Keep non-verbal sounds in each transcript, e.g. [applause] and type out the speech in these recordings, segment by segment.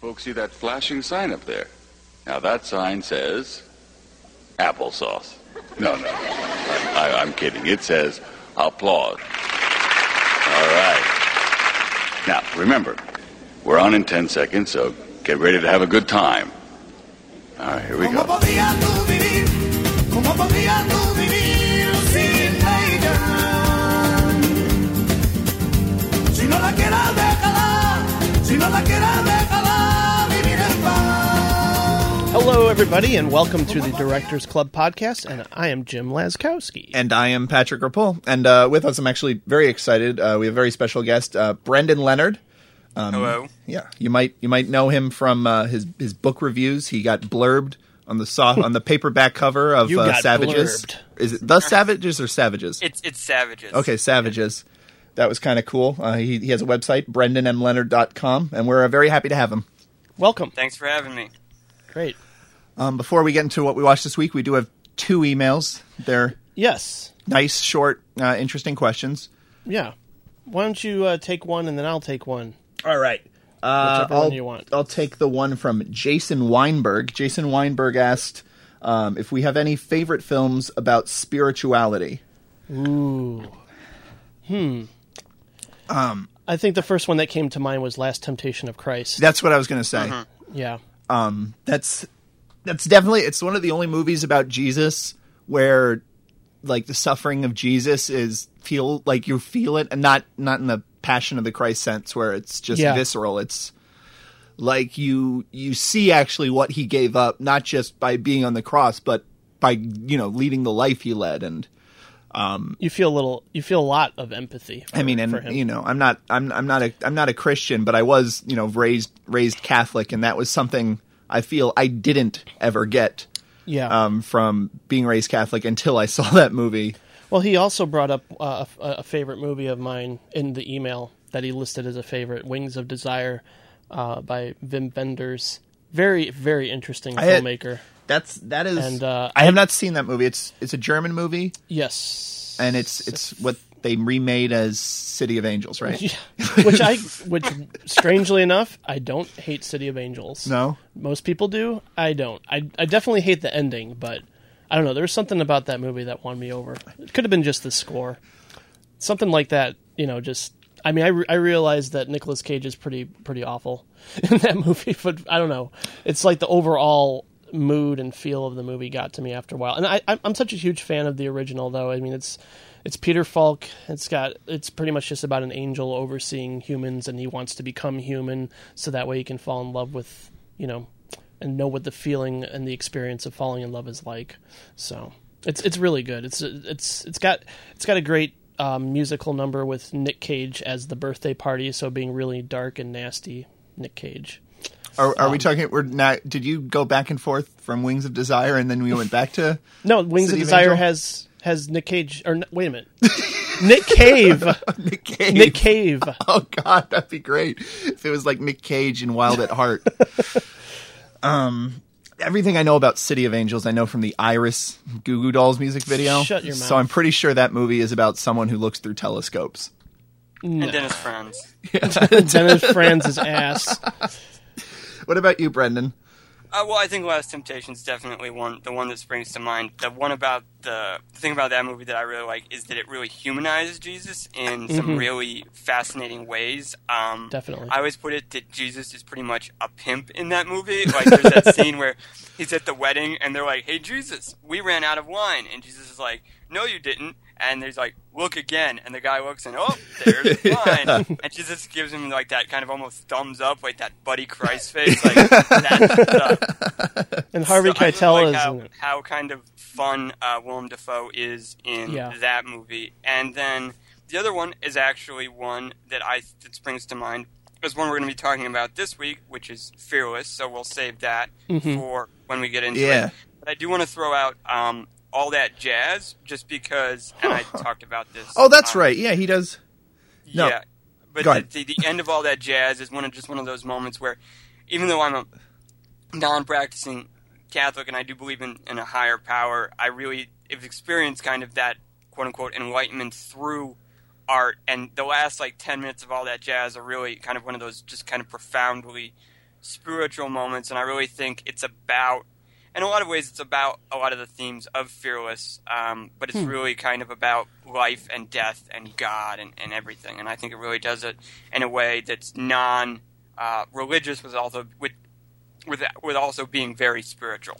folks see that flashing sign up there? Now that sign says applesauce. No, no, I, I'm kidding. It says applause. All right. Now, remember, we're on in 10 seconds, so get ready to have a good time. All right, here we go. Si no la quieras, déjala. Si no la quieras, déjala. Hello, everybody, and welcome to the Directors Club podcast. And I am Jim Laskowski. And I am Patrick Rapol. And uh, with us, I'm actually very excited. Uh, we have a very special guest, uh, Brendan Leonard. Um, Hello. Yeah, you might you might know him from uh, his his book reviews. He got blurbed on the soft on the paperback cover of You uh, got Savages. blurbed. Is it the Savages or Savages? It's it's savages. Okay, Savages. That was kind of cool. Uh, he, he has a website, brendanmleonard.com, and we're uh, very happy to have him. Welcome. Thanks for having me. Great. Um, before we get into what we watched this week, we do have two emails. They're Yes. nice, short, uh, interesting questions. Yeah. Why don't you uh, take one and then I'll take one? All right. Uh, Whichever I'll, one you want. I'll take the one from Jason Weinberg. Jason Weinberg asked um, if we have any favorite films about spirituality. Ooh. Hmm. Um, I think the first one that came to mind was Last Temptation of Christ. That's what I was going to say. yeah. That's that's definitely it's one of the only movies about Jesus where like the suffering of Jesus is feel like you feel it and not not in the Passion of the Christ sense where it's just Yeah. visceral. It's like you you see actually what he gave up not just by being on the cross but by you know leading the life he led and um, You feel a little, you feel a lot of empathy. For, I mean, and him. you know, I'm not, I'm, I'm not a, I'm not a Christian, but I was, you know, raised, raised Catholic, and that was something I feel I didn't ever get yeah. um, from being raised Catholic until I [laughs] saw that movie. Well, he also brought up uh, a, a favorite movie of mine in the email that he listed as a favorite, Wings of Desire, uh, by Wim Wenders. Very, very interesting I had- filmmaker. That's that is. And, uh, I have not seen that movie. It's it's a German movie, Yes, and it's it's what they remade as City of Angels, right? [laughs] Yeah. which I, [laughs] which strangely enough, I don't hate City of Angels. No, most people do. I don't. I, I definitely hate the ending, but I don't know. There was something about that movie that won me over. It could have been just the score, something like that. You know, just. I mean, I, re- I realized that Nicolas Cage is pretty pretty awful [laughs] in that movie, but I don't know. It's like the overall mood and feel of the movie got to me after a while. And I, I'm such a huge fan of the original, though. I mean, it's it's Peter Falk. It's got it's pretty much just about an angel overseeing humans, and he wants to become human so that way he can fall in love with you know and know what the feeling and the experience of falling in love is like. So it's it's really good. It's it's it's got it's got a great um, musical number with Nick Cage as the birthday party, so being really dark and nasty. Nick Cage. are, are we Um, talking? We're not. Did you go back and forth from Wings of Desire, and then we went back to? No, Wings City of of Desire Angel? has has Nick Cage or wait a minute, [laughs] [laughs] Nick Cave. Nick Cage. Nick Cave. [laughs] Oh God, that'd be great if it was like Nick Cage in Wild at Heart. um, everything I know about City of Angels, I know from the Iris Goo Goo Dolls music video. Shut your mouth. So. I'm pretty sure that movie is about someone who looks through telescopes. And Dennis Franz. Dennis Franz's ass. What about you, Brendan? Uh, well, I think Last Temptation is definitely one, the one that springs to mind. The one about the, the thing about that movie that I really like is that it really humanizes Jesus in some really fascinating ways. Um, Definitely. I always put it that Jesus is pretty much a pimp in that movie. Like there's that [laughs] scene where he's at the wedding and they're like, "Hey Jesus, we ran out of wine," and Jesus is like, "No, you didn't." And he's like, "Look again," and the guy looks and oh, there's wine. [laughs] And she just gives him like that kind of almost thumbs up, like that Buddy Christ face, like [laughs] that. And Harvey So Keitel like is how, how kind of fun uh, Willem Dafoe is in Yeah. that movie, and then the other one is actually one that I that springs to mind is one we're going to be talking about this week, which is Fearless. So we'll save that Mm-hmm. for when we get into Yeah. it. But I do want to throw out um, all that jazz, just because, and I [laughs] talked about this. Oh, that's um, right. Yeah, he does. No. yeah, but the, the, the end of all that jazz is one of just one of those moments where, even though I'm a non-practicing Catholic and I do believe in, in a higher power, I really have experienced kind of that quote unquote enlightenment through art. And the last like ten minutes of all that jazz are really kind of one of those just kind of profoundly spiritual moments, and I really think it's about, in a lot of ways, it's about a lot of the themes of Fearless, um, but it's really kind of about life and death and God and, and everything. And I think it really does it in a way that's non uh, religious, with also with with with also being very spiritual.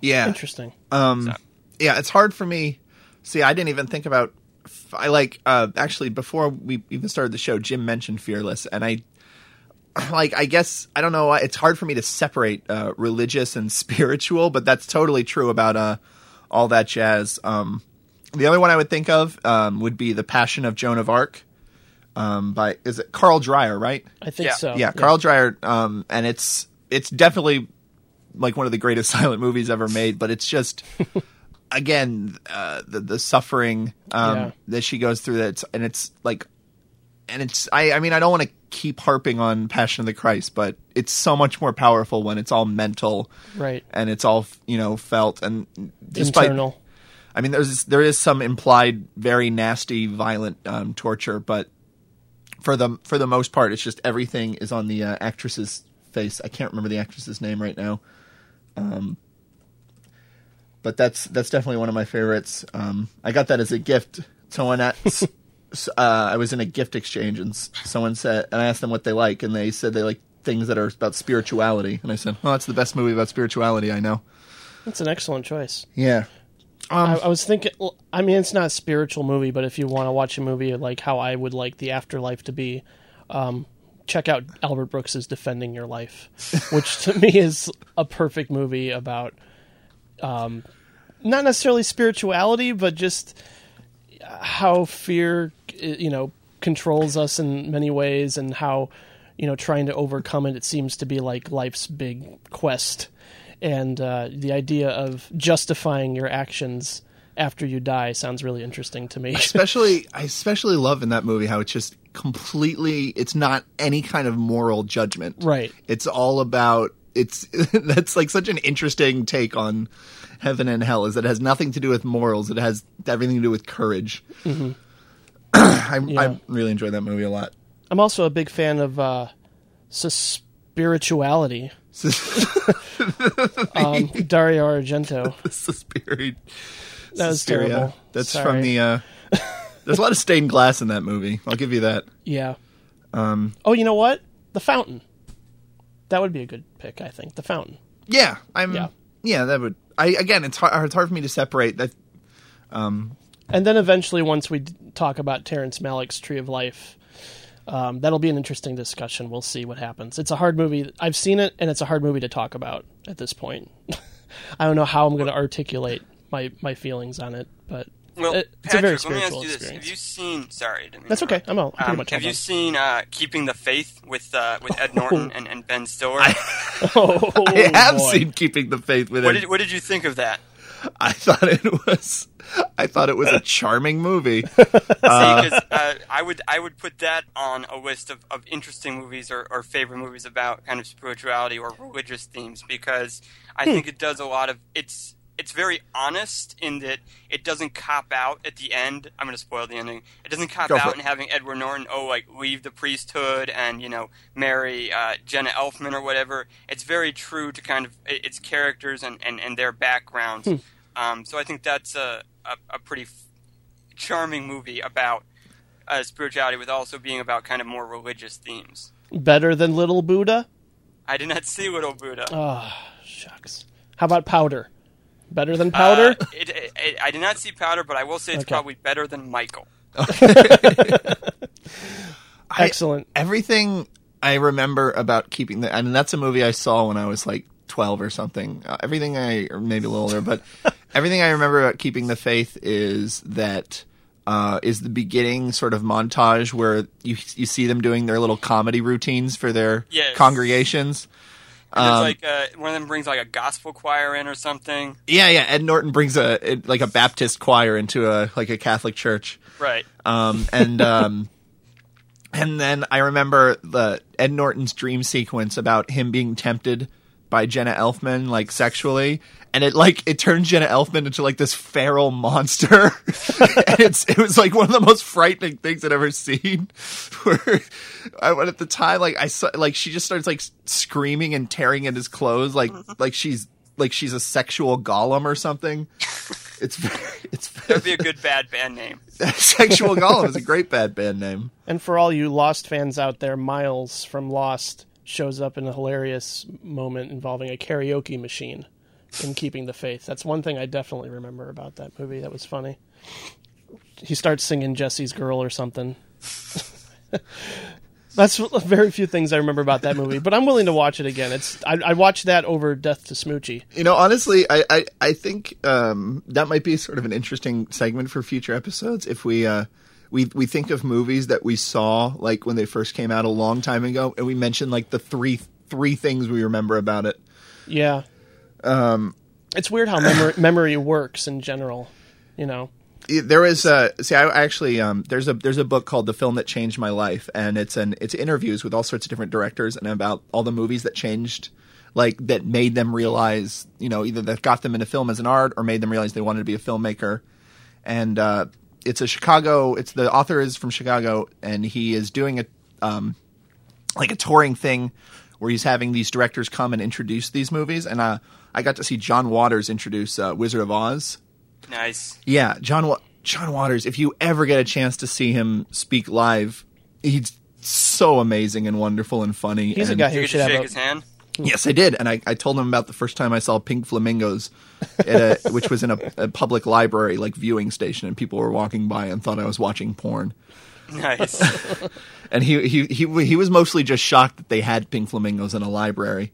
Yeah. Interesting. Um, So- yeah, it's hard for me. See, I didn't even think about. I like uh, actually before we even started the show, Jim mentioned Fearless, and I [clears throat] like. I guess I don't know. It's hard for me to separate uh, religious and [laughs] spiritual, but that's totally true about uh, all that jazz. Um, the other one I would think of um, would be the Passion of Joan of Arc. Um, by is it Carl Dreyer, right? I think Yeah. so. yeah, Carl Dreyer, um, and it's it's definitely like one of the greatest [laughs] silent movies ever made. But it's just [laughs] again uh, the the suffering um, Yeah. that she goes through. That and it's like, and it's I I mean I don't want to keep harping on Passion of the Christ, but it's so much more powerful when it's all mental Right. and it's all you know felt and despite Internal. I mean, there's there is some implied very nasty, violent um, torture, but for the for the most part, it's just everything is on the uh, actress's face. I can't remember the actress's name right now, um, but that's that's definitely one of my favorites. Um, I got that as a gift. Someone at [laughs] uh, I was in a gift exchange, and someone said, and I asked them what they like, and they said they like things that are about spirituality, and I said, well, that's the best movie about spirituality I know." That's an excellent choice. Yeah. I, I was thinking. I mean, it's not a spiritual movie, but if you want to watch a movie like how I would like the afterlife to be, um, check out Albert Brooks's "Defending Your Life," which to me is a perfect movie about, um, not necessarily spirituality, but just how fear, you know, controls us in many ways, and how, you know, trying to overcome it. It seems to be like life's big quest, and uh, the idea of justifying your actions after you die sounds really interesting to me. especially I especially love in that movie how it's just completely it's not any kind of moral judgment. Right. It's all about it's [laughs] that's like such an interesting take on heaven and hell is that it has nothing to do with morals. It has everything to do with courage. I, I Yeah. really enjoy that movie a lot. I'm also a big fan of uh, spirituality. [laughs] Um, Dario Argento. Suspiria. That was Suspiria. terrible. That's Sorry. from the uh There's a lot of stained glass in that movie. I'll give you that. Yeah. Um, oh, you know what? The Fountain. That would be a good pick, I think. The Fountain. Yeah, I'm. Yeah. Yeah, that would. I again, it's hard. It's hard for me to separate that. And then eventually, once we talk about Terrence Malick's Tree of Life, um, that'll be an interesting discussion. We'll see what happens. It's a hard movie. I've seen it, and it's a hard movie to talk about at this point. [laughs] I don't know how I'm going to articulate my, my feelings on it, but Well, it- it's a very Patrick, let me ask spiritual you this: experience. Have you seen? Sorry, didn't mean That's okay. I'm all, I'm pretty Um, much have you done. seen uh, Keeping the Faith with uh, with Ed [laughs] Norton and, and Ben Stiller? [laughs] Oh, I have boy. seen Keeping the Faith with what it. did what did you think of that? I thought it was. I thought it was a charming movie. [laughs] See, 'cause, uh, I would I would put that on a list of, of interesting movies or, or favorite movies about kind of spirituality or religious themes because I think it does a lot of it's it's very honest in that it doesn't cop out at the end. I'm going to spoil the ending. It doesn't cop Go out it. in having Edward Norton oh like leave the priesthood and you know marry uh, Jenna Elfman or whatever. It's very true to kind of its characters and, and, and their backgrounds. Um, so I think that's a a, a pretty f- charming movie about uh, spirituality, with also being about kind of more religious themes. Better than Little Buddha? I did not [laughs] see Little Buddha. Oh, shucks. How about Powder? Better than Powder? Uh, it, it, it- I did not see Powder, but I will say it's Okay. probably better than Michael. [laughs] I- Excellent. everything I remember about keeping the. I mean, that's a movie I saw when I was like twelve or something. Uh, everything I, or maybe a little older, but [laughs] everything I remember about keeping the faith is that. Uh, is the beginning sort of montage where you you see them doing their little comedy routines for their Yes. congregations? And Um, it's like uh, one of them brings like a gospel choir in or something. Yeah, yeah. Ed Norton brings a like a Baptist choir into a like a Catholic church. Right. Um, and [laughs] um, and then I remember the Ed Norton's dream sequence about him being tempted by Jenna Elfman like sexually, and it like it turned Jenna Elfman into like this feral monster. [laughs] and it's it was like one of the most frightening things I'd ever seen. [laughs] Where I went at the time, like I saw like she just starts like screaming and tearing at his clothes, like mm-hmm. like she's like she's a sexual golem or something. [laughs] It's very, it's That'd be a good bad band name. sexual golem is a great bad band name. And for all you Lost fans out there, Miles from Lost shows up in a hilarious moment involving a karaoke machine in Keeping the Faith. That's one thing I definitely remember about that movie. That was funny. He starts singing Jesse's Girl or something. [laughs] That's very few things I remember about that movie, but I'm willing to watch it again. It's I, I watched that over Death to Smoochy. You know, honestly, I I, I think um, that might be sort of an interesting segment for future episodes if we. Uh, we, we think of movies that we saw like when they first came out a long time ago, and we mention like the three three things we remember about it. Yeah. Um, it's weird how memory [laughs] memory works in general. You know. there is uh see i actually um there's a there's a book called the film that changed my life and it's an it's interviews with all sorts of different directors and about all the movies that changed like that made them realize you know either that got them into film as an art or made them realize they wanted to be a filmmaker and uh it's a chicago it's the author is from chicago and he is doing a um like a touring thing where he's having these directors come and introduce these movies and uh i got to see john waters introduce uh, wizard of oz Nice. yeah, John Wa- John Waters. If you ever get a chance to see him speak live, he's so amazing and wonderful and funny. He's a guy you who should to have shake a, his hand? Yes, I did, and I, I told him about the first time I saw Pink Flamingos, at a, [laughs] which was in a, a public library like viewing station, and people were walking by and thought I was watching porn. Nice. [laughs] And he he he he was mostly just shocked that they had pink flamingos in a library.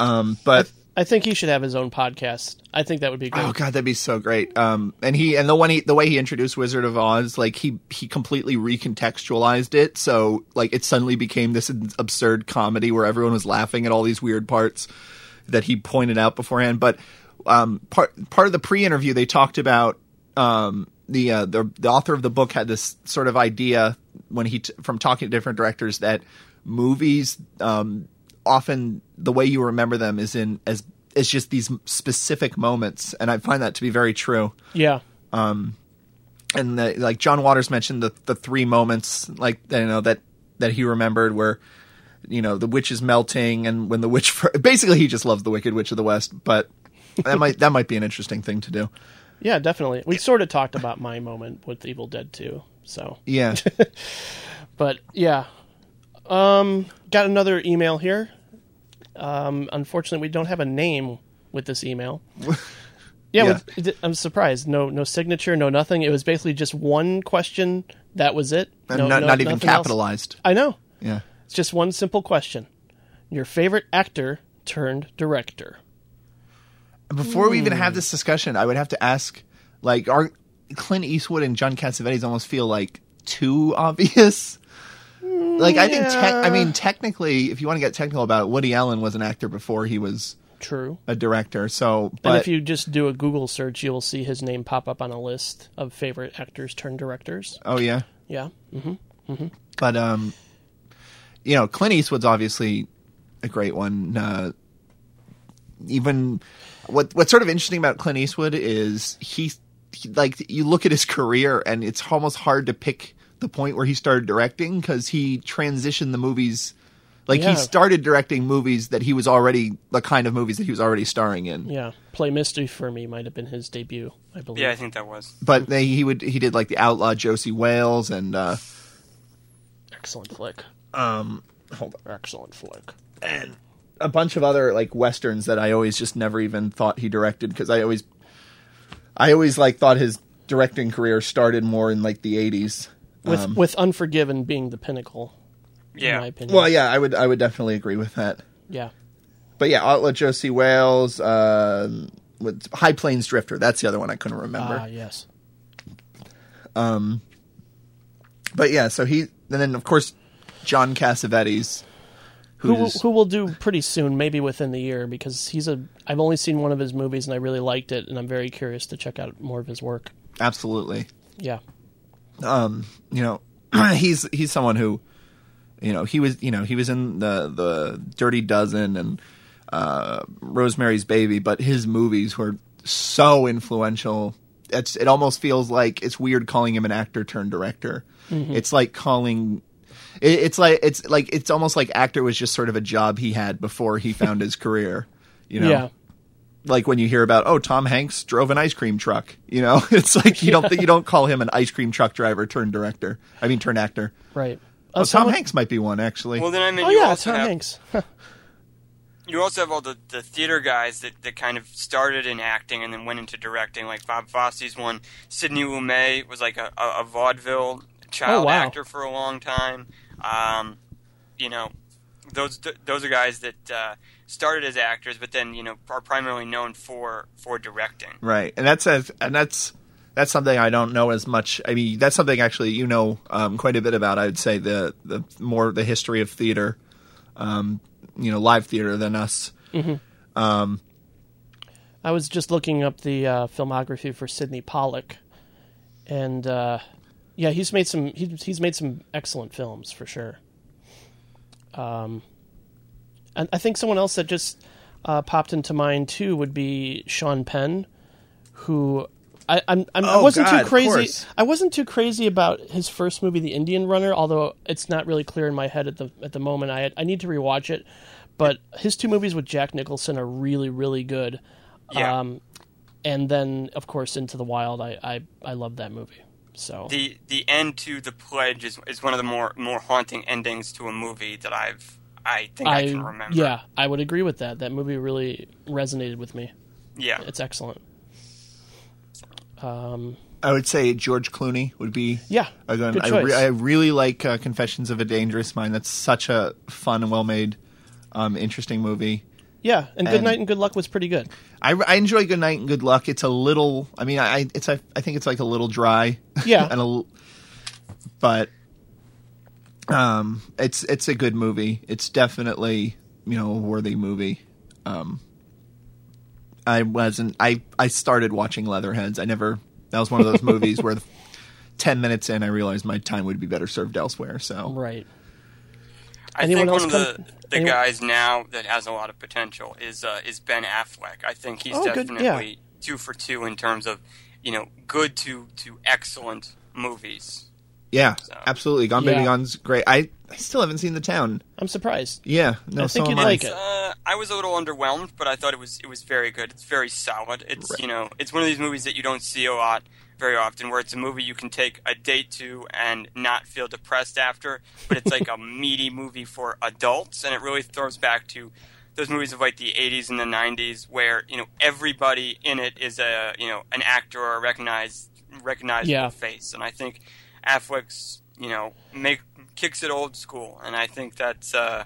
Um, but I think he should have his own podcast. I think that would be great. Oh god, that'd be so great. Um, and he and the one he the way he introduced Wizard of Oz, like he he completely recontextualized it, so like it suddenly became this absurd comedy where everyone was laughing at all these weird parts that he pointed out beforehand. But um, part part of the pre-interview, they talked about um, the, uh, the the author of the book had this sort of idea when he t- from talking to different directors that movies um, often the way you remember them is in as it's just these specific moments, and I find that to be very true. Yeah. And the, like John Waters mentioned the the three moments like you know that that he remembered where you know the witch is melting and when the witch [laughs] basically he just loves the Wicked Witch of the West, but that might that might be an interesting thing to do. Yeah, definitely. We sort of talked about my moment with Evil Dead 2. So, Yeah. [laughs] but yeah. Um got another email here. Um unfortunately, we don't have a name with this email. [laughs] Yeah, Yeah. with- I'm surprised. No no signature, no nothing. It was basically just one question. That was it. And No- not, no- not even nothing else. capitalized. I know. Yeah. It's just one simple question. Your favorite actor turned director. Before we even Hmm. have this discussion, I would have to ask, like, are Clint Eastwood and John Cassavetes almost feel like too obvious? Like, I think, tec- I mean, technically, if you want to get technical about it, Woody Allen was an actor before he was True. a director. So, and but if you just do a Google search, you'll see his name pop up on a list of favorite actors turned directors. oh yeah, Yeah. but um, you know, Clint Eastwood's obviously a great one. Uh, even what what's sort of interesting about Clint Eastwood is he, he like you look at his career and it's almost hard to pick the point where he started directing because he transitioned the movies. Like Yeah. he started directing movies that he was already the kind of movies that he was already starring in. Yeah. Play Misty for Me might have been his debut, I believe. yeah, I think that was. But they, he would he did like the Outlaw Josey Wales and uh, Excellent flick. um hold on. Excellent flick. and a bunch of other like westerns that I always just never even thought he directed because I always I always like thought his directing career started more in like the 80s. With Um, with Unforgiven being the pinnacle, in my Yeah. opinion. well, yeah, I would I would definitely agree with that. Yeah. But yeah, Outlaw Josey Wales, uh, with High Plains Drifter. That's the other one I couldn't remember. Ah, yes. but yeah, so he and then of course John Cassavetes, Who who's who will do pretty soon, maybe within the year, because he's a. I've only seen one of his movies and I really liked it, and I'm very curious to check out more of his work. absolutely Yeah. You know, [clears throat] he's he's someone who, you know, he was you know he was in the the Dirty Dozen and uh, Rosemary's Baby, but his movies were so influential. It's it almost feels like it's weird calling him an actor turned director. It's like calling. It, it's like it's like it's almost like actor was just sort of a job he had before he found his career. You know, Yeah. Like when you hear about oh Tom Hanks drove an ice cream truck. You know, [laughs] it's like you don't you don't call him an ice cream truck driver turned director. I mean turned actor. Right. Oh, Uh, Tom someone- Hanks might be one actually. Well, then I mean, Oh you yeah, also Tom have, Hanks. [laughs] you also have all the, the theater guys that, that kind of started in acting and then went into directing, like Bob Fosse's one. Sidney Lumet was like a, a, a vaudeville child Oh, wow. actor for a long time. Um, you know, those those are guys that uh, started as actors, but then you know are primarily known for for directing. Right, and that's a, and that's that's something I don't know as much. I mean, that's something actually you know um, quite a bit about. I would say the the more the history of theater, um, you know, live theater than us. I was just looking up the uh, filmography for Sydney Pollack, and uh, yeah, he's made some he's, he's made some excellent films for sure. Um, and I think someone else that just uh, popped into mind too would be Sean Penn, who I I'm, I'm, I Oh, wasn't God, too crazy. I wasn't too crazy about his first movie, The Indian Runner, although it's not really clear in my head at the at the moment. I I need to rewatch it, but his two movies with Jack Nicholson are really really good. Yeah. Um, and then of course Into the Wild. I I, I love that movie. So the the end to the pledge is, is one of the more more haunting endings to a movie that I've I think I, I can remember. yeah, I would agree with that. That movie really resonated with me. yeah. It's excellent. Um, I would say George Clooney would be Yeah, a good. good I, choice. re- I really like uh, Confessions of a Dangerous Mind. That's such a fun and well made, um, interesting movie. Yeah, and Good Night and Good Luck was pretty good. I, I enjoy Good Night and Good Luck. It's a little. I mean, I it's a, I think it's like a little dry. Yeah. [laughs] and a, but um, it's it's a good movie. It's definitely you know a worthy movie. Um, I wasn't. I I started watching Leatherheads. I never. That was one of those [laughs] movies where. Ten minutes in, I realized my time would be better served elsewhere. So Right. I Anyone think one of come- the, the anyone- guys now that has a lot of potential is uh, is Ben Affleck. I think he's Oh, good, definitely yeah. two for two in terms of you know good to to excellent movies. yeah, So- absolutely. Gone Baby Yeah. Gone's great. I, I still haven't seen the town. I'm surprised. Yeah, no, I think so you'd like it. Uh, I was a little underwhelmed, but I thought it was it was very good. It's very solid. It's you know it's one of these movies that you don't see a lot very often, where it's a movie you can take a date to and not feel depressed after, but it's like a [laughs] meaty movie for adults, and it really throws back to those movies of like the 80s and the 90s where you know everybody in it is a you know an actor or a recognized recognizable Yeah. face and i think affleck's you know make kicks it old school and i think that's uh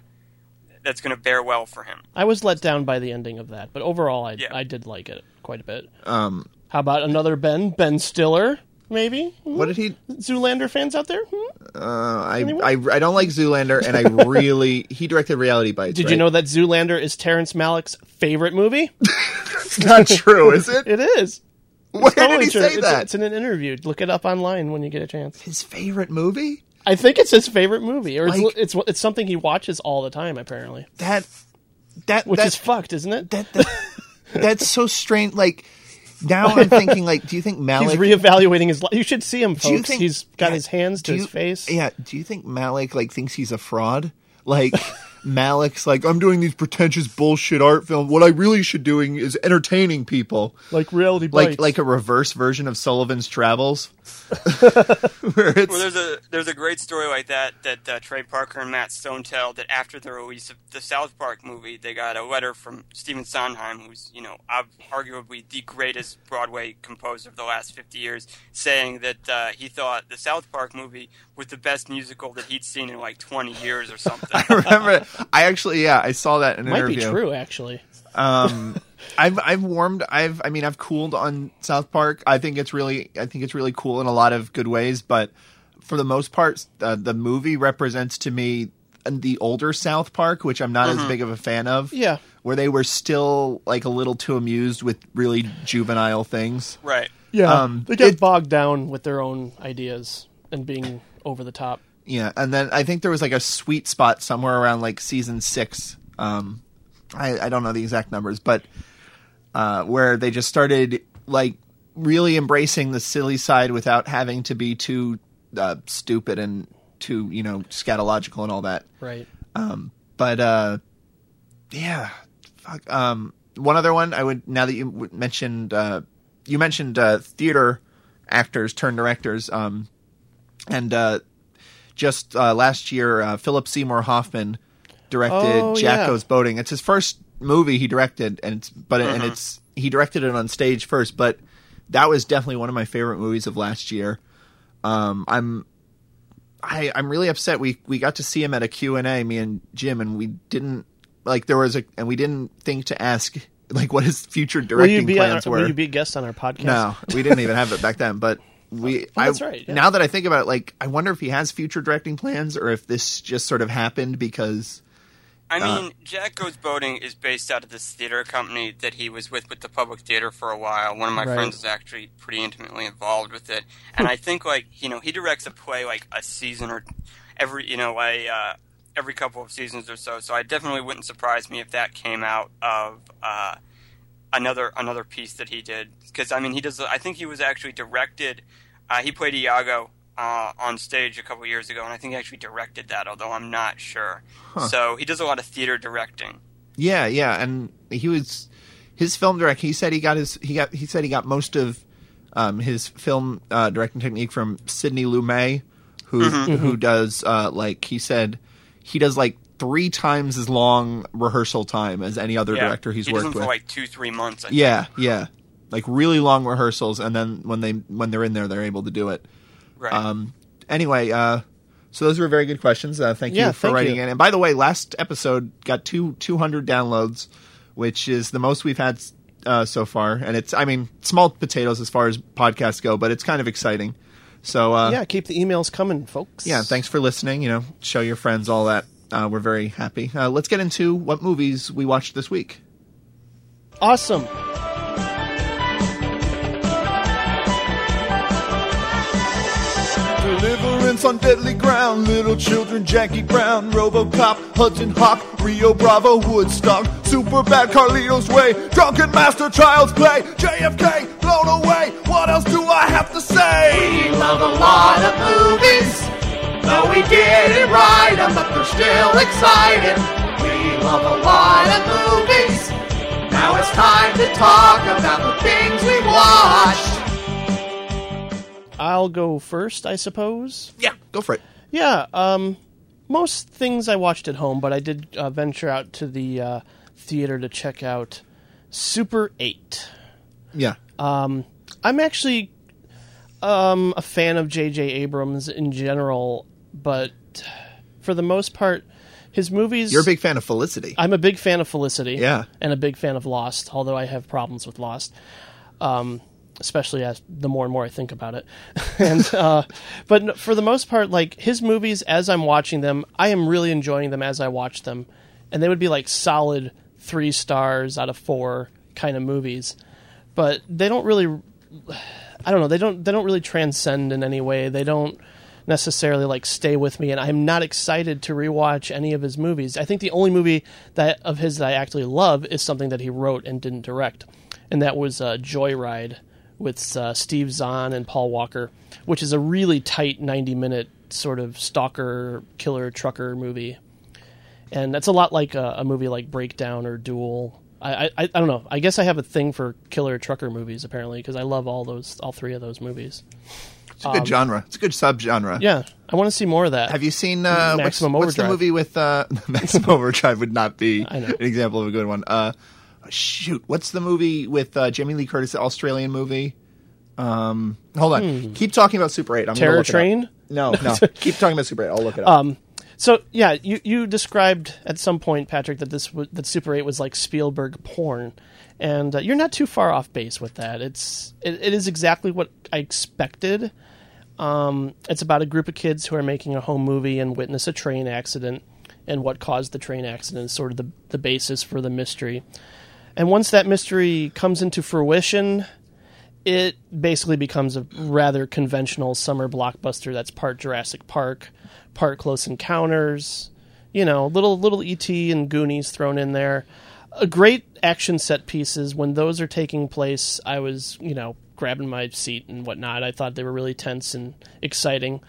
that's going to bear well for him I was let down by the ending of that, but overall, I Yeah. I did like it quite a bit. Um, How about another Ben? Ben Stiller, maybe? what did he? Zoolander fans out there? Hmm? Uh, I, I I don't like Zoolander, and I [laughs] really he directed Reality Bites. Did you know that Zoolander is Terrence Malick's favorite movie? [laughs] it's not [laughs] true? Is it? It is. Where Totally did he true. say it's, that? It's in an interview. Look it up online when you get a chance. His favorite movie? I think it's his favorite movie, or Like- it's, it's it's something he watches all the time, apparently. That that Which that, is fucked, isn't it? that, that that's so strange. Like now I'm thinking, like, do you think [laughs] Malick? He's reevaluating his life. You should see him, do you folks. think He's got yeah, his hands to do his face. Yeah. Do you think Malick like thinks he's a fraud? Like [laughs] Malick's like, I'm doing these pretentious bullshit art films. What I really should doing is entertaining people. Like reality Like bites. like a reverse version of Sullivan's Travels, [laughs] where it's well there's a there's a great story like that that uh, trey parker and matt stone tell that after the release of the south park movie they got a letter from stephen sondheim who's you know arguably the greatest broadway composer of the last 50 years saying that uh, he thought the south park movie was the best musical that he'd seen in like 20 years or something [laughs] I remember. I actually, yeah, I saw that in an might interview. be true, actually. Um, [laughs] I've I've warmed. I've I mean I've cooled on South Park. I think it's really I think it's really cool in a lot of good ways. But for the most part, uh, the movie represents to me the older South Park, which I'm not as big of a fan of. Yeah. where they were still like a little too amused with really juvenile things. right Yeah, Um, they get it- bogged down with their own ideas and being over the top. Yeah, and then I think there was like a sweet spot somewhere around like season six, um, I, I don't know the exact numbers, but uh, where they just started like really embracing the silly side without having to be too uh, stupid and too you know scatological and all that. Right. But uh, yeah, fuck. Um, one other one I would now that you mentioned uh, you mentioned uh, theater actors turned directors, um, and uh, just uh, last year uh, Philip Seymour Hoffman directed Oh, Jack yeah. Goes Boating. It's his first movie he directed, and it's but and it's he directed it on stage first, but that was definitely one of my favorite movies of last year. Um, I'm I, I'm really upset. We we got to see him at a Q and A, me and Jim, and we didn't like there was a and we didn't think to ask like what his future Will directing be plans our- were. will you be a guest on our podcast? no, we didn't even have it back then. But we, Oh, I, that's right, yeah. now that I think about it, like I wonder if he has future directing plans or if this just sort of happened because I Uh, mean, Jack Goes Boating is based out of this theater company that he was with with the Public Theater for a while. One of my Right. friends is actually pretty intimately involved with it, and I think like you know he directs a play like a season or every you know a uh, every couple of seasons or so. So I definitely wouldn't surprise me if that came out of uh, another another piece that he did because I mean he does. I think he was actually directed. Uh, he played Iago uh, on stage a couple years ago, and I think he actually directed that, although I'm not sure. So he does a lot of theater directing. yeah, yeah, and he was his film direct. He said he got his he got he said he got most of um, his film uh, directing technique from Sidney Lumet, who who does uh, like he said he does like three times as long rehearsal time as any other Yeah. director he's he worked with. for like two, three months. I think. Yeah, yeah. Like really long rehearsals and then when they when they're in there they're able to do it. right. Um anyway, uh so those were very good questions. Uh, thank Yeah, you for thank writing you. in. And by the way, last episode got two 200 downloads, which is the most we've had uh, so far. And it's, I mean, small potatoes as far as podcasts go, but it's kind of exciting. So uh, Yeah, keep the emails coming, folks. yeah, thanks for listening. You know, show your friends all that. Uh, we're very happy. Uh, let's get into what movies we watched this week. Awesome. On deadly ground, little children, Jackie Brown, Robocop, Hudson Hawk, Rio Bravo, Woodstock, Super Bad Carlito's Way, Drunken Master, Child's Play, JFK, blown away. What else do I have to say? We love a lot of movies, though we didn't write them, but they're still exciting. We love a lot of movies. Now it's time to talk about the things we watched. I'll go first, I suppose. Yeah, go for it. Yeah, um, most things I watched at home, but I did uh, venture out to the uh, theater to check out Super 8. Yeah. I'm actually um, a fan of J.J. Abrams in general, but for the most part, his movies. You're a big fan of Felicity. I'm a big fan of Felicity. Yeah. And a big fan of Lost, although I have problems with Lost. Um, especially as the more and more I think about it. [laughs] and uh, but for the most part, like his movies, as I'm watching them, I am really enjoying them as I watch them, and they would be like solid three stars out of four kind of movies. But they don't really, I don't know, they don't they don't really transcend in any way. They don't necessarily like stay with me and I'm not excited to rewatch any of his movies. I think the only movie that of his that I actually love is something that he wrote and didn't direct. And that was uh, Joyride with uh, Steve Zahn and Paul Walker, which is a really tight 90 minute sort of stalker killer trucker movie. And that's a lot like a, a movie like Breakdown or Duel. I, I I don't know. I guess I have a thing for killer trucker movies apparently because I love all those all three of those movies. It's a good genre. It's a good subgenre. Um, Yeah, I want to see more of that. Have you seen uh, what's, Maximum what's the movie with uh, [laughs] Maximum Overdrive? Would not be an example of a good one. Uh, shoot, what's the movie with uh, Jamie Lee Curtis? The Australian movie. Um, hold on. Keep talking about Super Eight. I'm Hmm. Terror look it up. Train? No, no. [laughs] Keep talking about Super Eight. I'll look it up. So yeah, you you described at some point, Patrick, that this w- that Super Eight was like Spielberg porn, and uh, you're not too far off base with that. It's it, it is exactly what I expected. Um, it's about a group of kids who are making a home movie and witness a train accident, and what caused the train accident is sort of the the basis for the mystery. And once that mystery comes into fruition, it basically becomes a rather conventional summer blockbuster that's part Jurassic Park, part Close Encounters, you know, little little ET and Goonies thrown in there. a great action set pieces when those are taking place. I was you know grabbing my seat and whatnot. I thought they were really tense and exciting.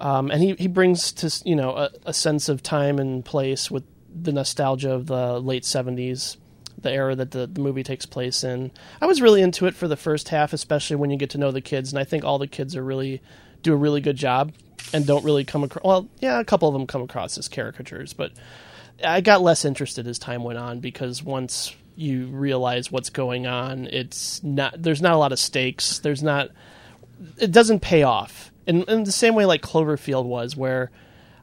Um, and he, he brings to you know a, a sense of time and place with the nostalgia of the late seventies, the era that the, the movie takes place in. I was really into it for the first half, especially when you get to know the kids, and I think all the kids are really do a really good job and don't really come across. Well, yeah, a couple of them come across as caricatures, but I got less interested as time went on because once you realize what's going on, it's not. There's not a lot of stakes. There's not. It doesn't pay off in, in the same way like Cloverfield was, where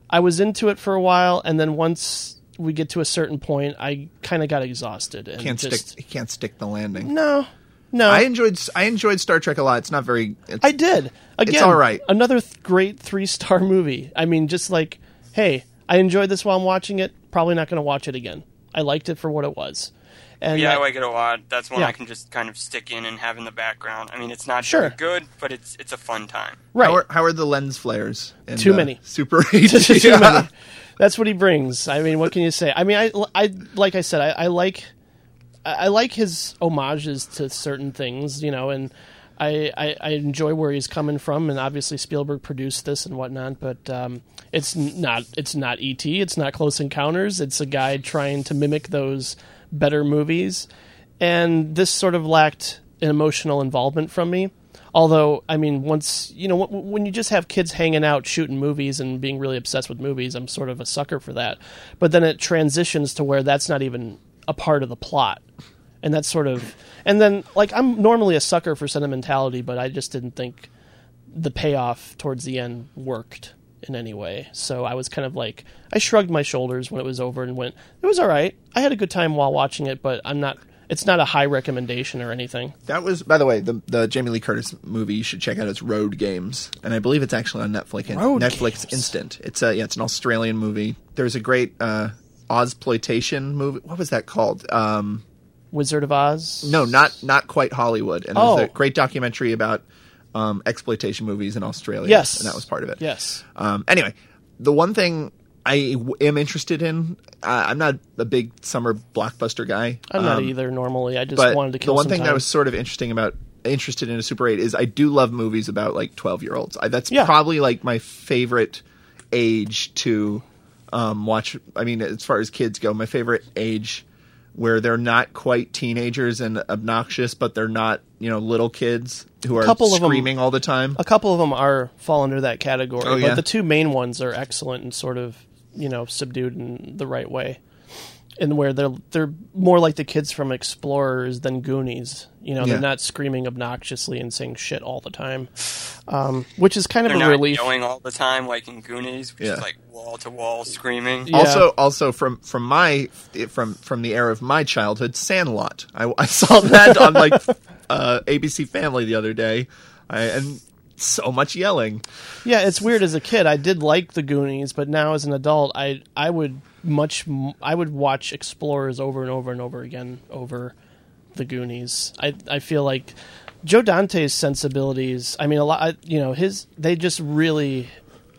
I was into it for a while, and then once we get to a certain point, I kind of got exhausted and Can't just stick. He can't stick the landing. no, no. I enjoyed. I enjoyed Star Trek a lot. It's not very. It's, I did. Again, all right. Another th- great three star [laughs] movie. I mean, just like, hey, I enjoyed this while I'm watching it. Probably not going to watch it again. I liked it for what it was. And Yeah, I I- like it a lot. That's one Yeah. I can just kind of stick in and have in the background. I mean, it's not Sure. very good, but it's it's a fun time. right. How are, how are the lens flares? in, Too uh, many. Super [laughs] Eight. Too Yeah. many. That's what he brings. I mean, what can you say? I mean, I, I like I said, I, I like, I like his homages to certain things, you know, and I, I, I enjoy where he's coming from, and obviously Spielberg produced this and whatnot, but um, it's not, it's not ET, it's not Close Encounters, it's a guy trying to mimic those better movies, and this sort of lacked an emotional involvement from me. Although, I mean, once you know, when you just have kids hanging out shooting movies and being really obsessed with movies, I'm sort of a sucker for that. But then it transitions to where that's not even a part of the plot, and that's sort of, and then like I'm normally a sucker for sentimentality, but I just didn't think the payoff towards the end worked in any way. So I was kind of like, I shrugged my shoulders when it was over and went, it was all right. I had a good time while watching it, but I'm not. It's not a high recommendation or anything. That was, by the way, the the Jamie Lee Curtis movie you should check out. It's Road Games, and I believe it's actually on Netflix. Road Netflix Games. Instant. It's a yeah, it's an Australian movie. There's a great uh, Ozploitation movie. What was that called? Um, Wizard of Oz. no, not not quite Hollywood. And Oh. there's a great documentary about um, exploitation movies in Australia. Yes. and that was part of it. Yes. Um, anyway, the one thing I w- am interested in, uh, I'm not a big summer blockbuster guy. I'm not um, either normally. I just wanted to kill. the one thing time. that was sort of interesting about interested in a Super 8 is I do love movies about like 12 year olds. That's Yeah. probably like my favorite age to um, watch. I mean, as far as kids go, my favorite age where they're not quite teenagers and obnoxious, but they're not you know little kids who are couple of 'em- screaming all the time. a couple of them are fall under that category, Oh, but yeah? the two main ones are excellent and sort of you know subdued in the right way, and where they're they're more like the kids from Explorers than Goonies. You know, Yeah. they're not screaming obnoxiously and saying shit all the time, um, which is kind of They're a not relief. yelling all the time like in Goonies, which Yeah. is like wall to wall screaming. Yeah. Also, also from from my from from the era of my childhood, Sandlot. I, I saw that on like [laughs] uh, ABC Family the other day, I, and so much yelling. Yeah, it's weird. As a kid, I did like the Goonies, but now as an adult, I I would much I would watch Explorers over and over and over again over the Goonies. I I feel like Joe Dante's sensibilities. I mean, a lot. You know, his they just really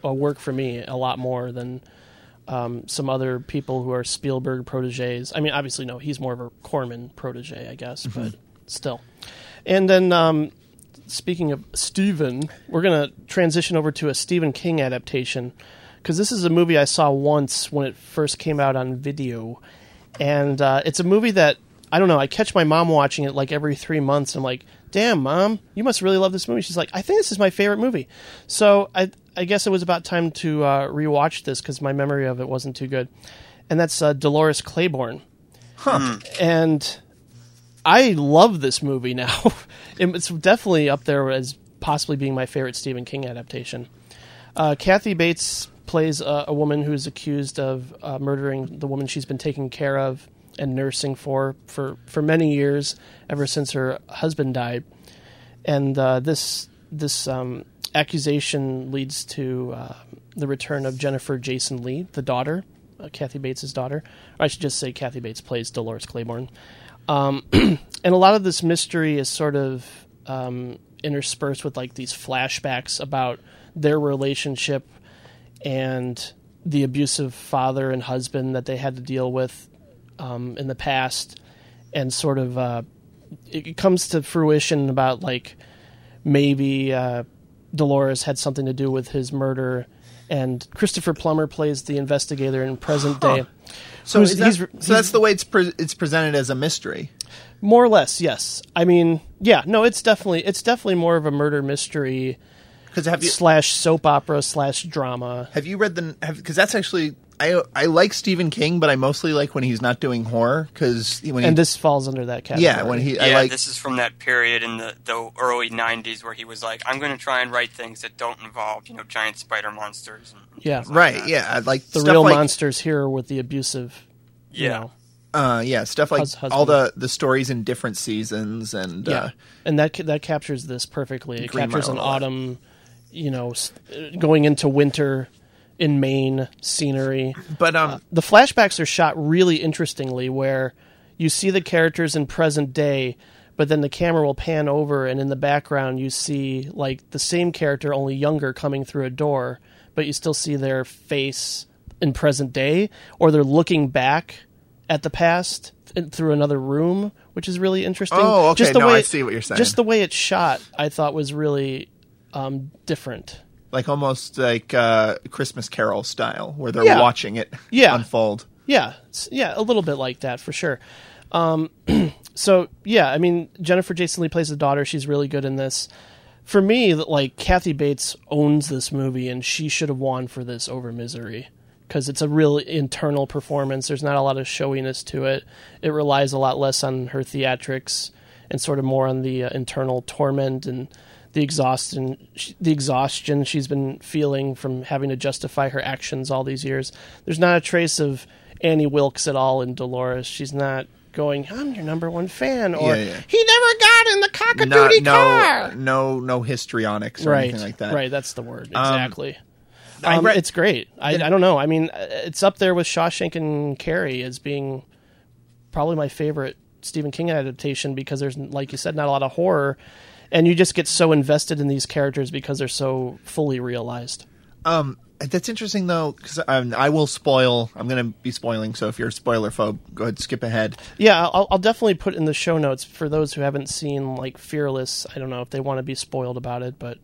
uh, work for me a lot more than um, some other people who are Spielberg proteges. I mean, obviously, no, he's more of a Corman protege, I guess, but still. And then um, speaking of Stephen, we're going to transition over to a Stephen King adaptation because this is a movie I saw once when it first came out on video, and uh, it's a movie that I don't know. I catch my mom watching it like every three months. I'm like, "Damn, mom, you must really love this movie." She's like, "I think this is my favorite movie." So I, I guess it was about time to uh, rewatch this because my memory of it wasn't too good, and that's uh, Dolores Claiborne. And I love this movie now. [laughs] it's definitely up there as possibly being my favorite Stephen King adaptation. Uh, Kathy Bates plays a, a woman who's accused of uh, murdering the woman she's been taking care of and nursing for for, for many years, ever since her husband died. And uh, this this um, accusation leads to uh, the return of Jennifer Jason Lee, the daughter, uh, Kathy Bates' daughter. Or I should just say Kathy Bates plays Dolores Claiborne. Um, [clears throat] and a lot of this mystery is sort of um, interspersed with like these flashbacks about their relationship and the abusive father and husband that they had to deal with um, in the past, and sort of uh, it comes to fruition about like maybe uh, Dolores had something to do with his murder, and Christopher Plummer plays the investigator in present day. So, that- he's- so he's- that's the way it's pre- it's presented as a mystery. More or less, yes. I mean, yeah, no, it's definitely it's definitely more of a murder mystery Because have you slash soap opera slash drama. have you read the because that's actually I I like Stephen King, but I mostly like when he's not doing horror because when he, And this falls under that category. yeah when he I yeah, like this is from that period in the, the early '90s where he was like, "I'm going to try and write things that don't involve, you know, giant spider monsters." And Yeah. like right that. yeah I like the stuff real like, monsters here with the abusive. You Yeah. know, uh yeah stuff like husband. all the the stories in different seasons and yeah, uh, and that that captures this perfectly. It Green captures Mile an and all that. autumn, you know, going into winter in Maine scenery. but um the flashbacks are shot really interestingly where you see the characters in present day but then the camera will pan over and in the background you see like the same character only younger coming through a door but you still see their face in present day or they're looking back at the past through another room which is really interesting Oh, okay. just the No, way I see what you're saying. just the way it's shot i thought was really um, different like almost like uh Christmas Carol style where they're Yeah. watching it Yeah. unfold. Yeah, s- yeah, a little bit like that for sure. Um, [clears throat] so yeah, I mean Jennifer Jason Leigh plays the daughter. She's really good in this. For me, like Kathy Bates owns this movie, and she should have won for this over Misery because it's a real internal performance. There's not a lot of showiness to it. It relies a lot less on her theatrics and sort of more on the uh, internal torment and the exhaustion, the exhaustion she's been feeling from having to justify her actions all these years. There's not a trace of Annie Wilkes at all in Dolores. She's not going, "I'm your number one fan," or Yeah, yeah. "He never got in the Not, cockadoodie no, car." no, no histrionics or Right, anything like that. Um, right. That's the word exactly. I Um, read- it's great. I, I don't know. I mean, uh, it's up there with Shawshank and Carrie as being probably my favorite Stephen King adaptation because there's, like you said, not a lot of horror, and you just get so invested in these characters because they're so fully realized. Um, that's interesting though, because um, I will spoil. I'm going to be spoiling. So if you're a spoiler phobe, go ahead, skip ahead. Yeah, I'll, I'll definitely put in the show notes for those who haven't seen like Fearless. I don't know if they want to be spoiled about it, but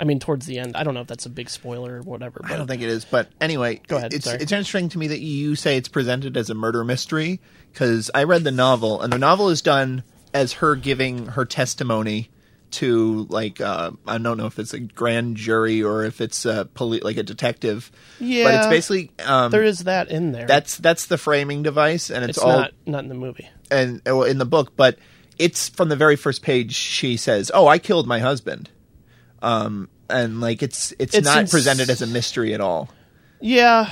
I mean, towards the end, I don't know if that's a big spoiler or whatever. But I don't think it is, but anyway, Go ahead, It's it's interesting to me that you say it's presented as a murder mystery because I read the novel, and the novel is done as her giving her testimony to like uh, I don't know if it's a grand jury or if it's a poli- like a detective. Yeah, but it's basically um, there is that in there. that's that's the framing device, and it's, it's all not not in the movie. and well, in the book, but it's from the very first page. She says, "Oh, I killed my husband," um, and like it's it's, It's not ins- presented as a mystery at all. Yeah,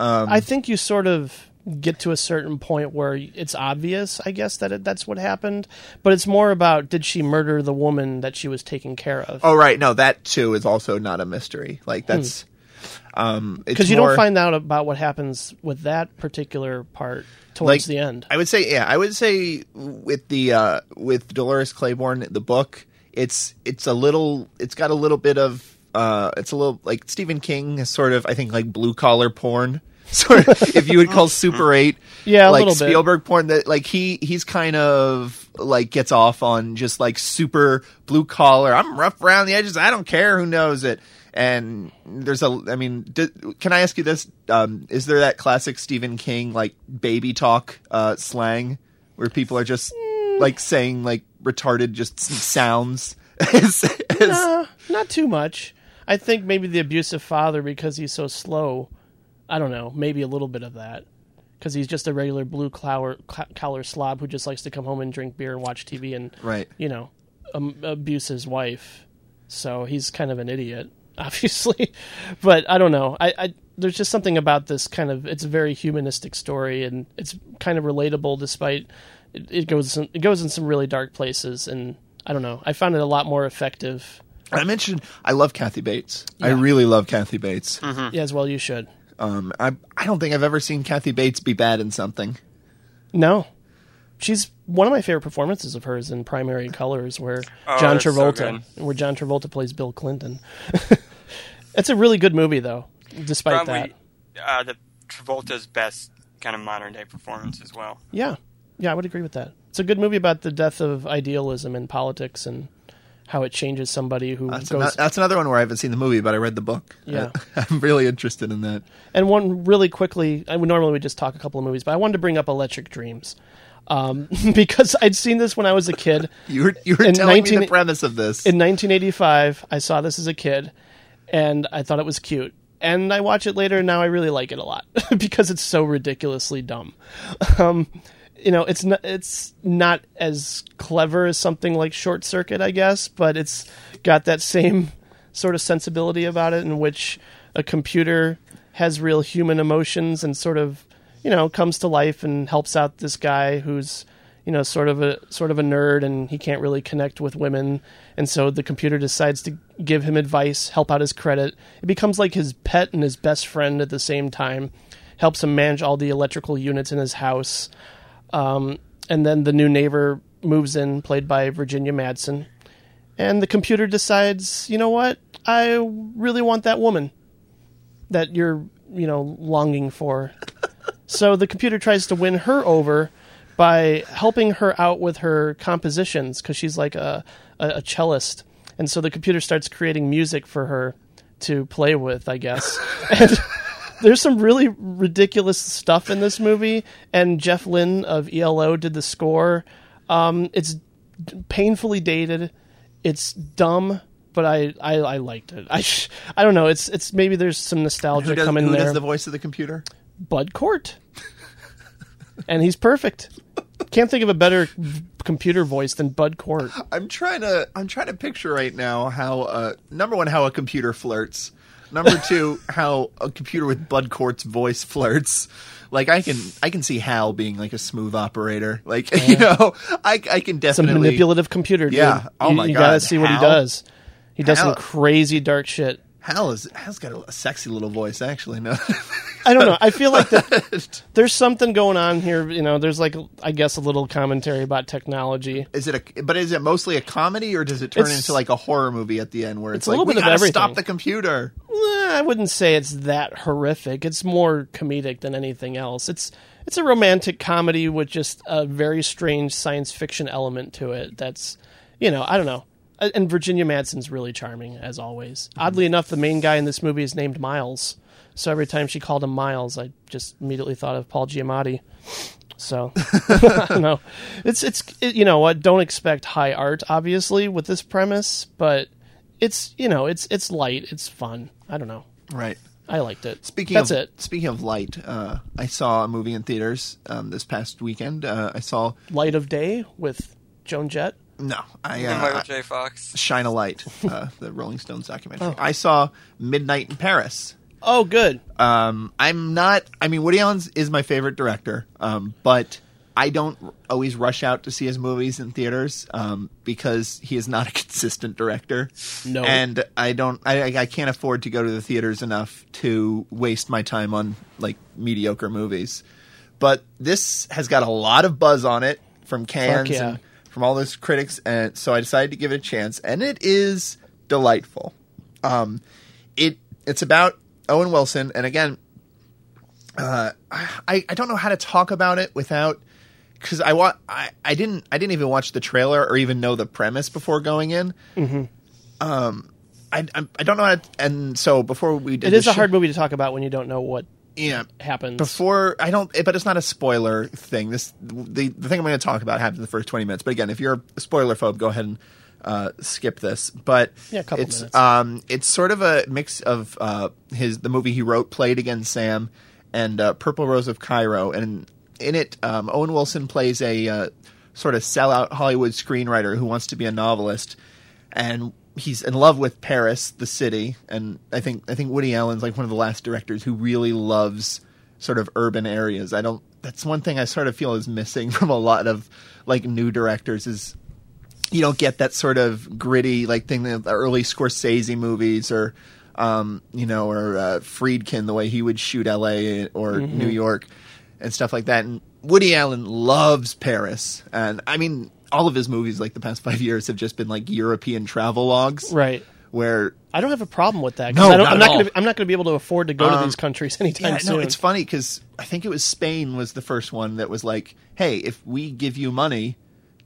Um, I think you sort of get to a certain point where it's obvious, I guess, that it, that's what happened. But it's more about did she murder the woman that she was taking care of? Oh, right, no, that too is also not a mystery. Like that's um, Because it's you more- don't find out about what happens with that particular part towards like the end. I would say, yeah, I would say with the uh, with Dolores Claiborne, the book, it's it's a little, it's got a little bit of, uh, it's a little like Stephen King is sort of, I think, like blue collar porn. [laughs] Sort of, if you would call [laughs] Super Eight, Yeah, a like little bit. Spielberg porn. That like he he's kind of like gets off on just like super blue collar. I'm rough around the edges. I don't care who knows it. And there's a, I mean, d can I ask you this? Um, is there that classic Stephen King like baby talk uh, slang where people are just like saying like retarded just sounds? as, as- Uh, not too much. I think maybe the abusive father because he's so slow. I don't know. Maybe a little bit of that because he's just a regular blue collar collar slob who just likes to come home and drink beer and watch TV and Right. you know um, abuse his wife. So he's kind of an idiot, [laughs] obviously. but I don't know. I, I there's just something about this kind of it's a very humanistic story and it's kind of relatable despite it, it goes in, it goes in some really dark places and I don't know. I found it a lot more effective. I mentioned I love Kathy Bates. I really love Kathy Bates. Yeah, as well you should. Um, I I don't think I've ever seen Kathy Bates be bad in something. No. She's one of my favorite performances of hers in Primary Colors, where Oh, John that's so Travolta, where John Travolta plays Bill Clinton. [laughs] it's a really good movie, though, despite Probably that. uh, the Travolta's best kind of modern day performance as well. Yeah, yeah, I would agree with that. It's a good movie about the death of idealism in politics and how it changes somebody who That's, goes. that's another one where I haven't seen the movie, but I read the book. Yeah. [laughs] I'm really interested in that. and one really quickly, I would normally we just talk a couple of movies, but I wanted to bring up Electric Dreams um, [laughs] because I'd seen this when I was a kid. [laughs] You were you were In telling me the premise of this. In 1985, I saw this as a kid, and I thought it was cute. And I watch it later, and now I really like it a lot because it's so ridiculously dumb. Um, you know, it's not it's not as clever as something like Short Circuit, I guess, but it's got that same sort of sensibility about it, in which a computer has real human emotions and sort of you know comes to life and helps out this guy who's you know sort of a sort of a nerd and he can't really connect with women. And so the computer decides to give him advice help out his credit. It becomes like his pet and his best friend at the same time helps him manage all the electrical units in his house um, and then the new neighbor moves in played by virginia madsen and the computer decides you know what i really want that woman that you're you know longing for [laughs] so the computer tries to win her over by helping her out with her compositions because she's like a, a, a cellist. And so the computer starts creating music for her to play with, I guess. [laughs] and there's some really ridiculous stuff in this movie. And Jeff Lynne of ELO did the score. Um, it's painfully dated. It's dumb, but I, I, I liked it. [laughs] I, sh- I don't know. It's it's maybe there's some nostalgia does, coming who there. does the voice of the computer? Bud Cort. and he's perfect. Can't think of a better computer voice than Bud Cort. I'm trying to I'm trying to picture right now how uh, number one how a computer flirts. Number two, how a computer with Bud Cort's voice flirts. Like I can I can see Hal being like a smooth operator. Like [laughs] you know, I I can It's a manipulative computer, dude. Yeah. Oh you, my you God. You gotta see what he does. He does some crazy dark shit. Hal is Hal's got a, a sexy little voice actually. No. [laughs] I don't know. I feel like that [laughs] there's something going on here. You know, there's like I guess a little commentary about technology. Is it a but is it mostly a comedy or does it turn It's- into like a horror movie at the end where it's, It's a like little we bit of everything." stop the computer? Eh, I wouldn't say it's that horrific. It's more comedic than anything else. It's it's a romantic comedy with just a very strange science fiction element to it. That's you know I don't know. Uh, And Virginia Madsen's really charming as always. Oddly enough, the main guy in this movie is named Miles. So every time she called him Miles, I just immediately thought of Paul Giamatti. So [laughs] no. It's it's it, you know what? Don't expect high art, obviously, with this premise, but it's you know it's it's light, it's fun. I don't know. Right. I liked it. Speaking That's of it. speaking of light, uh, I saw a movie in theaters um, this past weekend. Uh, I saw Light of Day with Joan Jett. No, I And uh, Michael J. Fox. Shine a Light, uh, the Rolling Stones documentary. Oh. I saw Midnight in Paris. Oh, good. Um, I'm not. I mean, Woody Allen is my favorite director, um, but I don't always rush out to see his movies in theaters um, because he is not a [laughs] consistent director. No. and I don't. I, I can't afford to go to the theaters enough to waste my time on like mediocre movies. But this has got a lot of buzz on it from Cannes yeah. and from all those critics, and so I decided to give it a chance, and it is delightful. Um, it it's about Owen Wilson, and again, uh, I I don't know how to talk about it without because I wa- I I didn't I didn't even watch the trailer or even know the premise before going in. Mm-hmm. Um, I I, I don't know how to, and so before we did It is a hard movie to talk about when you don't know what yeah happens. before I don't, but it's not a spoiler thing. This the the thing I'm going to talk about happens in the first 20 minutes. But again, if you're a spoiler phobe, go ahead and uh, skip this. But Yeah, it's minutes. um it's sort of a mix of uh, his the movie he wrote, Play It Again, Sam, and uh, Purple Rose of Cairo, and in it, um, Owen Wilson plays a uh, sort of sellout Hollywood screenwriter who wants to be a novelist, and he's in love with Paris, the city, and I think I think Woody Allen's like one of the last directors who really loves sort of urban areas. I don't. That's one thing I sort of feel is missing [laughs] from a lot of like new directors is you don't get that sort of gritty like thing that the early Scorsese movies or um, you know or uh, Friedkin the way he would shoot L.A. or New York and stuff like that. And Woody Allen loves Paris, and I mean all of his movies like the past five years have just been like European travel logs, right. where I don't have a problem with that. No, I don't, not I'm at not all. going to. I'm not going to be able to afford to go to Um, these countries [laughs] anytime yeah, soon. no, it's funny because I think it was Spain was the first one that was like, "Hey, if we give you money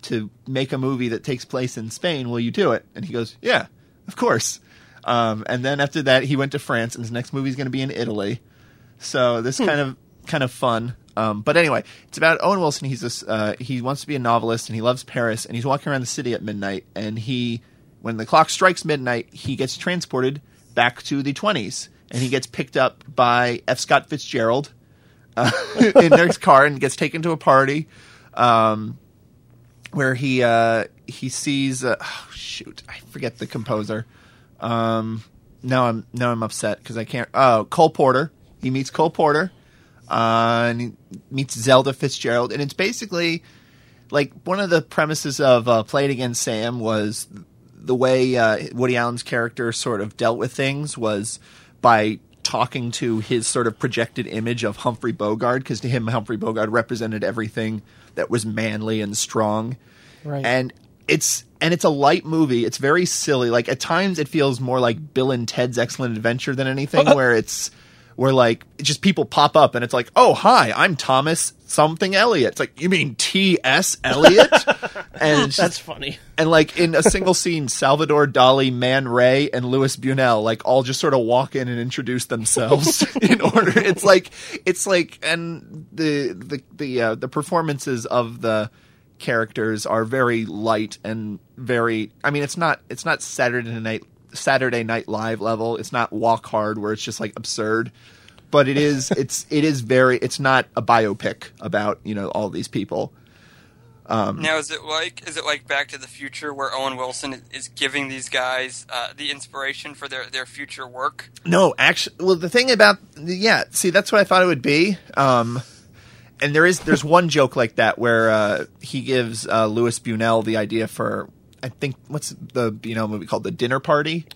to make a movie that takes place in Spain, will you do it?" And he goes, "Yeah, of course." Um, and then after that, he went to France, and his next movie is going to be in Italy. So this kind of kind of fun. Um, but anyway, it's about Owen Wilson. He's this, uh, he wants to be a novelist, and he loves Paris, and he's walking around the city at midnight, and he, when the clock strikes midnight, he gets transported back to the twenties, and he gets picked up by F. Scott Fitzgerald uh, [laughs] in their car and gets taken to a party. Um, where he uh, he sees uh, oh, shoot I forget the composer. Um, now I'm now I'm upset because I can't. Oh, Cole Porter. He meets Cole Porter, uh, and he meets Zelda Fitzgerald, and it's basically like one of the premises of uh, Play It Again, Sam was the way uh, Woody Allen's character sort of dealt with things was by talking to his sort of projected image of Humphrey Bogart, because to him Humphrey Bogart represented everything that was manly and strong right. and it's and it's a light movie. It's very silly. Like at times, it feels more like Bill and Ted's Excellent Adventure than anything. [laughs] where it's where like just people pop up and it's like, oh hi, I'm Thomas something Elliot. It's like you mean T S Eliot, [laughs] and That's funny. and like in a single scene, Salvador Dali, Man Ray, and Louis Buñuel like all just sort of walk in and introduce themselves [laughs] in order. It's like it's like and the the the uh, the performances of the characters are very light and very. I mean, it's not it's not Saturday night Saturday Night Live level. It's not Walk Hard where it's just like absurd. But it is [laughs] it's it is very it's not a biopic about you know all these people. Um, Now, is it like is it like Back to the Future, where Owen Wilson is giving these guys uh, the inspiration for their, their future work? No, actually, well, the thing about yeah, see, that's what I thought it would be. Um, and there is there's one joke like that where uh, he gives uh, Louis Buñuel the idea for I think what's the Buñuel movie called, The Dinner Party.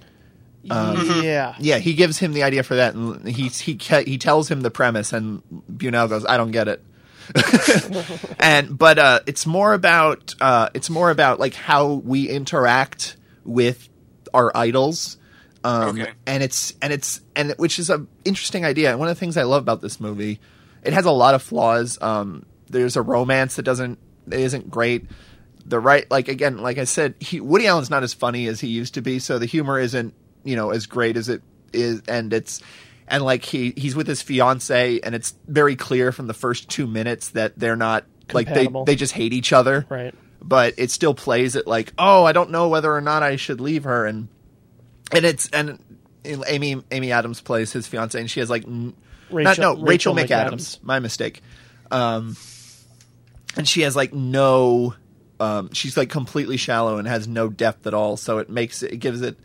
yeah. Yeah, he gives him the idea for that, and he he he tells him the premise, and Buñuel goes, "I don't get it." [laughs] and but uh, it's more about uh, it's more about like how we interact with our idols. Um, Okay. and it's and it's and which is a interesting idea. And one of the things I love about this movie, it has a lot of flaws. Um, there's a romance that doesn't that isn't great. The right, like again, like I said, he, Woody Allen's not as funny as he used to be, so the humor isn't you know as great as it is, and it's and like he he's with his fiance, and it's very clear from the first two minutes that they're not like they they just hate each other, Right. But it still plays it like, oh, I don't know whether or not I should leave her, and and it's and Amy Amy Adams plays his fiance, and she has like n- not, no Rachel, Rachel McAdams. McAdams. My mistake. Um, and she has like no. Um, she's like completely shallow and has no depth at all. So it makes it, it gives it.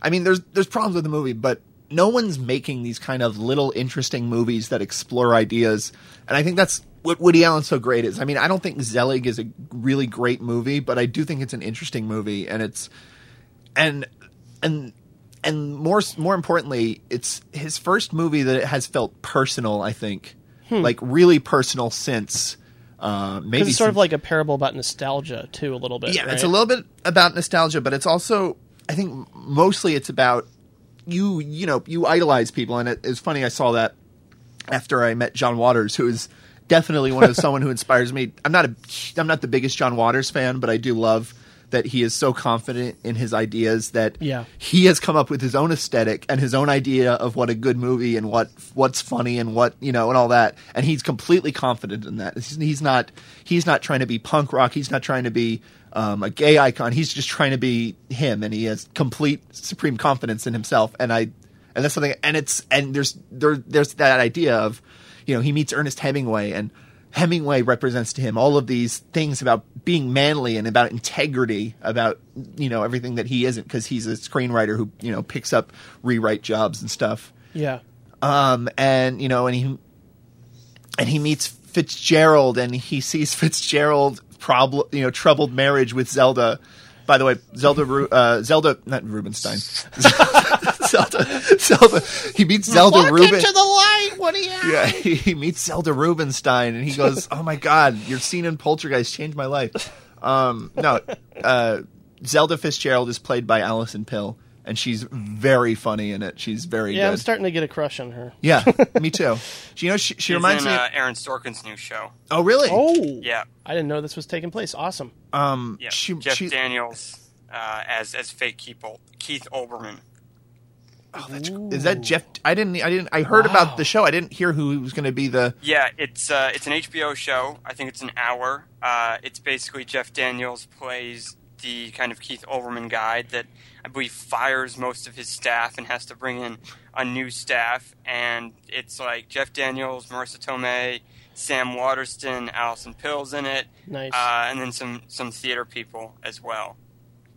I mean, there's there's problems with the movie, but no one's making these kind of little interesting movies that explore ideas, and I think that's what Woody Allen's so great is. I mean, I don't think Zelig is a really great movie, but I do think it's an interesting movie, and it's and and and more more importantly, it's his first movie that has felt personal. I think, like really personal since uh, maybe it's sort of like a parable about nostalgia too, a little bit. yeah, right? it's a little bit about nostalgia, but it's also I think mostly it's about you. You know, you idolize people, and it, it's funny. I saw that after I met John Waters, who is definitely one of [laughs] someone who inspires me. I'm not a I'm not the biggest John Waters fan, but I do love that he is so confident in his ideas that Yeah. he has come up with his own aesthetic and his own idea of what a good movie and what what's funny and what you know and all that. And he's completely confident in that. He's, not he's not trying to be punk rock. He's not trying to be um, a gay icon. He's just trying to be him. And he has complete supreme confidence in himself. And i and that's something and it's and there's there there's that idea of you know he meets ernest hemingway and Hemingway represents to him all of these things about being manly and about integrity, about you know everything that he isn't because he's a screenwriter who you know picks up rewrite jobs and stuff. yeah. Um, and you know, and he and he meets Fitzgerald, and he sees Fitzgerald problem, you know, troubled marriage with Zelda. By the way, Zelda, Ru- uh, Zelda, not Rubenstein. [laughs] Zelda, Zelda. He meets Zelda Ruben. the light. What do you? Yeah, he, [laughs] he meets Zelda Rubinstein and he goes, "Oh my god, your scene in Poltergeist changed my life." Um, no, uh, Zelda Fitzgerald is played by Alison Pill, and she's very funny in it. She's very Yeah, I'm starting to get a crush on her. yeah, [laughs] me too. She, you know, she, she She's reminds in me. uh, Aaron Sorkin's new show. oh, really? Oh, Yeah, I didn't know this was taking place. Awesome. um, yeah. she, Jeff she, Daniels uh, as as fake Keith, Keith Olbermann. Oh, that's, is that Jeff? I didn't, I didn't, I heard about the show. I didn't hear who was going to be the. Yeah, it's uh, it's an HBO show. I think it's an hour. Uh, it's basically Jeff Daniels plays the kind of Keith Olbermann guy that I believe fires most of his staff and has to bring in a new staff. And it's like Jeff Daniels, Marisa Tomei, Sam Waterston, Alison Pill's in it, Nice. uh, and then some some theater people as well.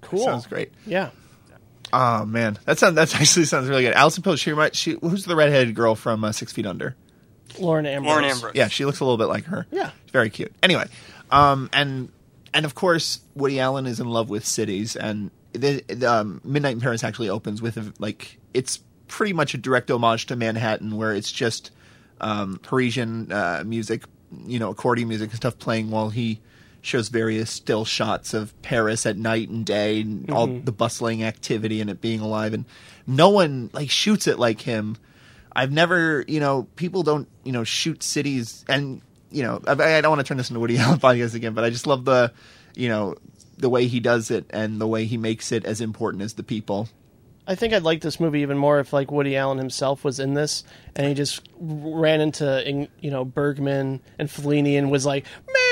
Cool. Sounds great. Yeah. Oh man, that sounds that [laughs] actually sounds really good. Alison Pill. She reminds she who's the redheaded girl from uh, Six Feet Under? Lauren Ambrose. Lauren Ambrose. Yeah, she looks a little bit like her. Yeah. She's very cute. Anyway, um, and and of course Woody Allen is in love with cities, and the, the um, Midnight in Paris actually opens with a, like it's pretty much a direct homage to Manhattan, where it's just um, Parisian uh, music, you know, accordion music and stuff playing while he shows various still shots of Paris at night and day and all mm-hmm. the bustling activity and it being alive and no one like shoots it like him. I've never, you know, people don't, you know, shoot cities and you know, I, I don't want to turn this into Woody [laughs] Allen podcast again, but I just love the, you know, the way he does it and the way he makes it as important as the people. I think I'd like this movie even more if like Woody Allen himself was in this and he just ran into you know Bergman and Fellini and was like,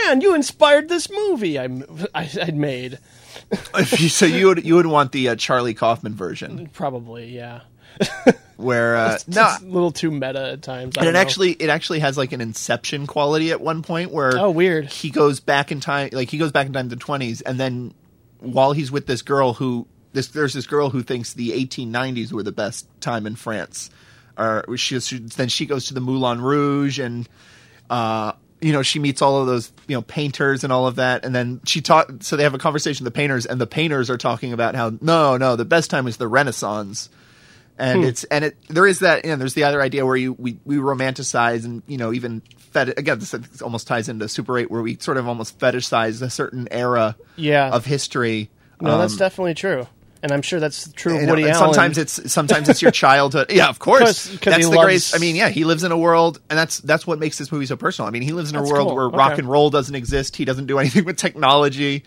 "Man, you inspired this movie I I I'd made." [laughs] so you would you would want the uh, Charlie Kaufman version Probably, yeah. [laughs] where uh, no It's a little too meta at times. And it know. actually it actually has like an inception quality at one point where Oh, weird. he goes back in time like he goes back in time to the 20s and then while he's with this girl who this there's this girl who thinks the 1890s were the best time in France or she, she then she goes to the Moulin Rouge and uh you know she meets all of those you know painters and all of that and then she talk so they have a conversation with the painters and the painters are talking about how no no the best time is the renaissance and it's and it there is that you know, there's the other idea where you we, we romanticize and you know even fet again this almost ties into Super Eight where we sort of almost fetishize a certain era Yeah. of history. No, that's Um, definitely true. And I'm sure that's true of and, Woody and Allen. sometimes it's sometimes it's your [laughs] childhood. Yeah, of course. 'Cause- 'cause that's the loves- grace. I mean, yeah, he lives in a world, and that's that's what makes this movie so personal. I mean, he lives in a That's world cool. where Okay. rock and roll doesn't exist. He doesn't do [laughs] anything with technology.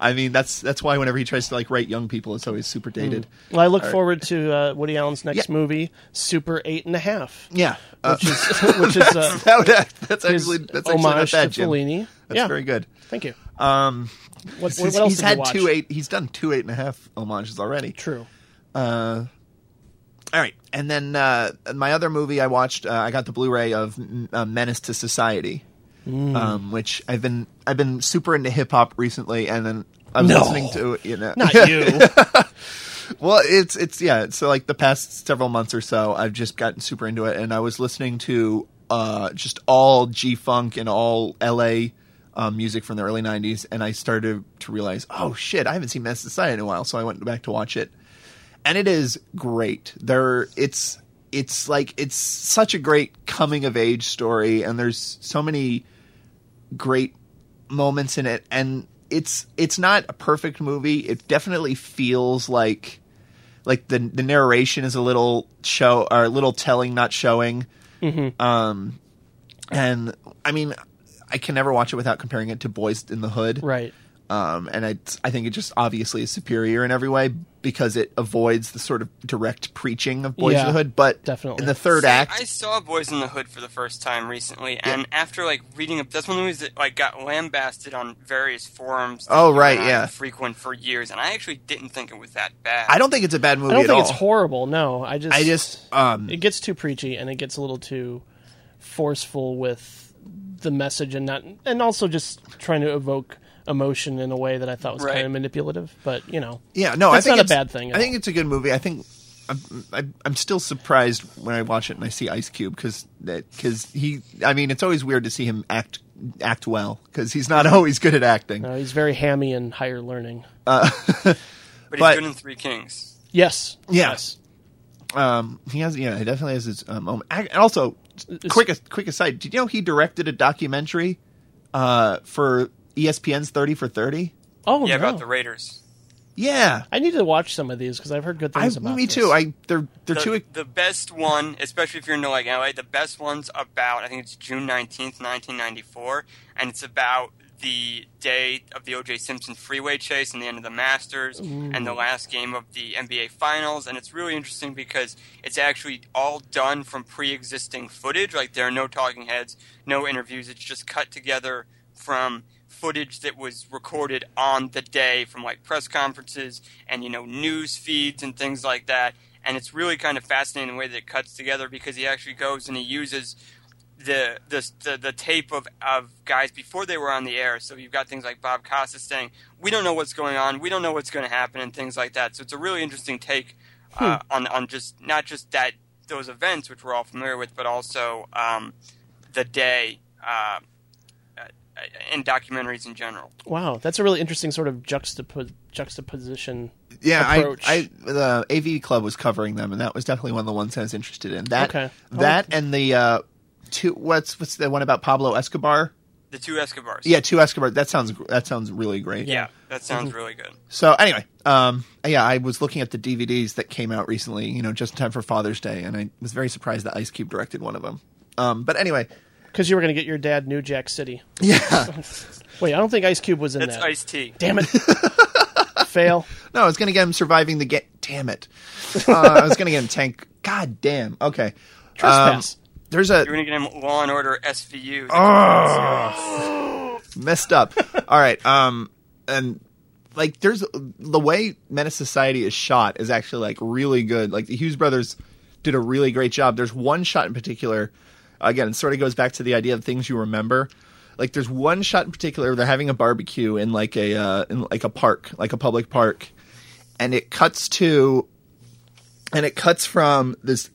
I mean, that's that's why whenever he tries to like write young people, it's always super dated. well, I look forward to uh, Woody Allen's next Yeah. movie, Super Eight and a Half, Yeah, uh, which is [laughs] which is uh, that that's actually that's actually not bad, to Jim. Fellini. That's yeah, very good. Thank you. Um, What, what, else he's had two eight. He's done two eight and a half homages already. True. Uh, all right, and then uh, my other movie I watched, uh, I got the Blu-ray of uh, Menace to Society, Mm. um, which I've been I've been super into hip hop recently, and then I'm No. listening to you know Not you. [laughs] well, it's it's yeah. So like the past several months or so, I've just gotten super into it, and I was listening to uh, just all G funk and all L.A. Um, music from the early '90s, and I started to realize, oh shit, I haven't seen to Society in a while, so I went back to watch it, and it is great. There, it's it's like it's such a great coming of age story, and there's so many great moments in it and it's it's not a perfect movie. It definitely feels like like the the narration is a little show or a little telling not showing. Um and i mean i can never watch it without comparing it to boys in the hood right. um and i i think it just obviously is superior in every way because it avoids the sort of direct preaching of boys in the hood but definitely. in the third See, act I saw Boys in the Hood for the first time recently, and after like reading, a, that's one of the movies that like got lambasted on various forums. Oh, right, yeah. frequent for years, and I actually didn't think it was that bad. i don't think it's a bad movie I don't think all it's horrible. No, I just i just um it gets too preachy and it gets a little too forceful with the message and not and also just trying to evoke emotion in a way that I thought was Right. kind of manipulative. But you know, Yeah, no, That's I think not a it's- bad thing at I think it's a good movie. I think I'm, I'm, I'm still surprised when I watch it and I see Ice Cube because because he. I mean, it's always weird to see him act act well because he's not [laughs] always good at acting. uh, he's very hammy and higher learning. [laughs] but he's but- good in Three Kings. Yes, Yeah. yes. Um, he has, yeah, he definitely has his um, moment. And also, quick quick aside, did you know he directed a documentary uh, for ESPN's Thirty for Thirty? Oh yeah, no. about the Raiders. Yeah, I need to watch some of these because I've heard good I, things about. me this. too. I they're they're the, too. the best one, especially if you're into like LA, the best one's about I think it's June nineteenth, nineteen ninety four, and it's about the day of the O.J. Simpson freeway chase and the end of the Masters and the last game of the NBA Finals, and it's really interesting because it's actually all done from pre-existing footage. Like there are no talking heads, no interviews. It's just cut together from footage that was recorded on the day from like press conferences and you know news feeds and things like that and it's really kind of fascinating the way that it cuts together because he actually goes and he uses the the the, the tape of, of guys before they were on the air so you've got things like Bob Costas saying we don't know what's going on we don't know what's going to happen and things like that so it's a really interesting take uh, on on just not just that those events which we're all familiar with but also um, the day uh, uh, in documentaries in general Wow, that's a really interesting sort of juxtapo- juxtaposition. Yeah, I, approach. I the AV Club was covering them, and that was definitely one of the ones I was interested in. That Okay. that and the uh, two. What's what's the one about Pablo Escobar? the two Escobars Yeah, two Escobar. That sounds that sounds really great. yeah that sounds really good So anyway, um, yeah, I was looking at the DVDs that came out recently. You know, just in time for Father's Day, and I was very surprised that Ice Cube directed one of them. Um, but anyway, Because you were going to get your dad New Jack City. yeah, [laughs] Wait, I don't think Ice Cube was in that's that. Ice T Damn it. [laughs] Fail. no, I was gonna get him surviving the game. Damn it, uh, I was gonna get him tank. God damn. Okay, Trespass. There's a You're gonna get him Law and Order SVU. Oh, messed up. All right. Um, and like, there's the way Menace Society is shot is actually like really good. Like the Hughes brothers did a really great job. There's one shot in particular. Again, it sort of goes back to the idea of things you remember. Like there's one shot in particular. They're having a barbecue in like a uh, in like a park, like a public park, and it cuts to, and it cuts from this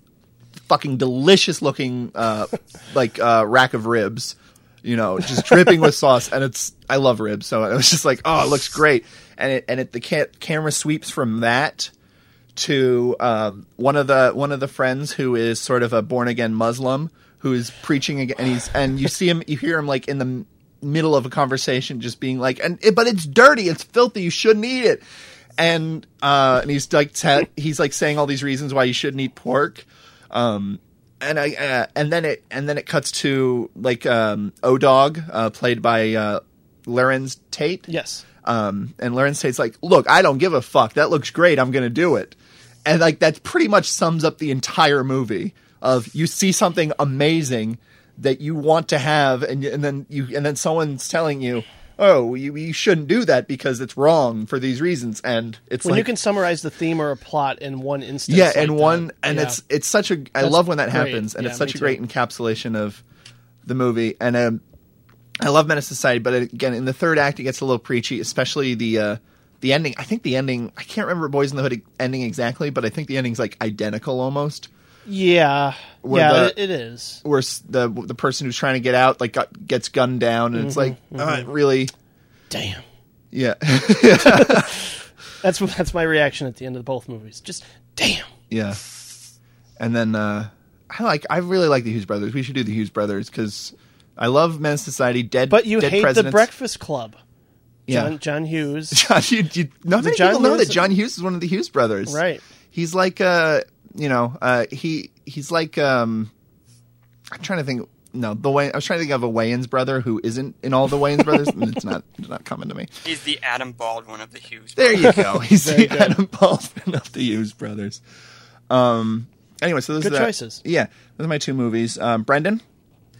fucking delicious looking uh, like uh, rack of ribs, you know, just dripping with sauce. And it's I love ribs, so it was just like, oh, it looks great. And it and it the ca- camera sweeps from that to um, one of the one of the friends who is sort of a born again Muslim who is preaching again, and he's and you see him, you hear him like in the middle of a conversation, just being like, and it, but it's dirty, it's filthy, you shouldn't eat it. And uh, and he's like he's like saying all these reasons why you shouldn't eat pork. Um, and I uh, and then it and then it cuts to like um, O Dog, uh, played by uh, Larenz Tate. yes. Um, and Larenz Tate's like, "Look, I don't give a fuck. That looks great. I'm gonna do it." And like that pretty much sums up the entire movie. Of you see something amazing that you want to have, and and then you and then someone's telling you, "Oh, you, you shouldn't do that because it's wrong for these reasons." And it's When like you can summarize the theme or a plot in one instance. yeah, like and that, one and yeah. it's it's such a I That's love when that great. happens, and Yeah, it's such a great encapsulation of the movie. And um, I love Menace Society, but again, in the third act, it gets a little preachy, especially the uh, the ending. I think the ending. I can't remember Boys in the Hood ending exactly, but I think the ending's like identical almost. Yeah. Yeah, the- it, is. Where the the person who's trying to get out like got, gets gunned down, and it's Mm-hmm, like uh, really, Damn. yeah, [laughs] That's that's my reaction at the end of both movies. Just damn. yeah. And then uh, I like I really like the Hughes brothers. We should do the Hughes brothers because. I love Men's Society. Dead, But you dead hate presidents. the Breakfast Club. Yeah. John, John Hughes. [laughs] John, you, you, not many John people know that John Hughes is one of the Hughes brothers. Right. He's like, uh, you know, uh, he he's like, um, I'm trying to think. No, the way I was trying to think of a Wayans brother who isn't in all the Wayans brothers. [laughs] it's not it's not coming to me. He's the Adam Baldwin of the Hughes. There you go. He's Very the good. Adam Baldwin of the Hughes brothers. Um. Anyway, so those Good are the- choices. Yeah, those are my two movies. Um, Brendan.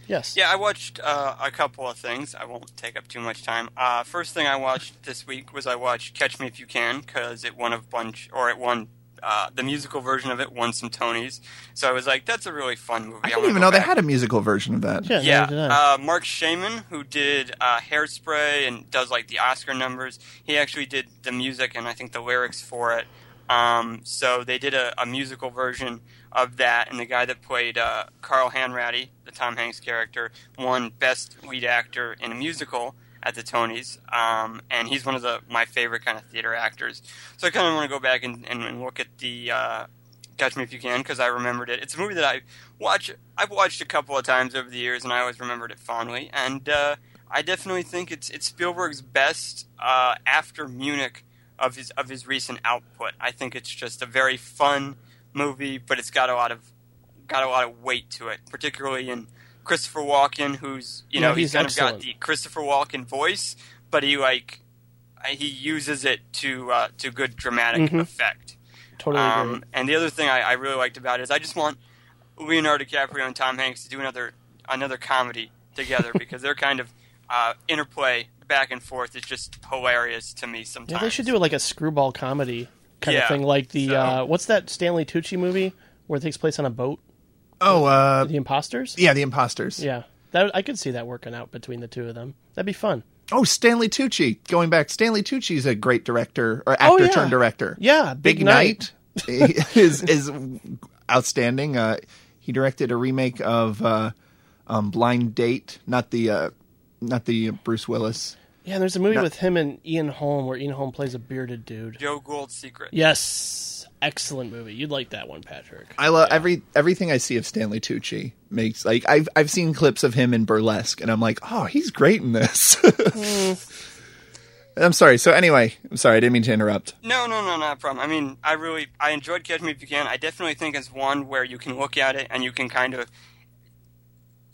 Yes. Yeah, I watched uh, a couple of things. I won't take up too much time. Uh, first thing I watched this week was I watched Catch Me If You Can because it won a bunch, or it won uh, the musical version of it won some Tonys. So I was like, that's a really fun movie. I didn't even know they had a musical version of that. Yeah. Yeah, neither uh, Marc Shaiman, who did uh, Hairspray and does like the Oscar numbers, he actually did the music and I think the lyrics for it. Um, so they did a, a musical version of that, and the guy that played uh, Carl Hanratty, the Tom Hanks character, won Best Lead Actor in a Musical at the Tonys, um, and he's one of the my favorite kind of theater actors. So I kind of want to go back and, and, and look at the uh, Catch Me If You Can because I remembered it. It's a movie that I watch. I've watched a couple of times over the years, and I always remembered it fondly. And uh, I definitely think it's it's Spielberg's best uh, after Munich of his of his recent output. I think it's just a very fun movie, but it's got a lot of got a lot of weight to it, particularly in Christopher Walken, who's you Yeah, know he's kind excellent. of got the Christopher Walken voice, but he like he uses it to uh, to good dramatic Mhm. effect. Totally agree. Um, and the other thing I, I really liked about it is I just want Leonardo DiCaprio and Tom Hanks to do another another comedy together [laughs] because their kind of uh, interplay back and forth is just hilarious to me sometimes. Yeah, they should do like a screwball comedy kind of thing, like the so- uh, what's that Stanley Tucci movie where it takes place on a boat? Oh, uh, The Imposters. yeah, the imposters. Yeah, that I could see that working out between the two of them. That'd be fun. Oh, Stanley Tucci. Going back, Stanley Tucci's a great director or actor Oh, yeah. turned director. Yeah, Big, Big Night, [laughs] [laughs] is is outstanding. Uh, he directed a remake of uh, um, Blind Date, not the uh, not the Bruce Willis. Yeah, and there's a movie No. with him and Ian Holm where Ian Holm plays a bearded dude. Joe Gould's Secret. Yes, excellent movie. You'd like that one, Patrick. I love every everything I see of Stanley Tucci makes like I've I've seen clips of him in burlesque and I'm like, oh, he's great in this. [laughs] I'm sorry. So anyway, I'm sorry. I didn't mean to interrupt. No, no, no, not a problem. I mean, I really, I enjoyed Catch Me If You Can. I definitely think it's one where you can look at it and you can kind of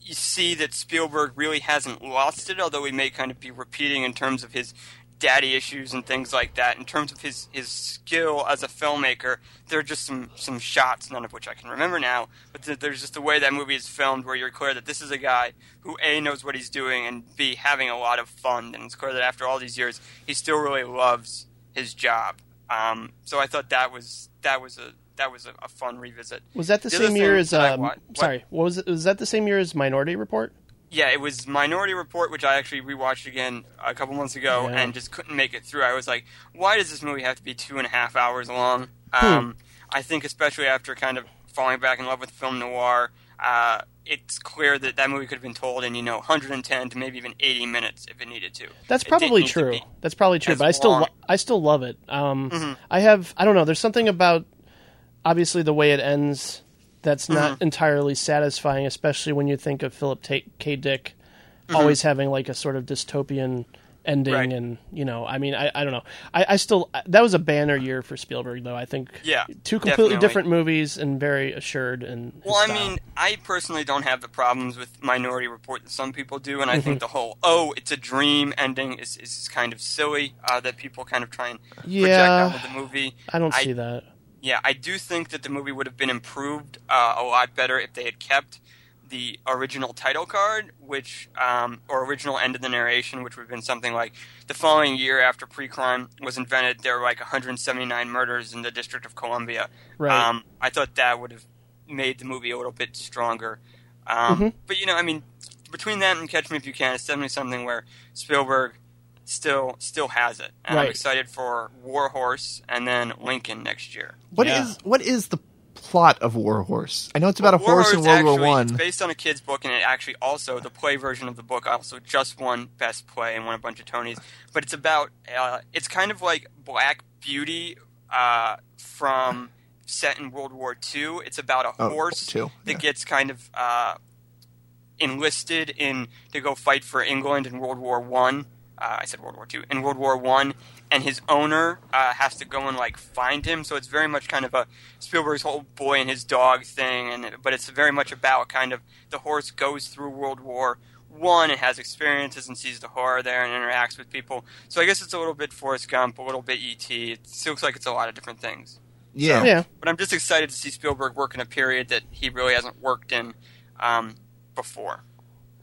you see that Spielberg really hasn't lost it, although he may kind of be repeating in terms of his daddy issues and things like that. In terms of his, his skill as a filmmaker, there are just some, some shots, none of which I can remember now, but th- there's just the way that movie is filmed where you're clear that this is a guy who A, knows what he's doing, and B, having a lot of fun. And it's clear that after all these years, he still really loves his job. Um, so I thought that was that was a that was a, a fun revisit. Was that the, The same year as? Um, sorry, what was it? Was that the same year as Minority Report? Yeah, it was Minority Report, which I actually rewatched again a couple months ago Yeah. and just couldn't make it through. I was like, why does this movie have to be two and a half hours long? Hmm. Um, I think, especially after kind of falling back in love with film noir, uh, it's clear that that movie could have been told in you know 110 to maybe even 80 minutes if it needed to. That's probably true. That's probably true. But I still, lo- I still love it. Um, Mm-hmm. I have, I don't know. There's something about, obviously, the way it ends that's not Mm-hmm. entirely satisfying, especially when you think of Philip K. Dick Mm-hmm. always having like a sort of dystopian ending, Right. and you know, I mean, I, I don't know. I, I still that was a banner year for Spielberg, though. I think, Yeah, two completely definitely. different movies and very assured and. Well, I mean, I personally don't have the problems with Minority Report that some people do, and I think Mm-hmm. the whole "oh, it's a dream" ending is, is kind of silly. Uh, that people kind of try and project Yeah. out of the movie. I don't I- see that. Yeah, I do think that the movie would have been improved uh, a lot better if they had kept the original title card, which um, or original end of the narration, which would have been something like the following year after pre-crime was invented, there were like 179 murders in the District of Columbia. Right. Um, I thought that would have made the movie a little bit stronger. Um, Mm-hmm. But you know, I mean, between that and Catch Me If You Can, it's definitely something where Spielberg still still has it, and I'm excited for War Horse and then Lincoln next year. What is Yeah. what is the plot of War Horse? I know it's about a War horse in World actually, War One. It's based on a kid's book, and it actually also the play version of the book also just won Best Play and won a bunch of Tonys. But it's about uh, it's kind of like Black Beauty uh, from set in World War II. It's about a Oh, horse two, that yeah. gets kind of uh, enlisted in to go fight for England in World War One. Uh, I said World War Two in World War One, and his owner uh, has to go and like find him. So it's very much kind of a Spielberg's whole boy and his dog thing, and but it's very much about kind of the horse goes through World War One and has experiences and sees the horror there and interacts with people. So I guess it's a little bit Forrest Gump, a little bit ET. It looks like it's a lot of different things. yeah. Yeah. But I'm just excited to see Spielberg work in a period that he really hasn't worked in um, before.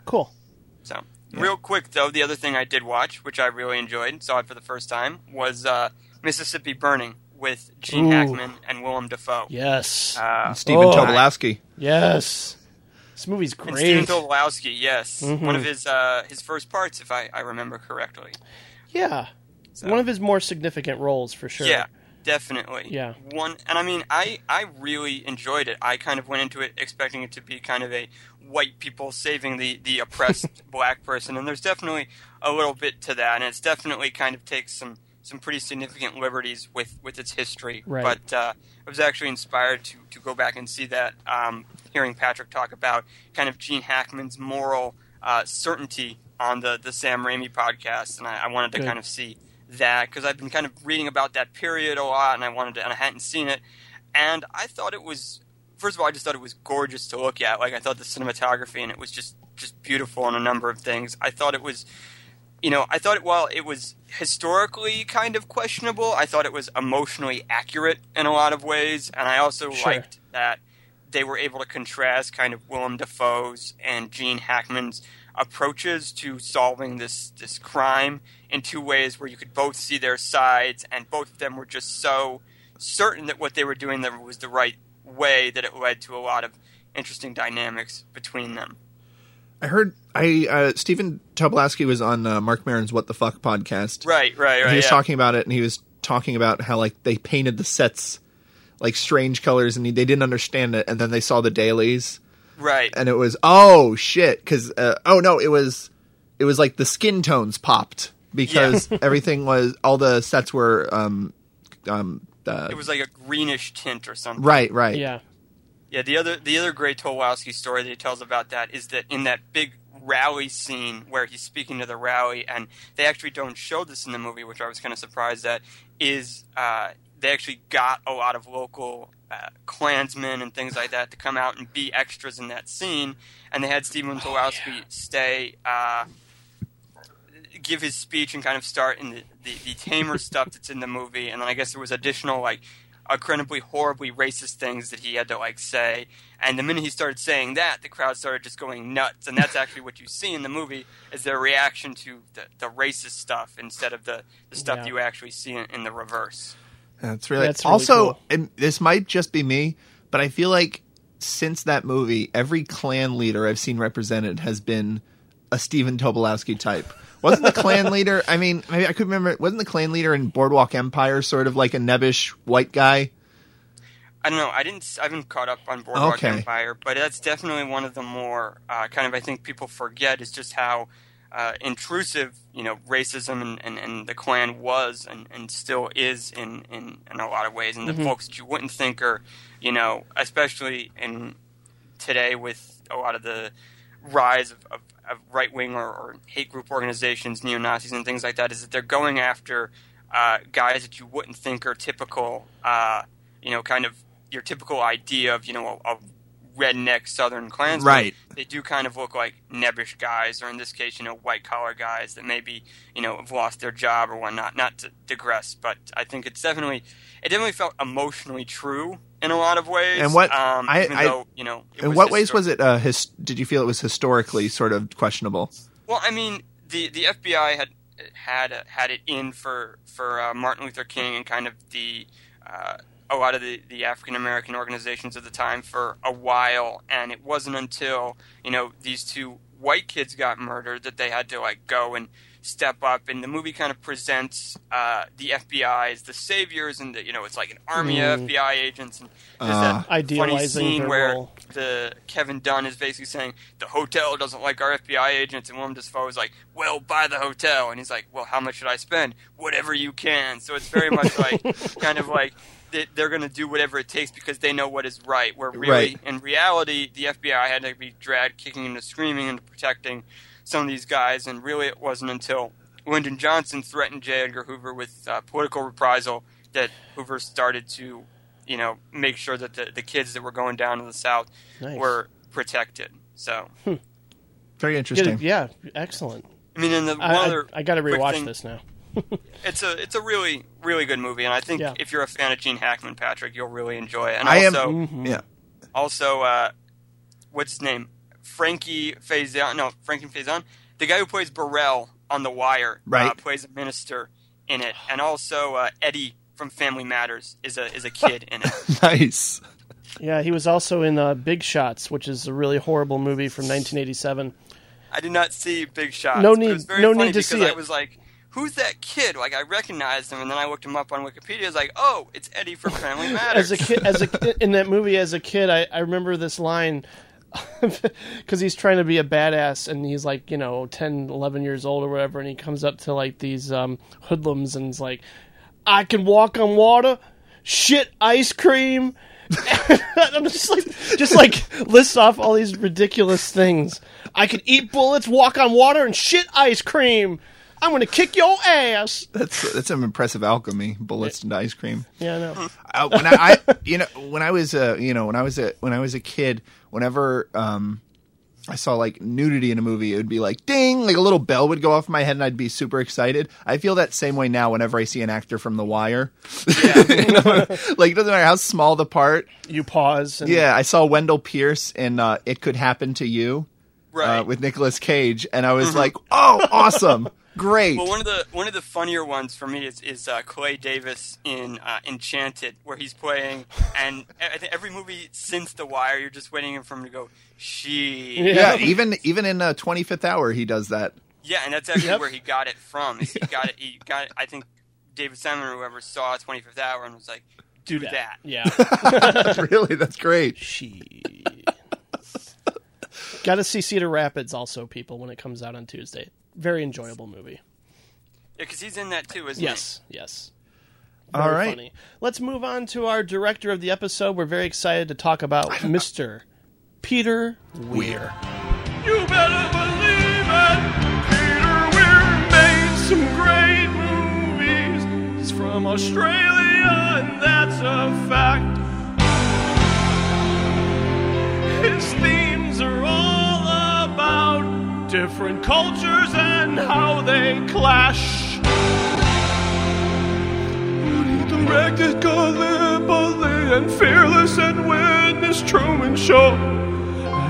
Cool. So, real quick though, the other thing I did watch, which I really enjoyed, saw it for the first time, was uh, Mississippi Burning with Gene Ooh. Hackman and Willem Dafoe. Yes. Uh, Stephen Oh. Tobolowsky. yes. This movie's and Stephen great. Tobolowsky, yes, Mhm. one of his uh, his first parts, if I, I remember correctly. Yeah. So- One of his more significant roles for sure. Yeah, definitely. Yeah. One, and I mean, I I really enjoyed it. I kind of went into it expecting it to be kind of a white people saving the the oppressed [laughs] black person, and there's definitely a little bit to that, and it's definitely kind of takes some some pretty significant liberties with with its history. Right. But uh, I was actually inspired to to go back and see that. Um, hearing Patrick talk about kind of Gene Hackman's moral uh, certainty on the the Sam Raimi podcast, and I, I wanted to Good. kind of see that because I've been kind of reading about that period a lot, and I wanted to, and I hadn't seen it, and I thought it was. First of all, I just thought it was gorgeous to look at. Like I thought the cinematography and it was just just beautiful in a number of things. I thought it was, you know, I thought it while it was historically kind of questionable, I thought it was emotionally accurate in a lot of ways, and I also Sure. liked that they were able to contrast kind of Willem Dafoe's and Gene Hackman's approaches to solving this this crime in two ways where you could both see their sides and both of them were just so certain that what they were doing there was the right way that it led to a lot of interesting dynamics between them. I heard I uh, Stephen Tobolowsky was on uh, Marc Maron's What the Fuck podcast. Right, right, right. he was yeah. talking about it, and he was talking about how like they painted the sets like strange colors, and he, they didn't understand it, and then they saw the dailies, right. and it was oh shit, because uh, oh no, it was it was like the skin tones popped because [laughs] everything was all the sets were um um uh, It was like a greenish tint or something. right right Yeah. Yeah, the other the other great Tobolowsky story that he tells about that is that in that big rally scene where he's speaking to the rally, and they actually don't show this in the movie, which I was kind of surprised at, is uh, they actually got a lot of local uh, Klansmen and things like that to come out and be extras in that scene, and they had Stephen Tobolowsky stay. Uh, give his speech and kind of start in the, the, the tamer [laughs] stuff that's in the movie, and then I guess there was additional like incredibly horribly racist things that he had to like say. And the minute he started saying that, the crowd started just going nuts. And that's actually what you see in the movie is their reaction to the, the racist stuff instead of the, the stuff Yeah. you actually see in, in the reverse. That's really That's really also. cool. And this might just be me, but I feel like since that movie, every clan leader I've seen represented has been a Stephen Tobolowsky type. Wasn't the clan leader? I mean, maybe I could remember. Wasn't the clan leader in Boardwalk Empire sort of like a nebbish white guy? I don't know. I didn't. I haven't caught up on Boardwalk Okay. Empire, but that's definitely one of the more uh, kind of. I think people forget is just how uh, intrusive you know racism and, and, and the Klan was and, and still is in, in, in a lot of ways, and the folks that you wouldn't think are you know especially in today with a lot of the rise of, of, of right wing or, or hate group organizations, neo Nazis, and things like that, is that they're going after uh, guys that you wouldn't think are typical, uh, you know, kind of your typical idea of, you know, a, a redneck Southern Klansman. Right. They do kind of look like nebbish guys, or in this case, you know, white collar guys that maybe, you know, have lost their job or whatnot. Not to digress, but I think it's definitely, it definitely felt emotionally true in a lot of ways. And what- um, I- I- though, you know, it In was what ways was it? Uh, his, did you feel it was historically sort of questionable? Well, I mean, the the FBI had had had it in for for uh, Martin Luther King and kind of the uh, a lot of the, the African American organizations at the time for a while, and it wasn't until you know these two white kids got murdered that they had to like go and step up. And the movie kind of presents uh, the FBI as the saviors, and the, you know it's like an army of FBI agents. And there's that funny scene where role. the Kevin Dunn is basically saying the hotel doesn't like our FBI agents, and Willem Dafoe is like, "Well, buy the hotel," and he's like, "Well, how much should I spend? Whatever you can." So it's very much like [laughs] kind of like they- they're going to do whatever it takes because they know what is right. Where really, Right. in reality, the FBI had to be dragged kicking and screaming and protecting some of these guys, and really, it wasn't until Lyndon Johnson threatened J. Edgar Hoover with uh, political reprisal that Hoover started to, you know, make sure that the, the kids that were going down to the South Nice. were protected. So, Very interesting. yeah, excellent. I mean, and the I, I, other I got to quick rewatch thing- this now. [laughs] It's a it's a really really good movie, and I think Yeah. if you're a fan of Gene Hackman, Patrick, you'll really enjoy it. And I am- also, Mm-hmm. Yeah. also, uh, what's his name? Frankie Faison. No, Frankie Faison. The guy who plays Burrell on The Wire, uh, plays a minister in it, and also uh, Eddie from Family Matters is a is a kid in it. [laughs] Nice. Yeah, he was also in uh, Big Shots, which is a really horrible movie from 1987. I did not see Big Shots. No but it need- was very no funny need to because see I it. was like, "Who's that kid?" Like I recognized him, and then I looked him up on Wikipedia. I was like, "Oh, it's Eddie from Family Matters." [laughs] As a kid, as a in that movie, as a kid, I, I remember this line [laughs] because he's trying to be a badass, and he's like, you know, 10, 11 years old or whatever, and he comes up to like these um, hoodlums and is like, "I can walk on water, shit ice cream." [laughs] I'm just like, just like lists off all these ridiculous things. I can eat bullets, walk on water, and shit ice cream. I'm gonna kick your ass. That's that's some impressive alchemy, bullets and ice cream. Yeah, I know. uh, when I, I, you know, when I was a, you know, when I was a, when I was a kid, whenever um, I saw like nudity in a movie, it would be like ding, like a little bell would go off in my head, and I'd be super excited. I feel that same way now whenever I see an actor from The Wire. [laughs] You know, like it doesn't matter how small the part. You pause. And, Yeah, I saw Wendell Pierce in uh, "It Could Happen to You" Right. uh, with Nicolas Cage, and I was like, oh, awesome, great. Well, one of the one of the funnier ones for me is is uh, Clay Davis in uh, Enchanted, where he's playing, and I think every movie since The Wire, you're just waiting for him to go she. yeah, even even in uh, 25th Hour, he does that. Yeah, and that's actually Yep. where he got it from. is He got it. He got it. I think David Simon or whoever saw 25th Hour and was like, "Do that." Yeah. [laughs] really, that's great. she. Got to see Cedar Rapids also, people, when it comes out on Tuesday. Very enjoyable movie. Yeah, because he's in that too, isn't he? Yes, yes. All Very right. funny. Let's move on to our director of the episode. We're very excited to talk about Mr. Peter Weir. You better believe it. Peter Weir made some great movies. He's from Australia, and that's a fact. His themes are all about different cultures and how they clash. He directed Gallipoli and Fearless and Witness Truman Show.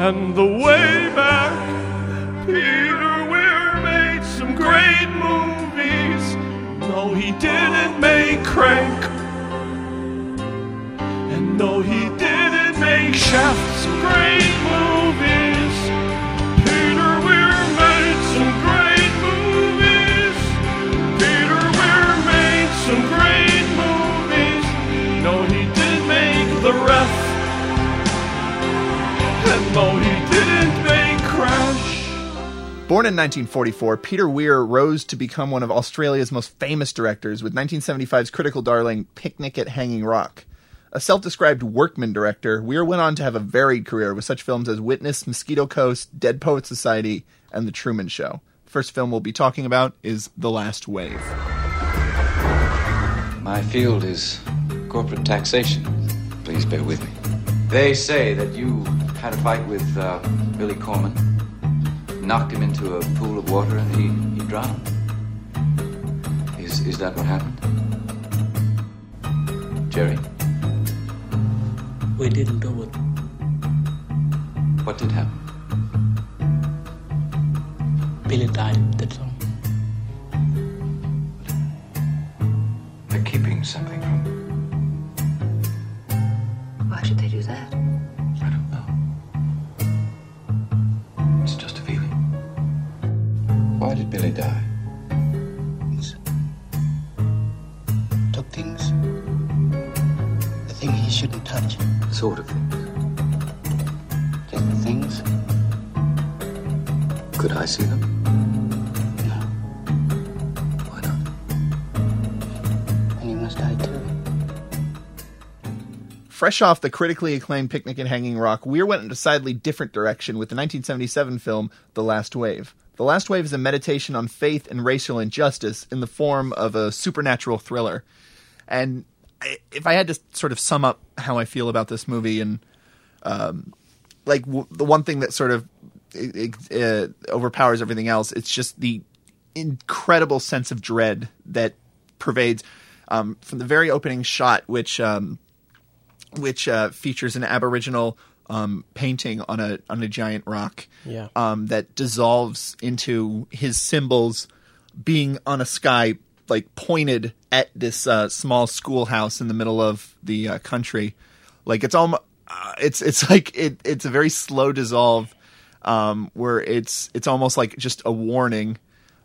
And the way back, Peter Weir made some great movies. No, he didn't make Crank. And no, he didn't make Chef. Some great movies. Born in 1944, Peter Weir rose to become one of Australia's most famous directors with 1975's critical darling Picnic at Hanging Rock. A self described workman director, Weir went on to have a varied career with such films as Witness, Mosquito Coast, Dead Poet Society, and The Truman Show. The first film we'll be talking about is The Last Wave. My field is corporate taxation. Please bear with me. They say that you had a fight with uh, Billy Corman, knocked him into a pool of water, and he, he drowned. Is, is that what happened? Jerry, We didn't do it. what did happen? Billy died, that's all. They're keeping something from me. Why should they do that? Why did Billy die? Things. Took things. The thing he shouldn't touch. The Sort of things. The things. Could I see them? Fresh off the critically acclaimed Picnic at Hanging Rock, Weir went in a decidedly different direction with the 1977 film The Last Wave. The Last Wave is a meditation on faith and racial injustice in the form of a supernatural thriller. And if I had to sort of sum up how I feel about this movie, and um, like w- the one thing that sort of uh, overpowers everything else, it's just the incredible sense of dread that pervades um, from the very opening shot, which um, which uh, features an Aboriginal um, painting on a on a giant rock. Yeah. Um, that dissolves into his symbols being on a sky like pointed at this uh, small schoolhouse in the middle of the uh, country. Like it's almost uh, it's it's [laughs] like it it's a very slow dissolve um, where it's it's almost like just a warning.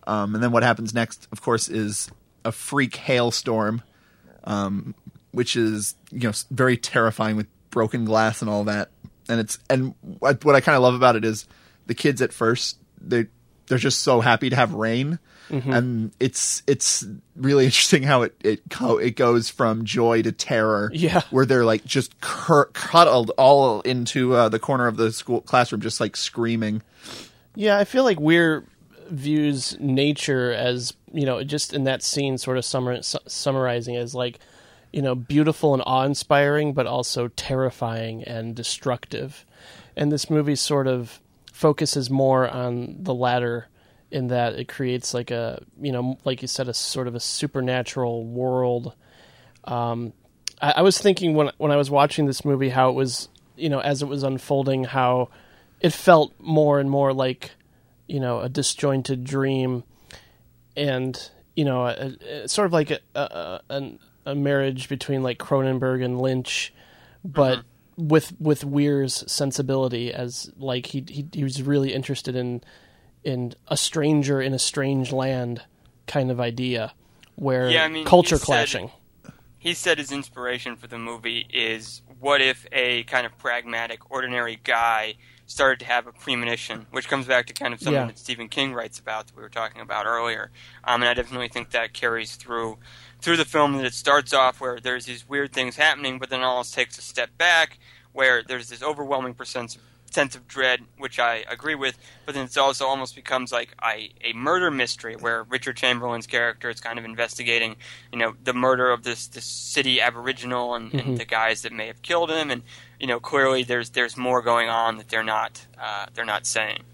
Um, and then what happens next, of course, is a freak hailstorm um, which is you know very terrifying with broken glass and all that. And it's and what, what I kind of love about it is the kids at first they they're just so happy to have rain, and it's it's really [laughs] interesting how it it co- it goes from joy to terror. Yeah. where they're like just cur- cuddled all into uh, the corner of the school classroom, just like screaming. Yeah, I feel like Weir views nature as you know just in that scene sort of summar, su- summarizing as like you know beautiful and awe-inspiring but also terrifying and destructive. And this movie sort of focuses more on the latter in that it creates like a you know like you said a sort of a supernatural world. Um, I, I was thinking when when I was watching this movie how it was you know as it was unfolding how it felt more and more like you know a disjointed dream. And you know a, a, sort of like a, a, a, a marriage between like Cronenberg and Lynch but with with Weir's sensibility as like he, he he was really interested in in a stranger in a strange land kind of idea where Yeah, I mean, culture he said- clashing he said his inspiration for the movie is what if a kind of pragmatic, ordinary guy started to have a premonition, which comes back to kind of something Yeah. that Stephen King writes about that we were talking about earlier. Um, and I definitely think that carries through through the film that it starts off where there's these weird things happening, but then almost takes a step back where there's this overwhelming sense sense of dread, which I agree with, but then it also almost becomes like a, a murder mystery where Richard Chamberlain's character is kind of investigating, you know, the murder of this, this city aboriginal and, and the guys that may have killed him, and you know, clearly there's there's more going on that they're not uh, they're not saying.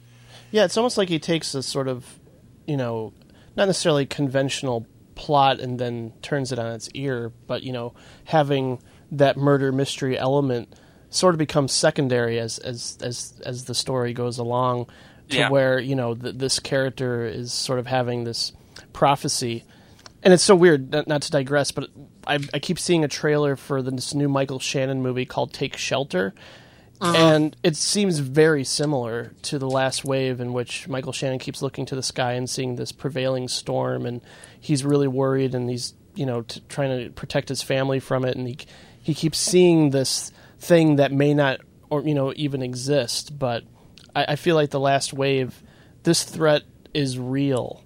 Yeah, it's almost like he takes a sort of, you know, not necessarily conventional plot and then turns it on its ear, but you know, having that murder mystery element sort of becomes secondary as as as as the story goes along, to Yeah. where you know th- this character is sort of having this prophecy, and it's so weird. Not, not to digress, but I, I keep seeing a trailer for this new Michael Shannon movie called Take Shelter, uh-huh. and it seems very similar to the last wave in which Michael Shannon keeps looking to the sky and seeing this prevailing storm, and he's really worried, and he's you know t- trying to protect his family from it, and he he keeps seeing this thing that may not or you know even exist, but I, I feel like the last wave, this threat is real,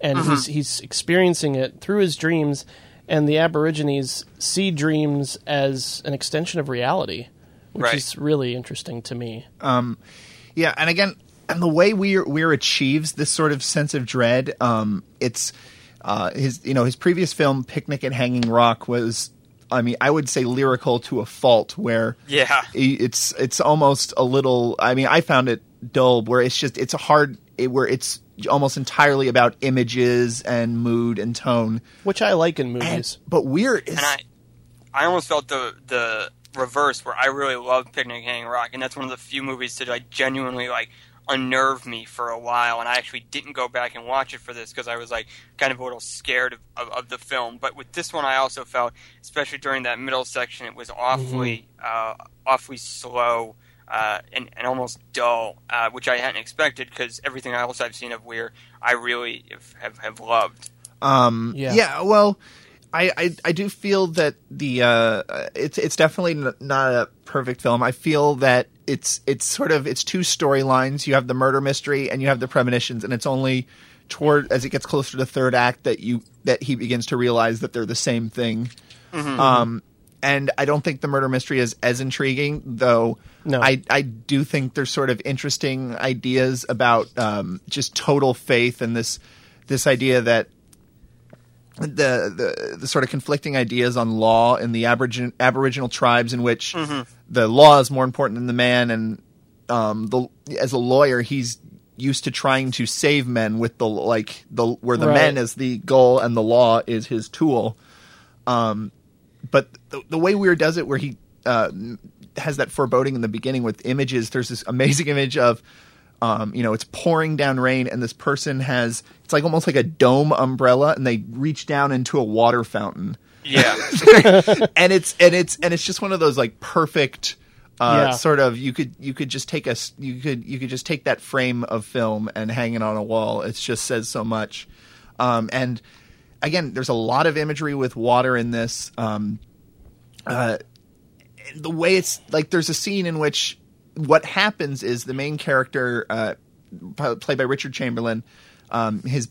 and he's he's experiencing it through his dreams, and the Aborigines see dreams as an extension of reality, which Right. is really interesting to me. um Yeah, and again, and the way Weir Weir achieves this sort of sense of dread, um, it's uh, his you know his previous film Picnic at Hanging Rock was, I mean, I would say lyrical to a fault, where Yeah. it's it's almost a little. I mean, I found it dull, where it's just it's a hard it, where it's almost entirely about images and mood and tone. which I like in And, movies. but Weir is and I, I almost felt the the reverse where I really loved Picnic at Hanging Rock, and that's one of the few movies that I genuinely like unnerved me for a while, and I actually didn't go back and watch it for this because I was like kind of a little scared of, of, of the film. But with this one, I also felt, especially during that middle section, it was awfully uh, awfully slow. Uh, and, and almost dull, uh, which I hadn't expected because everything else I've seen of Weir, I really have, have, have loved. Um, Yeah. yeah. well, I, I I do feel that the uh, it's it's definitely not a perfect film. I feel that it's it's sort of it's two storylines. You have the murder mystery and you have the premonitions, and it's only toward as it gets closer to the third act that you that he begins to realize that they're the same thing. Um, and I don't think the murder mystery is as intriguing, though. No. I I do think there's sort of interesting ideas about um, just total faith and this this idea that the, the the sort of conflicting ideas on law in the Aboriginal Aboriginal tribes in which the law is more important than the man, and um, the as a lawyer he's used to trying to save men with the like the where the Right. man is the goal and the law is his tool. Um, but the, the way Weir does it, where he uh, has that foreboding in the beginning with images. There's this amazing [laughs] image of, um, you know, it's pouring down rain, and this person has it's like almost like a dome umbrella, and they reach down into a water fountain, Yeah. [laughs] and it's and it's and it's just one of those like perfect. Uh, Yeah. Sort of, you could you could just take a s- you could you could just take that frame of film and hang it on a wall. It just says so much, um, and again, there's a lot of imagery with water in this. Um, uh, the way it's like, there's a scene in which what happens is the main character, uh, played by Richard Chamberlain, um, his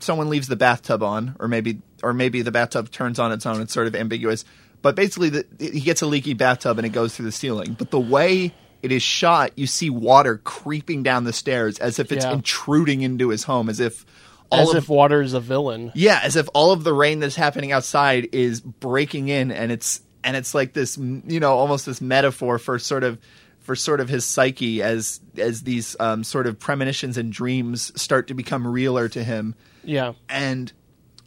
someone leaves the bathtub on, or maybe or maybe the bathtub turns on its own. It's sort of ambiguous, but basically, the, he gets a leaky bathtub and it goes through the ceiling. But the way it is shot. You see water creeping down the stairs as if it's Yeah. intruding into his home, as if all As of if water is a villain. yeah, as if all of the rain that's happening outside is breaking in, and it's and it's like this, you know, almost this metaphor for sort of for sort of his psyche as as these um, sort of premonitions and dreams start to become realer to him, Yeah. and.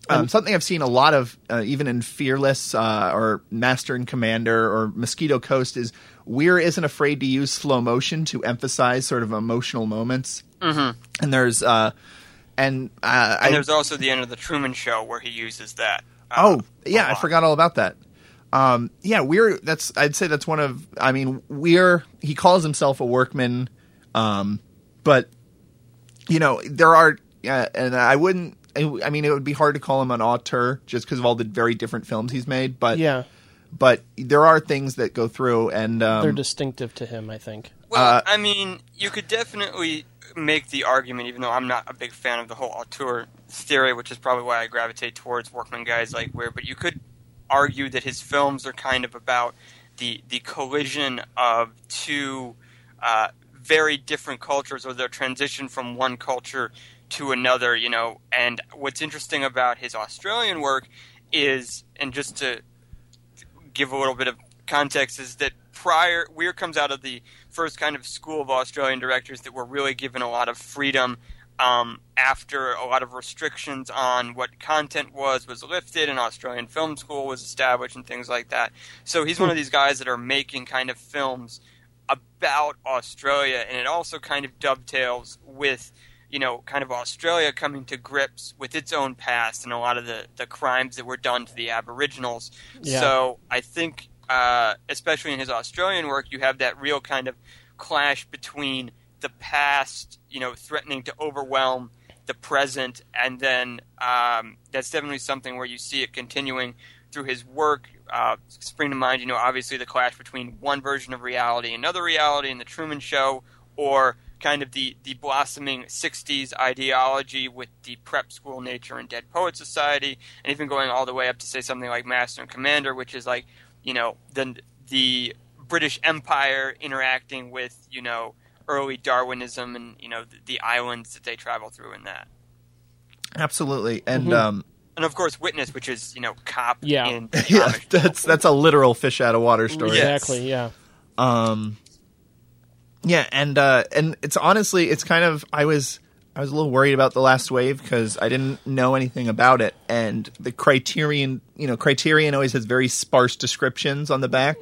Um, something I've seen a lot of, uh, even in Fearless uh, or Master and Commander or Mosquito Coast, is Weir isn't afraid to use slow motion to emphasize sort of emotional moments. Mm-hmm. And there's, uh, and uh, And there's also the end of the Truman Show where he uses that. uh, Oh, yeah, I forgot all about that. Um, yeah, we're that's I'd say that's one of I mean Weir he calls himself a workman, um, but you know there are uh, and I wouldn't I mean it would be hard to call him an auteur just because of all the very different films he's made, but Yeah. but there are things that go through and um, They're distinctive to him, I think. Well, Uh, I mean, you could definitely make the argument, even though I'm not a big fan of the whole auteur theory, which is probably why I gravitate towards workman guys like Weir. But you could argue that his films are kind of about the the collision of two uh, very different cultures, or their transition from one culture to another. You know, and what's interesting about his Australian work is, and just to give a little bit of context is that prior Weir comes out of the first kind of school of Australian directors that were really given a lot of freedom um, after a lot of restrictions on what content was was lifted and Australian Film School was established and things like that. So he's one of these guys that are making kind of films about Australia and it also kind of dovetails with you know, kind of Australia coming to grips with its own past and a lot of the, the crimes that were done to the Aboriginals. Yeah. So I think, uh, especially in his Australian work, you have that real kind of clash between the past, you know, threatening to overwhelm the present, and then um, that's definitely something where you see it continuing through his work. Uh, spring to mind, you know, obviously the clash between one version of reality, and another reality in the Truman Show, or kind of the, the blossoming 60s ideology with the prep school nature and Dead Poet Society, and even going all the way up to say something like Master and Commander, which is like, you know, the, the British Empire interacting with, you know, early Darwinism and, you know, the, the islands that they travel through in that. absolutely and Mm-hmm. um, And of course, Witness, which is, you know, cop Yeah. in [laughs] yeah that's that's a literal fish out of water story. Yeah. Exactly, yeah. Um, yeah, and uh, and it's honestly, it's kind of I was I was a little worried about the last wave because I didn't know anything about it, and the Criterion, you know, Criterion always has very sparse descriptions on the back,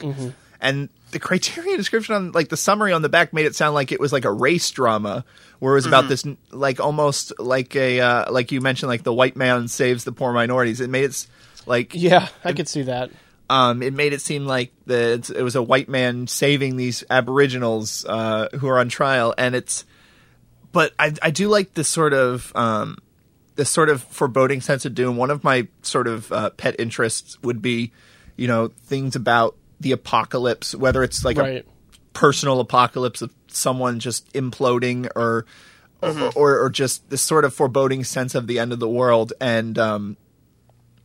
and the Criterion description on like the summary on the back made it sound like it was like a race drama where it was about this like almost like a uh, like you mentioned like the white man saves the poor minorities. It made it like Yeah, I could see that. um, it made it seem like the it was a white man saving these Aboriginals uh, who are on trial, and it's. But I I do like this sort of um, this sort of foreboding sense of doom. One of my sort of uh, pet interests would be, you know, things about the apocalypse, whether it's like Right. a personal apocalypse of someone just imploding or. Or, or just this sort of foreboding sense of the end of the world, and um,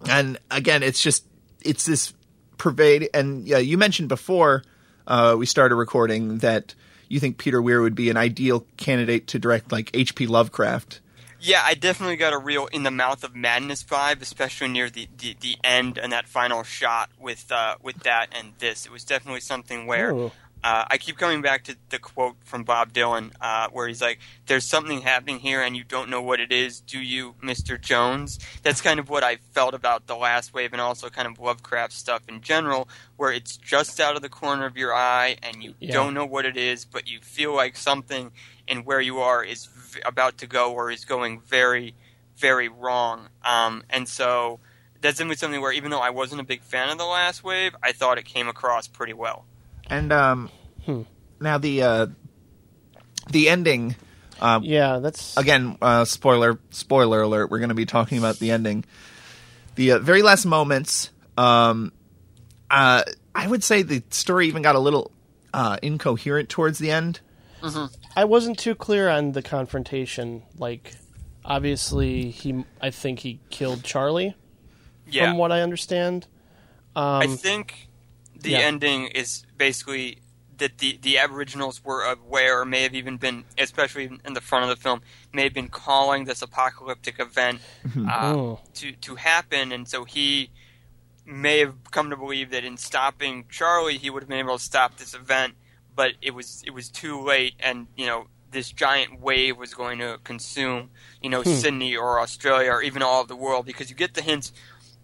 and again, it's just it's this pervade. And yeah, you mentioned before uh, we started recording that you think Peter Weir would be an ideal candidate to direct like H.P. Lovecraft. Yeah, I definitely got a real in the mouth of madness vibe, especially near the, the, the end and that final shot with uh, with that and this. It was definitely something where uh, I keep coming back to the quote from Bob Dylan, uh, where he's like, "There's something happening here, and you don't know what it is, do you, Mister Jones?" That's kind of what I felt about the last wave, and also kind of Lovecraft stuff in general, where it's just out of the corner of your eye, and you Yeah. don't know what it is, but you feel like something and where you are is about to go or is going very, very wrong. Um, and so that's definitely something where even though I wasn't a big fan of the last wave, I thought it came across pretty well. And um, now the uh, the ending Yeah, that's again. Uh, spoiler spoiler alert. We're going to be talking about the ending. The uh, very last moments. Um, uh, I would say the story even got a little uh, incoherent towards the end. I wasn't too clear on the confrontation. Like, obviously, he I think he killed Charlie, Yeah. from what I understand. I Um, think the yeah. ending is basically that the, the Aboriginals were aware, or may have even been, especially in the front of the film, may have been calling this apocalyptic event uh, Oh. to to happen, and so he may have come to believe that in stopping Charlie, he would have been able to stop this event, but it was it was too late, and you know this giant wave was going to consume you know Sydney or Australia or even all of the world because you get the hints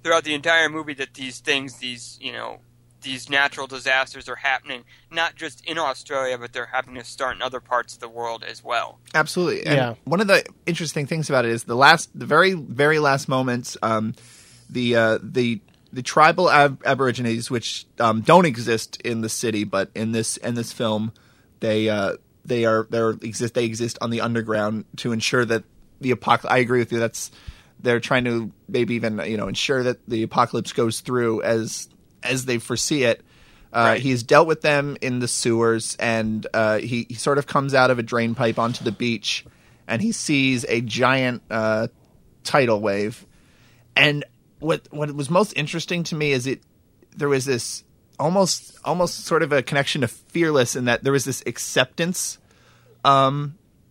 throughout the entire movie that these things, these you know these natural disasters are happening not just in Australia, but they're happening to start in other parts of the world as well. Absolutely. And Yeah. one of the interesting things about it is the last, the very, very last moments, um, the uh, the the tribal ab- aborigines, which um, don't exist in the city, but in this in this film, they uh, they are they exist they exist on the underground to ensure that the apocalypse. I agree with you. That's they're trying to maybe even you know ensure that the apocalypse goes through as as they foresee it. Uh, Right. He's dealt with them in the sewers, and uh, he, he sort of comes out of a drain pipe onto the beach, and he sees a giant uh, tidal wave. And what what was most interesting to me is it there was this almost almost sort of a connection to fearless in that there was this acceptance.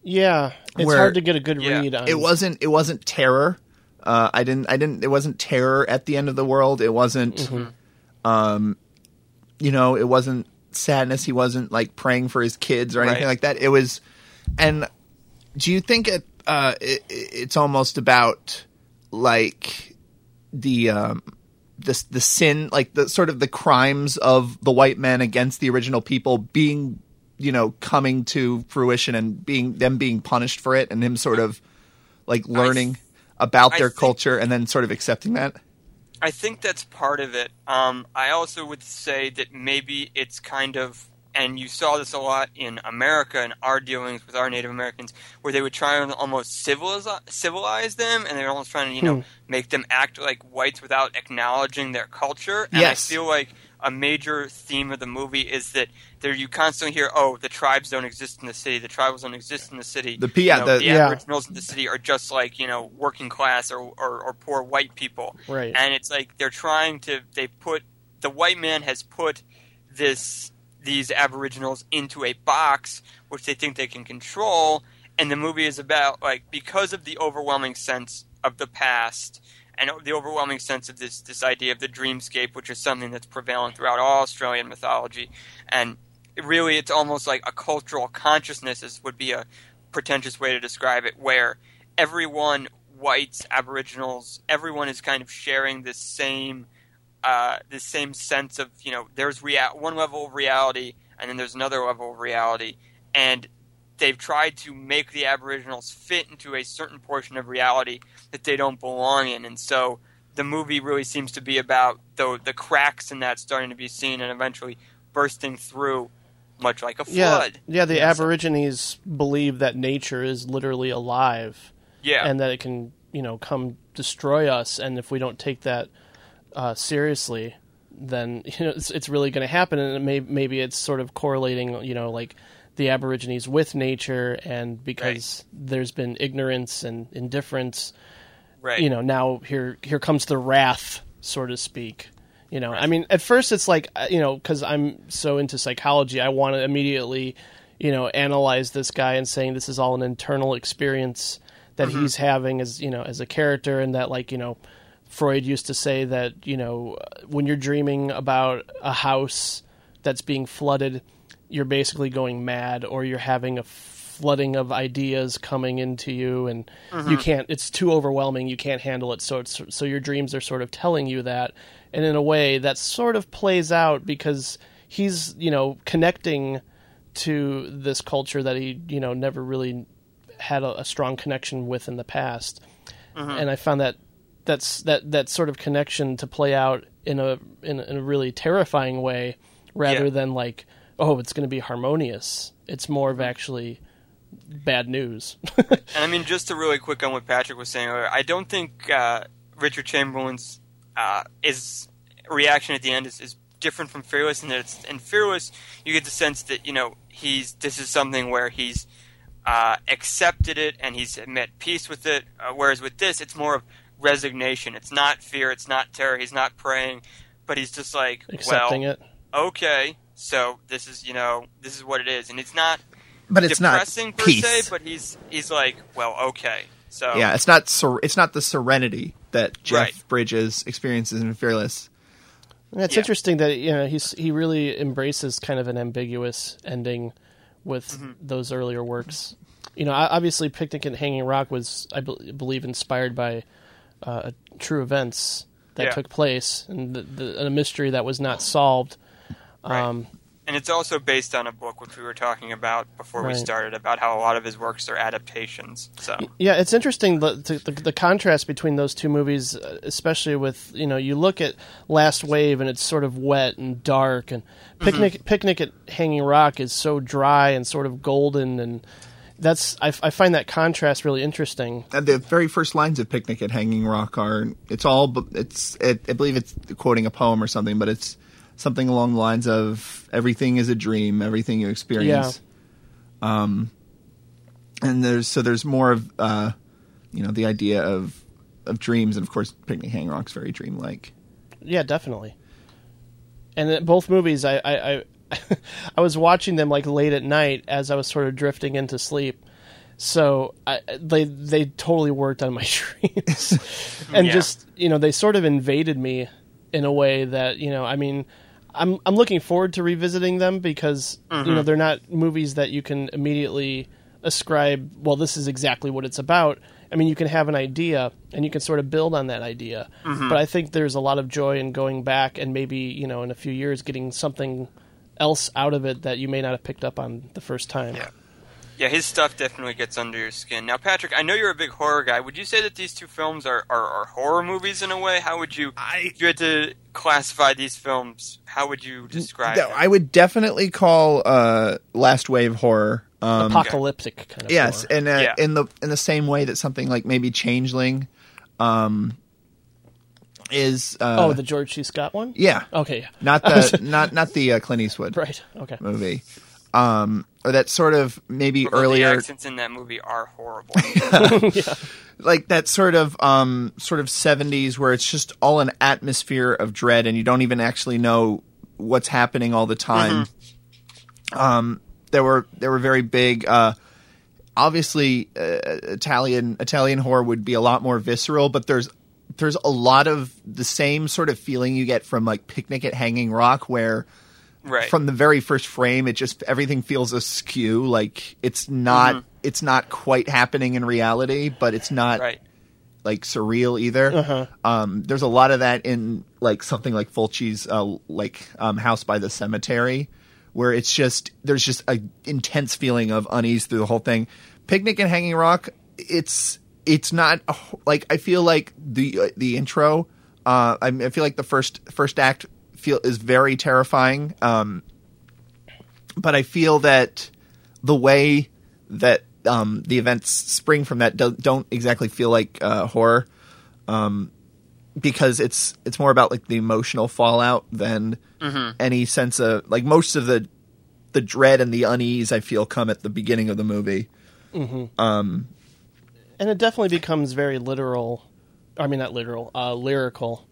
Yeah, it's Where- hard to get a good Yeah. read on. It wasn't it wasn't terror. Uh, I didn't I didn't it wasn't terror at the end of the world. It wasn't um you know, it wasn't sadness. He wasn't like praying for his kids or anything Right. like that. It was and do you think it uh it, it's almost about like the um the the sin like the sort of the crimes of the white men against the original people being you know coming to fruition and being them being punished for it and him sort of like learning about their think- culture and then sort of accepting that I think that's part of it. Um, I also would say that maybe it's kind of, and you saw this a lot in America and our dealings with our Native Americans, where they would try and almost civilize, civilize them, and they're almost trying to, you know, hmm. make them act like whites without acknowledging their culture. And Yes. I feel like a major theme of the movie is that there you constantly hear, "Oh, the tribes don't exist in the city. The tribals don't exist in the city. The P- You yeah, know, the- the yeah. Aboriginals in the city are just like you know working class or, or, or poor white people." Right. and it's like they're trying to they put the white man has put this these aboriginals into a box which they think they can control. And the movie is about like because of the overwhelming sense of the past and the overwhelming sense of this this idea of the dreamscape which is something that's prevalent throughout all Australian mythology. And really it's almost like a cultural consciousness is would be a pretentious way to describe it where everyone whites aboriginals everyone is kind of sharing this same uh, this same sense of you know there's rea- one level of reality and then there's another level of reality and they've tried to make the aboriginals fit into a certain portion of reality that they don't belong in and so the movie really seems to be about the the cracks in that starting to be seen and eventually bursting through much like a flood yeah. The Yeah, so- Aborigines believe that nature is literally alive, yeah and that it can, you know, come destroy us. And if we don't take that uh, seriously, then [laughs] you know it's, it's really going to happen. And it may, maybe it's sort of correlating, you know, like the Aborigines with nature, and because there's been ignorance and indifference, right you know, now here here comes the wrath, so to speak. You know, I mean, at first it's like uh, you know, because I'm so into psychology, I want to immediately, you know, analyze this guy and saying this is all an internal experience that he's having as you know as a character, and that like you know, Freud used to say that you know when you're dreaming about a house that's being flooded, you're basically going mad, or you're having a flooding of ideas coming into you, and you mm-hmm. can't. It's too overwhelming. You can't handle it. So it's so your dreams are sort of telling you that, and in a way that sort of plays out because he's you know connecting to this culture that he you know never really had a, a strong connection with in the past, mm-hmm. and I found that that's that that sort of connection to play out in a in a, in a really terrifying way, rather Yeah. than like oh it's going to be harmonious. It's more of actually bad news. [laughs] And I mean, just to really quick on what Patrick was saying earlier, I don't think uh, Richard Chamberlain's uh, is reaction at the end is, is different from Fearless, and that it's in Fearless you get the sense that you know he's this is something where he's uh, accepted it and he's met peace with it. Uh, whereas with this, it's more of resignation. It's not fear. It's not terror. He's not praying, but he's just like, Accepting well, it. okay, So this is you know this is what it is, and it's not but it's not depressing per peace. se. But he's he's like, well, okay. So yeah, it's not ser- it's not the serenity that Jeff Right. Bridges experiences in Fearless. And it's Yeah. interesting that you know he's he really embraces kind of an ambiguous ending with Mm-hmm. those earlier works. You know, obviously, Picnic at Hanging Rock was, I bel- believe, inspired by uh, true events that Yeah. took place and the, the, a mystery that was not solved. Right. Um, and it's also based on a book which we were talking about before we started about how a lot of his works are adaptations. So Yeah, it's interesting the, the the contrast between those two movies, uh, especially with you know you look at Last Wave and it's sort of wet and dark, and Picnic Picnic at Hanging Rock is so dry and sort of golden, and that's I, I find that contrast really interesting. And the very first lines of Picnic at Hanging Rock are it's all it's it, I believe it's quoting a poem or something, but it's something along the lines of everything is a dream, everything you experience. Yeah. Um, and there's so there's more of uh, you know the idea of of dreams, and of course Picnic Hanging Rock's very dreamlike. Yeah, definitely. And in both movies, I I, I, [laughs] I was watching them like late at night as I was sort of drifting into sleep. So I, they they totally worked on my [laughs] dreams, [laughs] and Yeah. just you know they sort of invaded me in a way that you know I mean I'm I'm looking forward to revisiting them because you know mm-hmm. they're not movies that you can immediately ascribe. Well, this is exactly what it's about. I mean, you can have an idea and you can sort of build on that idea. Mm-hmm. But I think there's a lot of joy in going back and maybe you know in a few years getting something else out of it that you may not have picked up on the first time. Yeah. yeah, his stuff definitely gets under your skin. Now, Patrick, I know you're a big horror guy. Would you say that these two films are, are, are horror movies in a way? How would you, I- if you had to classify these films, how would you describe Th- them? I would definitely call uh, Last Wave horror. Um, Apocalyptic kind of. yes, horror. and uh, Yeah. in the in the same way that something like maybe Changeling, um, is uh, oh, the George C. Scott one. yeah, Okay. Yeah. not [laughs] the not not the uh, Clint Eastwood Right. Okay. movie, um, or that sort of maybe Although earlier the accents in that movie are horrible. [laughs] [laughs] yeah. like that sort of um sort of 70s where it's just all an atmosphere of dread and you don't even actually know what's happening all the time um there were there were very big uh obviously uh, italian italian horror would be a lot more visceral but there's there's a lot of the same sort of feeling you get from like picnic at hanging rock where right. from the very first frame it just everything feels askew. Like it's not it's not quite happening in reality but it's not right. like surreal either. Um there's a lot of that in like something like Fulci's uh like um house by the cemetery where it's just there's just a intense feeling of unease through the whole thing. Picnic and hanging rock it's it's not a like i feel like the uh, the intro uh I, I feel like the first first act feel is very terrifying um but I feel that the way that um, the events spring from that do, don't exactly feel like uh, horror, um, because it's it's more about like the emotional fallout than any sense of like most of the the dread and the unease I feel come at the beginning of the movie. And it definitely becomes very literal. I mean, not literal, uh, lyrical.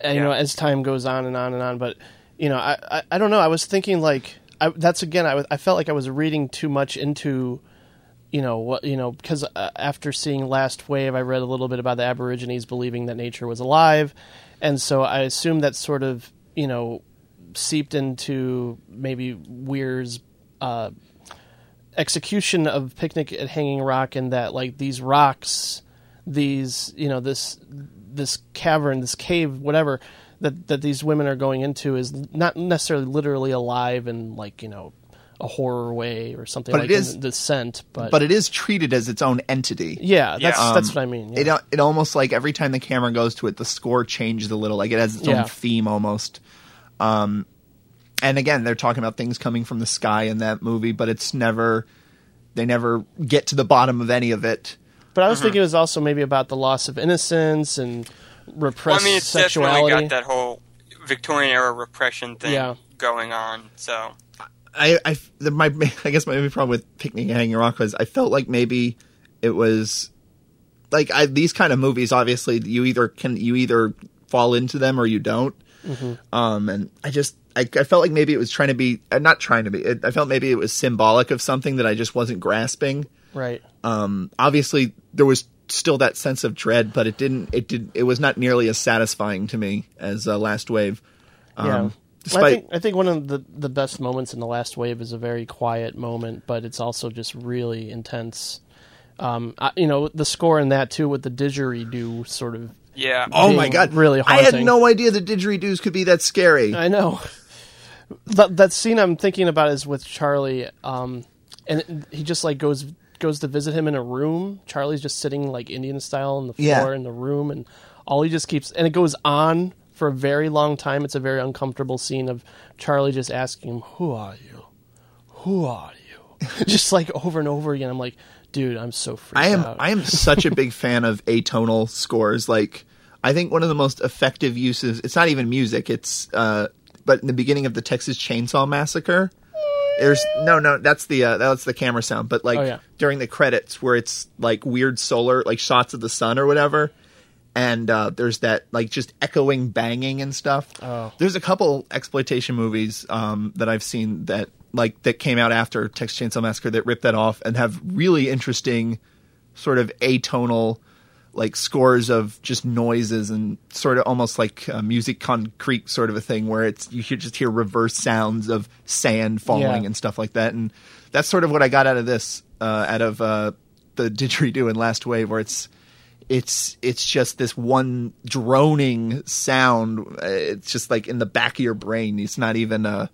And, you know, as time goes on and on and on. But you know, I I, I don't know. I was thinking like I, that's again. I I felt like I was reading too much into. You know what? You know because uh, after seeing Last Wave, I read a little bit about the Aborigines believing that nature was alive, and so I assume that sort of you know seeped into maybe Weir's uh, execution of Picnic at Hanging Rock and that like these rocks, these you know this this cavern, this cave, whatever that that these women are going into is not necessarily literally alive in like you know a horror way or something But like it is- in Descent, but, But it is treated as its own entity. yeah, that's Yeah. that's what I mean. Yeah. It uh, it almost like every time the camera goes to it, the score changes a little. Like it has its Yeah. own theme almost. Um, and again, they're talking about things coming from the sky in that movie, but it's never. They never get to the bottom of any of it. but I was thinking it was also maybe about the loss of innocence and Well, repressed I mean, it's sexuality. definitely got that whole Victorian era repression thing Yeah. going on. So I, I the, my [laughs] I guess my only problem with Picnic at Hanging Rock was I felt like maybe it was like I, these kind of movies. Obviously, you either can you either fall into them or you don't. Um, and I just I, I felt like maybe it was trying to be uh, not trying to be. It, I felt maybe it was symbolic of something that I just wasn't grasping. Right. Um, obviously there was still that sense of dread, but it didn't. It did. It was not nearly as satisfying to me as uh, Last Wave. yeah. Um, Well, I think I think one of the the best moments in the last wave is a very quiet moment, but it's also just really intense. Um, I, you know, the score in that too with the didgeridoo sort of. Yeah. Oh my god! really I had no idea the didgeridoos could be that scary. I know. That that scene I'm thinking about is with Charlie, um, and he just like goes goes to visit him in a room. Charlie's just sitting like Indian style on the floor Yeah. in the room, and all he just keeps and it goes on for a very long time. It's a very uncomfortable scene of Charlie just asking him, "Who are you? Who are you?" [laughs] just like over and over again. I'm like, dude, I'm so freaked I am out. I am such a big [laughs] fan of atonal scores. Like I think one of the most effective uses it's not even music, it's uh but in the beginning of the Texas Chainsaw Massacre there's no no that's the uh, that's the camera sound but like Oh, yeah. during the credits where it's like weird solar like shots of the sun or whatever and uh, there's that like just echoing banging and stuff. Oh. There's a couple exploitation movies um, that I've seen that like that came out after Texas Chainsaw Massacre that ripped that off and have really interesting sort of atonal like scores of just noises and sort of almost like uh, musique concrète sort of a thing where it's you just hear reverse sounds of sand falling Yeah. and stuff like that. And that's sort of what I got out of this uh, out of uh, the [laughs] didgeridoo in Last Wave where it's it's it's just this one droning sound. It's just like in the back of your brain. It's not even uh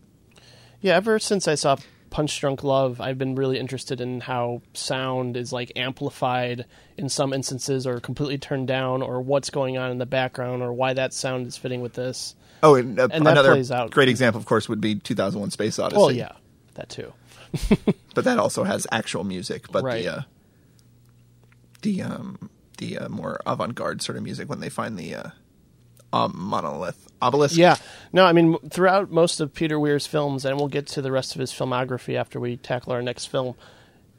Yeah, ever since I saw Punch Drunk Love, I've been really interested in how sound is like amplified in some instances or completely turned down or what's going on in the background or why that sound is fitting with this. oh and, uh, And another plays out. great example of course would be 2001 Space Odyssey Well, yeah, that too. [laughs] but that also has actual music. But Right. the uh, the um the uh, more avant garde sort of music when they find the uh, um, monolith obelisk. Yeah. No, I mean, throughout most of Peter Weir's films, and we'll get to the rest of his filmography after we tackle our next film,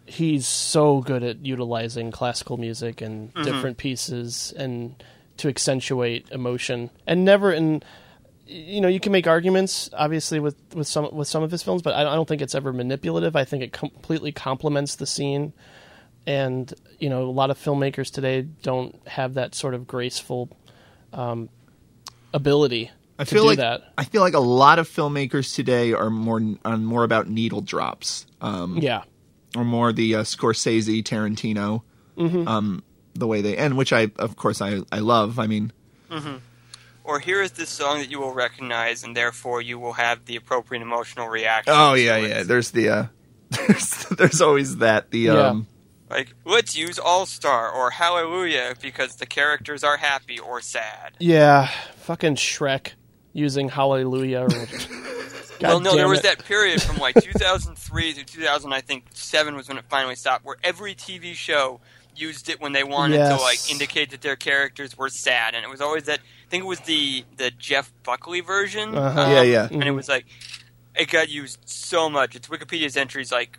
he's so good at utilizing classical music and different pieces and to accentuate emotion. And never in. You know, you can make arguments, obviously, with, with some with some of his films, but I don't, I don't think it's ever manipulative. I think it completely complements the scene, and you know, a lot of filmmakers today don't have that sort of graceful um, ability I to feel do like that. I feel like a lot of filmmakers today are more on more about needle drops. Um, Yeah. or more the uh, Scorsese, Tarantino, Mm-hmm. um, the way they end, which I of course I I love. I mean, Or here is this song that you will recognize, and therefore you will have the appropriate emotional reaction. oh to yeah, it. yeah. There's the uh, [laughs] there's there's always that the Yeah. um. Like, let's use All Star or Hallelujah because the characters are happy or sad. Yeah. Fucking Shrek using Hallelujah. [laughs] Or, well, no, there was that period from like [laughs] 2003 to 2000, I think seven was when it finally stopped, where every TV show used it when they wanted to like indicate that their characters were sad, and it was always that. I think it was the the Jeff Buckley version. Uh-huh. um, Yeah, yeah. And it was like it got used so much. It's Wikipedia's entries like.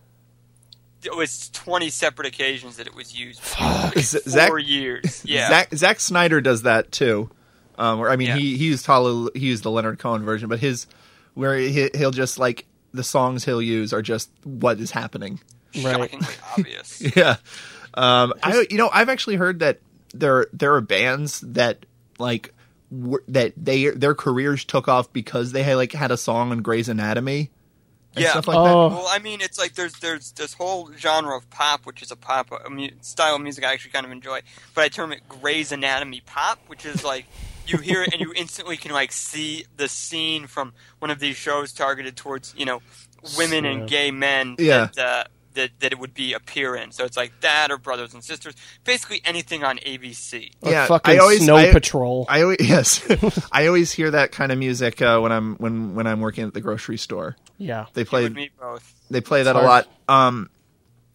It was 20 separate occasions that it was used for like Zach- four years. [laughs] Yeah. Zack Zack Snyder does that too. Um, where I mean, Yeah. he he used Hallel- he used the Leonard Cohen version, but his where he, he'll just like the songs he'll use are just what is happening. Right. shockingly obvious. [laughs] Yeah. Um, I you know I've actually heard that there there are bands that like w- that they their careers took off because they had like had a song on Grey's Anatomy and Yeah. stuff like Oh. Well, I mean, it's like there's there's this whole genre of pop, which is a pop a mu- style of music I actually kind of enjoy, but I term it Grey's Anatomy pop, which is like you hear it and you instantly can like see the scene from one of these shows targeted towards you know women Yeah. and gay men Yeah. that uh, that that it would be appear in. So it's like that or Brothers and Sisters, basically anything on ABC. Or Yeah, fucking I always- Snow I- Patrol. that. I always [laughs] yes [laughs] I always hear that kind of music uh, when I'm when when I'm working at the grocery store. Yeah. They You play would meet both. They play that a lot. Um,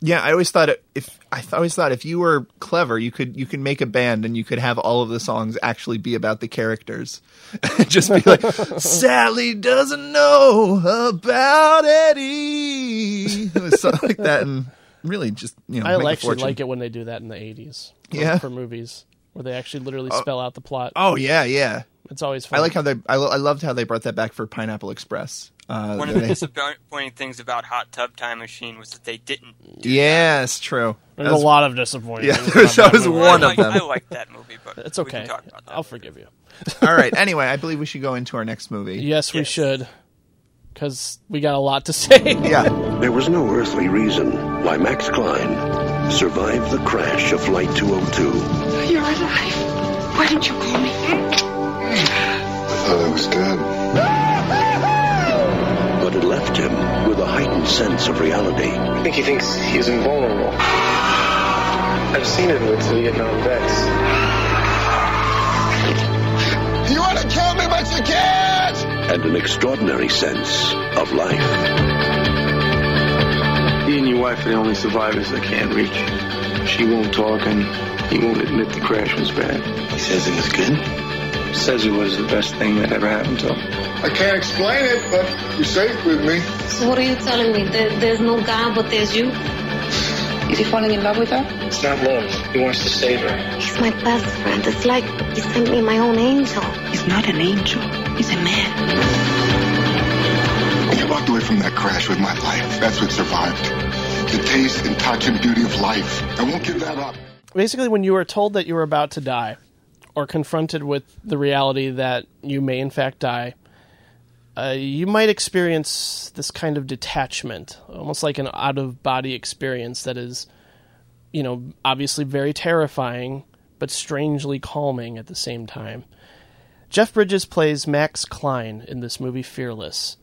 yeah, I always thought if I th- always thought if you were clever, you could you could make a band and you could have all of the songs actually be about the characters. [laughs] Just be like, Sally doesn't know about Eddie, something like that, and really just you know I make actually fortune. like it when they do that in the 80s. For, Yeah? For movies. where they actually literally spell out the plot. Oh yeah, yeah. It's always fun. I like how they. I, lo- I loved how they brought that back for Pineapple Express. Uh, One of they- the disappointing things about Hot Tub Time Machine was that they didn't. yes, true. There's That was- a lot of disappointing. Yeah, things [laughs] about that that was movie. one I of like, them. I like that movie, but It's We okay. can talk about that. I'll forgive you. [laughs] All right. Anyway, I believe we should go into our next movie. Yes, we should, because we got a lot to say. [laughs] Yeah. There was no earthly reason why Max Klein survived the crash of Flight 202. You're alive. Why didn't you call me? I thought I was dead. But it left him with a heightened sense of reality. I think he thinks he's invulnerable. I've seen it with the Vietnam vets. You want to kill me, Mexicans? And an extraordinary sense of life. He and your wife are the only survivors I can't reach. She won't talk and he won't admit the crash was bad. He says it was good. Says it was the best thing that ever happened to him. I can't explain it, but you're safe with me. So what are you telling me? There, there's no God, but there's you? Is he falling in love with her? It's not love. He wants to save her. He's my best friend. It's like he sent me my own angel. He's not an angel. He's a man. I walked away from that crash with my life. That's what survived. The taste and touch and beauty of life. I won't give that up. Basically, when you were told that you were about to die, or confronted with the reality that you may in fact die, uh, you might experience this kind of detachment, almost like an out of body experience that is, you know, obviously very terrifying, but strangely calming at the same time. Jeff Bridges plays Max Klein in this movie Fearless,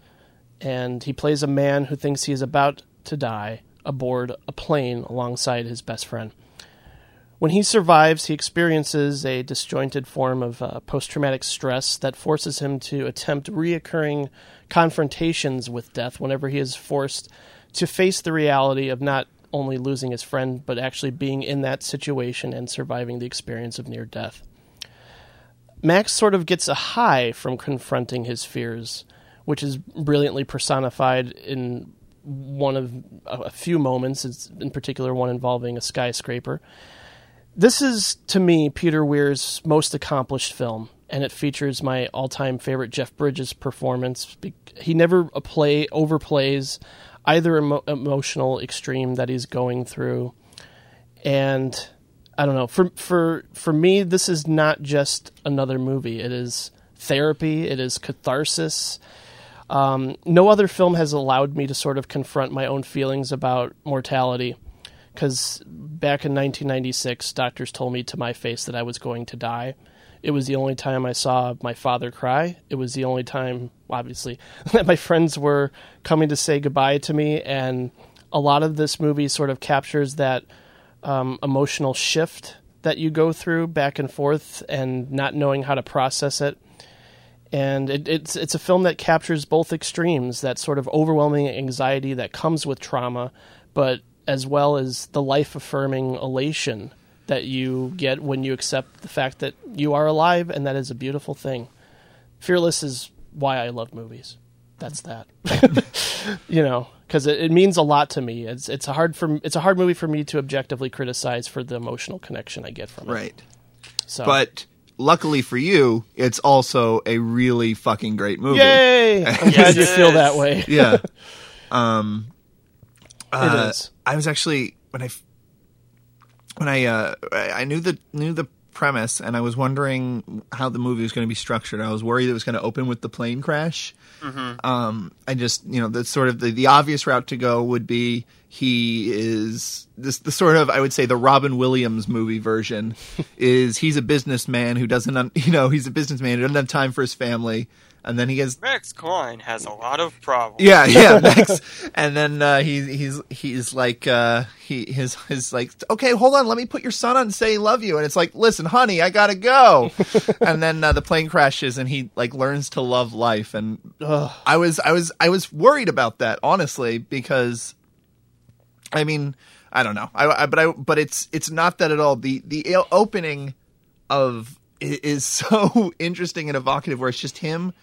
and he plays a man who thinks he is about to die aboard a plane alongside his best friend. When he survives, he experiences a disjointed form of uh, post traumatic stress that forces him to attempt reoccurring confrontations with death whenever he is forced to face the reality of not only losing his friend, but actually being in that situation and surviving the experience of near death. Max sort of gets a high from confronting his fears, which is brilliantly personified in one of a few moments, it's in particular one involving a skyscraper. This is, to me, Peter Weir's most accomplished film, and it features my all-time favorite Jeff Bridges performance. He never play overplays either emo- emotional extreme that he's going through, and I don't know. For for for me, this is not just another movie. It is therapy. It is catharsis. Um, no other film has allowed me to sort of confront my own feelings about mortality. Because back in 1996, doctors told me to my face that I was going to die. It was the only time I saw my father cry. It was the only time, obviously, [laughs] that my friends were coming to say goodbye to me. And a lot of this movie sort of captures that um, emotional shift that you go through back and forth and not knowing how to process it and it, it's it's a film that captures both extremes that sort of overwhelming anxiety that comes with trauma but as well as the life affirming elation that you get when you accept the fact that you are alive and that is a beautiful thing. Fearless is why i love movies. That's that. [laughs] You know because it, it means a lot to me. It's it's a hard for it's a hard movie for me to objectively criticize for the emotional connection i get from it. Right. so. But luckily for you, it's also a really fucking great movie. yay! I'm glad you [laughs] feel that way. Yeah. [laughs] um, uh, it is I was actually when I when I uh, I knew the knew the premise and I was wondering how the movie was going to be structured. I was worried it was going to open with the plane crash. Um, I just you know the sort of the, the obvious route to go would be he is this the sort of I would say the Robin Williams movie version [laughs] is he's a businessman who doesn't un, you know he's a businessman who doesn't have time for his family and then he gets Max Klein has a lot of problems. yeah, yeah, [laughs] Max. and then uh, he he's he's like uh, he his his like okay, hold on, let me put your son on and say love you, and it's like listen, honey, I gotta go. [laughs] and then uh, the plane crashes, and he like learns to love life, and I was I was I was worried about that honestly because I mean I don't know, I, I but I but it's it's not that at all. The the opening of is [laughs] so interesting and evocative, where it's just him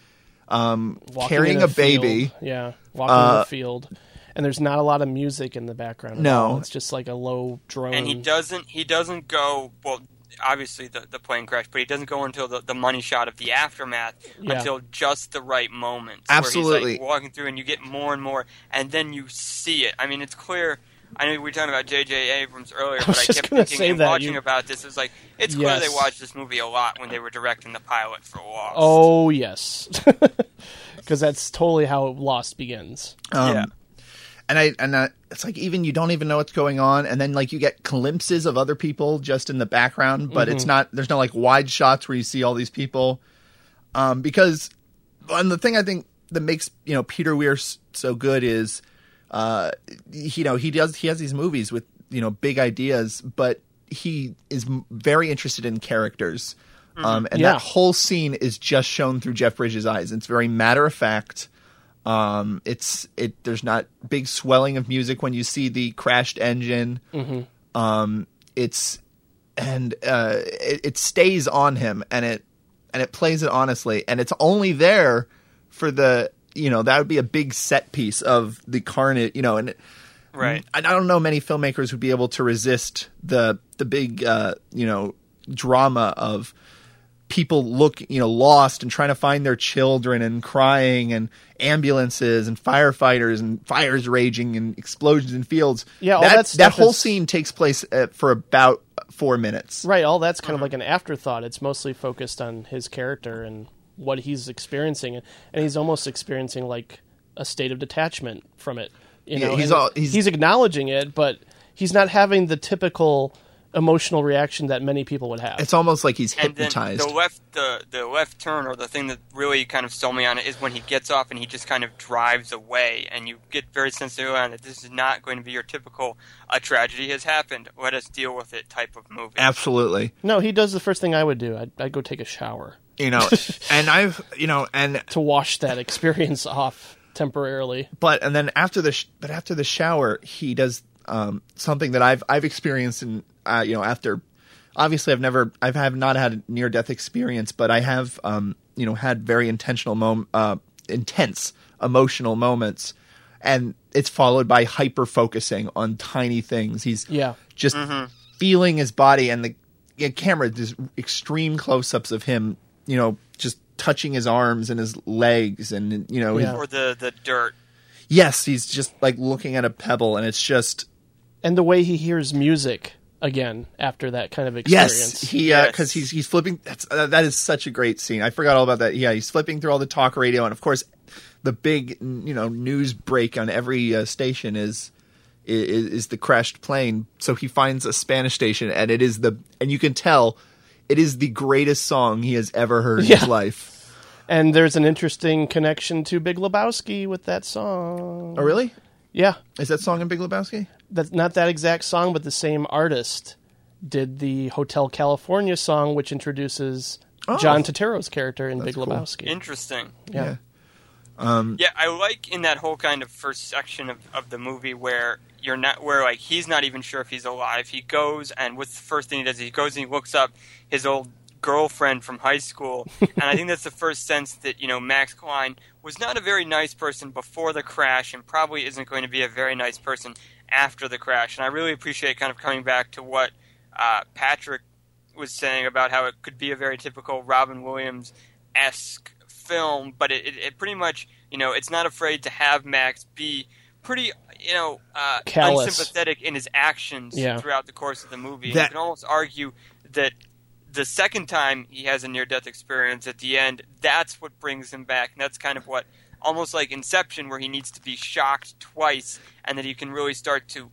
um, carrying in a, field. baby. Yeah, walking in the field, and there's not a lot of music in the background. No. all. it's just like a low drone. and he doesn't he doesn't go well obviously the, the plane crash, but he doesn't go until the, the money shot of the aftermath Yeah. until just the right moment. Absolutely. Where he's like walking through and you get more and more, and then you see it. I mean, it's clear. I know we were talking about J.J. Abrams earlier, [laughs] I but I just kept gonna thinking say and that, watching you- about this. It's like it's clear they watched this movie a lot when they were directing the pilot for Lost. Oh yes, [laughs] because that's totally how Lost begins. Um, Yeah. And I and I, it's like even you don't even know what's going on, and then like you get glimpses of other people just in the background, but it's not. There's no like wide shots where you see all these people, um, because and the thing I think that makes you know Peter Weir so good is, uh, you know he does he has these movies with you know big ideas, but he is m- very interested in characters. Um, and Yeah. that whole scene is just shown through Jeff Bridges' eyes. It's very matter of fact. Um, it's it. There's not big swelling of music when you see the crashed engine. Um, it's and uh, it, it stays on him, and it and it plays it honestly, and it's only there for the you know that would be a big set piece of the carnage, you know, and. Right. I I don't know many filmmakers would be able to resist the the big uh, you know drama of people look you know lost and trying to find their children and crying and ambulances and firefighters and fires raging and explosions in fields. Yeah, all that, that that whole is- scene takes place uh, for about four minutes. Right, all that's kind of like an afterthought. It's mostly focused on his character and what he's experiencing, and he's almost experiencing like a state of detachment from it. You Yeah, know, he's all- he's- he's acknowledging it, but he's not having the typical emotional reaction that many people would have. It's almost like he's hypnotized. the left the the left turn or the thing that really kind of sold me on it is when he gets off and he just kind of drives away and you get very sensitive on it this is not going to be your typical a tragedy has happened let us deal with it type of movie Absolutely. no, he does the first thing I would do. I'd, I'd go take a shower You know, and I've you know, and [laughs] to wash that experience [laughs] off temporarily. but and then after the sh- but after the shower he does um, something that I've I've experienced in uh, you know after obviously I've never I've have not had a near death experience but I have um, you know had very intentional mom uh, intense emotional moments and it's followed by hyper focusing on tiny things he's Yeah. just feeling his body and the yeah, camera just extreme close-ups of him you know just touching his arms and his legs and you know his, Yeah. or the the dirt yes, he's just like looking at a pebble, and it's just And the way he hears music again after that kind of experience. yes, he Yes. because he's he's flipping. That's uh, that is such a great scene. I forgot all about that. Yeah, he's flipping through all the talk radio, and of course, the big you know news break on every uh, station is. Is, is the crashed plane? So he finds a Spanish station, and it is the and you can tell it is the greatest song he has ever heard in Yeah. his life. And there's an interesting connection to Big Lebowski with that song. Oh, really? Yeah, Is that song in Big Lebowski? that's not that exact song, but the same artist did the Hotel California song, which introduces Oh. John Turturro's character in Big cool. Lebowski. interesting yeah. Yeah, I like in that whole kind of first section of, of the movie where you're not where like he's not even sure if he's alive. He goes and what's the first thing he does? He goes and he looks up his old girlfriend from high school, [laughs] and I think that's the first sense that you know Max Klein was not a very nice person before the crash, and probably isn't going to be a very nice person after the crash. And I really appreciate kind of coming back to what uh, Patrick was saying about how it could be a very typical Robin Williams esque film, but it, it, it pretty much, you know, it's not afraid to have Max be pretty, you know, uh, Callous. unsympathetic in his actions Yeah. throughout the course of the movie. That- you can almost argue that the second time he has a near death experience at the end, that's what brings him back. And that's kind of what, almost like Inception, where he needs to be shocked twice, and that he can really start to,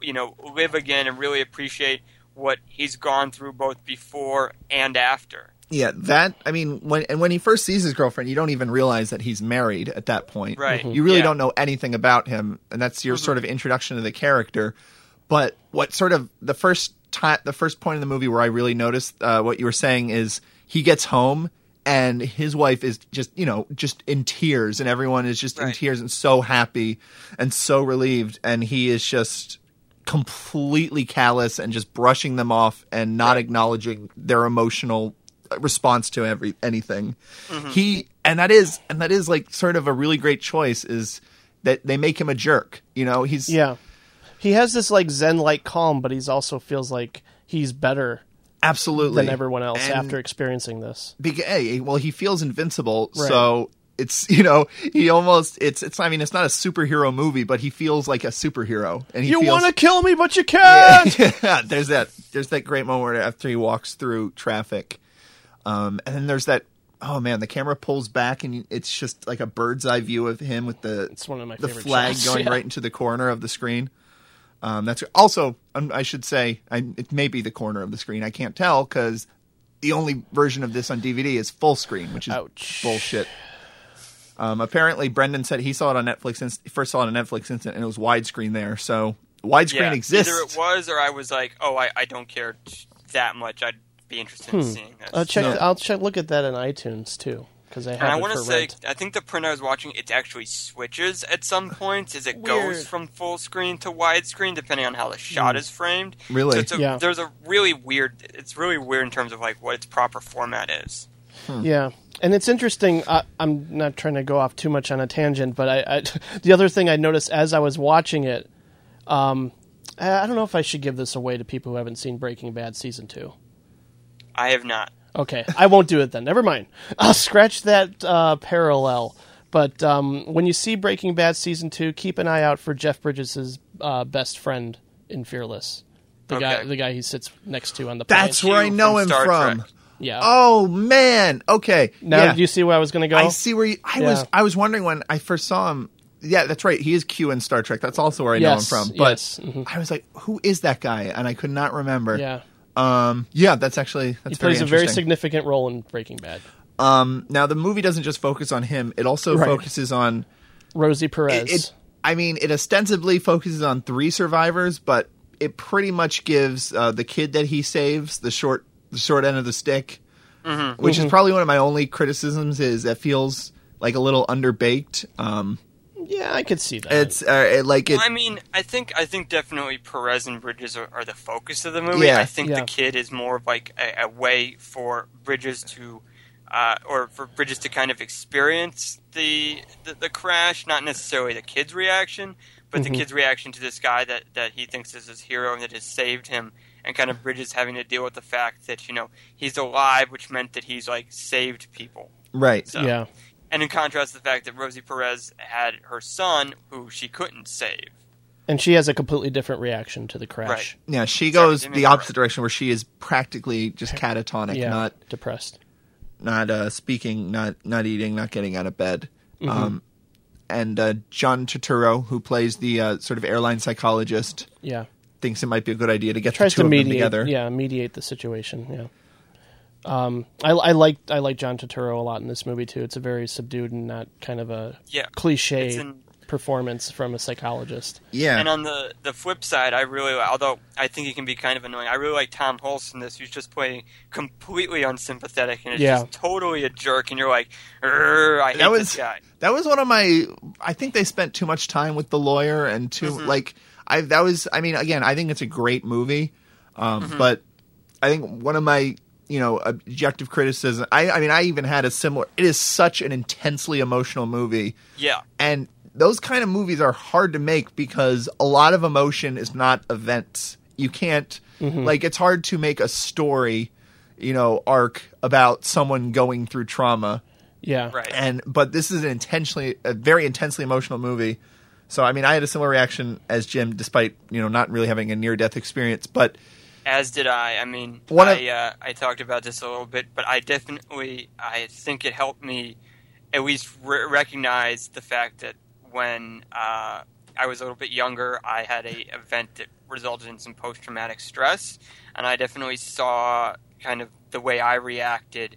you know, live again and really appreciate what he's gone through both before and after. Yeah, that I mean, when and when he first sees his girlfriend, you don't even realize that he's married at that point. Right. Mhm. You really Yeah. don't know anything about him, and that's your sort of introduction to the character. But what sort of the first time, the first point in the movie where I really noticed uh, what you were saying is he gets home and his wife is just you know just in tears, and everyone is just in tears and so happy and so relieved, and he is just completely callous and just brushing them off and not acknowledging their emotional response to every anything. Mm-hmm. He and that is and that is like sort of a really great choice is that they make him a jerk. You know, he's Yeah. He has this like zen like calm, but he's also feels like he's better absolutely than everyone else And after experiencing this. beca- hey, well, he feels invincible, Right. so it's [laughs] you know he almost it's it's I mean it's not a superhero movie, but he feels like a superhero, and he You want to kill me, but you can't. [laughs] yeah, there's that there's that great moment after he walks through traffic, um, and then there's that oh man, the camera pulls back and it's just like a bird's eye view of him with the It's one of my the flag shots, going [laughs] yeah. right into the corner of the screen. Um, that's also um, I should say I, it may be the corner of the screen. I can't tell because the only version of this on DVD is full screen, which is Ouch. bullshit. Um, apparently, Brendan said he saw it on Netflix. Inst- first saw it on Netflix instant, and it was widescreen there. So widescreen yeah, exists. Either it was, or I was like, oh, I, I don't care t- that much. I'd be interested in seeing this. Hmm. I'll uh, check. No. I'll check. Look at that in iTunes too, because I have And I want to say, rent. I think the print I was watching, it actually switches at some [laughs] points as it Weird. goes from full screen to widescreen, depending on how the shot hmm. is framed. Really? So it's a, Yeah. there's a really weird. It's really weird in terms of like what its proper format is. Hmm. Yeah, and it's interesting. I, I'm not trying to go off too much on a tangent, but I, I [laughs] the other thing I noticed as I was watching it, um, I I don't know if I should give this away to people who haven't seen Breaking Bad season two. I have not. Okay, I won't do it then. Never mind. [laughs] I'll scratch that uh, parallel. But um, when you see Breaking Bad season two, keep an eye out for Jeff Bridges' uh, best friend in Fearless, the guy the guy he sits next to on the plane. That's where I know from him Star from. Trek. yeah. Oh man. Okay. now, yeah. do you see where I was going to go? I see where you, I was. I was wondering when I first saw him. Yeah, that's right. He is Q in Star Trek. That's also where I Yes, know him from. But yes, mhm. I was like, who is that guy? And I could not remember. Yeah, Um. Yeah. That's actually that's he very plays a very significant role in Breaking Bad. Um. Now the movie doesn't just focus on him. It also Right. focuses on. Rosie Perez. it. I mean, it ostensibly focuses on three survivors, but it pretty much gives uh, the kid that he saves the short the short end of the stick. Mm-hmm. Which is probably one of my only criticisms is that feels like a little underbaked. Um, yeah, I could see that. it's uh, it, like it. I mean, I think I think definitely Perez and Bridges are, are the focus of the movie. Yeah. I think Yeah. the kid is more of like a, a way for Bridges to, uh, or for Bridges to kind of experience the, the the crash, not necessarily the kid's reaction, but the kid's reaction to this guy that that he thinks is his hero and that has saved him, and kind of Bridges having to deal with the fact that you know he's alive, which meant that he's like saved people. right. So, yeah, And in contrast, to the fact that Rosie Perez had her son, who she couldn't save. and she has a completely different reaction to the crash. Right. Yeah, she Sorry, goes didn't the mean to opposite direction where she is practically just catatonic, Yeah, not depressed. not uh, speaking, not not eating, not getting out of bed. Mm-hmm. Um, and uh, John Turturro, who plays the uh, sort of airline psychologist, Yeah, thinks it might be a good idea to get tries the two to of them mediate. together. Yeah, mediate the situation. Yeah. Um, I, I like I like John Turturro a lot in this movie too. It's a very subdued and not kind of a Yeah. cliche an- performance from a psychologist. Yeah. And on the, the flip side, I really, although I think he can be kind of annoying, I really like Tom Hulce in this, who's just playing completely unsympathetic and is Yeah. just totally a jerk, and you're like, I hate that this was guy. that was one of my. I think they spent too much time with the lawyer and too Mm-hmm. like. I that was. I mean, again, I think it's a great movie, um, Mm-hmm. but I think one of my you know objective criticism. I, I mean, I even had a similar. It is such an intensely emotional movie. Yeah. and those kind of movies are hard to make because a lot of emotion is not events you can't mm-hmm. like it's hard to make a story you know arc about someone going through trauma Yeah, Right. and but this is an intentionally a very intensely emotional movie so i mean i had a similar reaction as jim despite you know not really having a near death experience but As did I. I mean, One of- I uh, I talked about this a little bit, but I definitely I think it helped me at least re- recognize the fact that when uh, I was a little bit younger, I had a event that resulted in some post traumatic stress, and I definitely saw kind of the way I reacted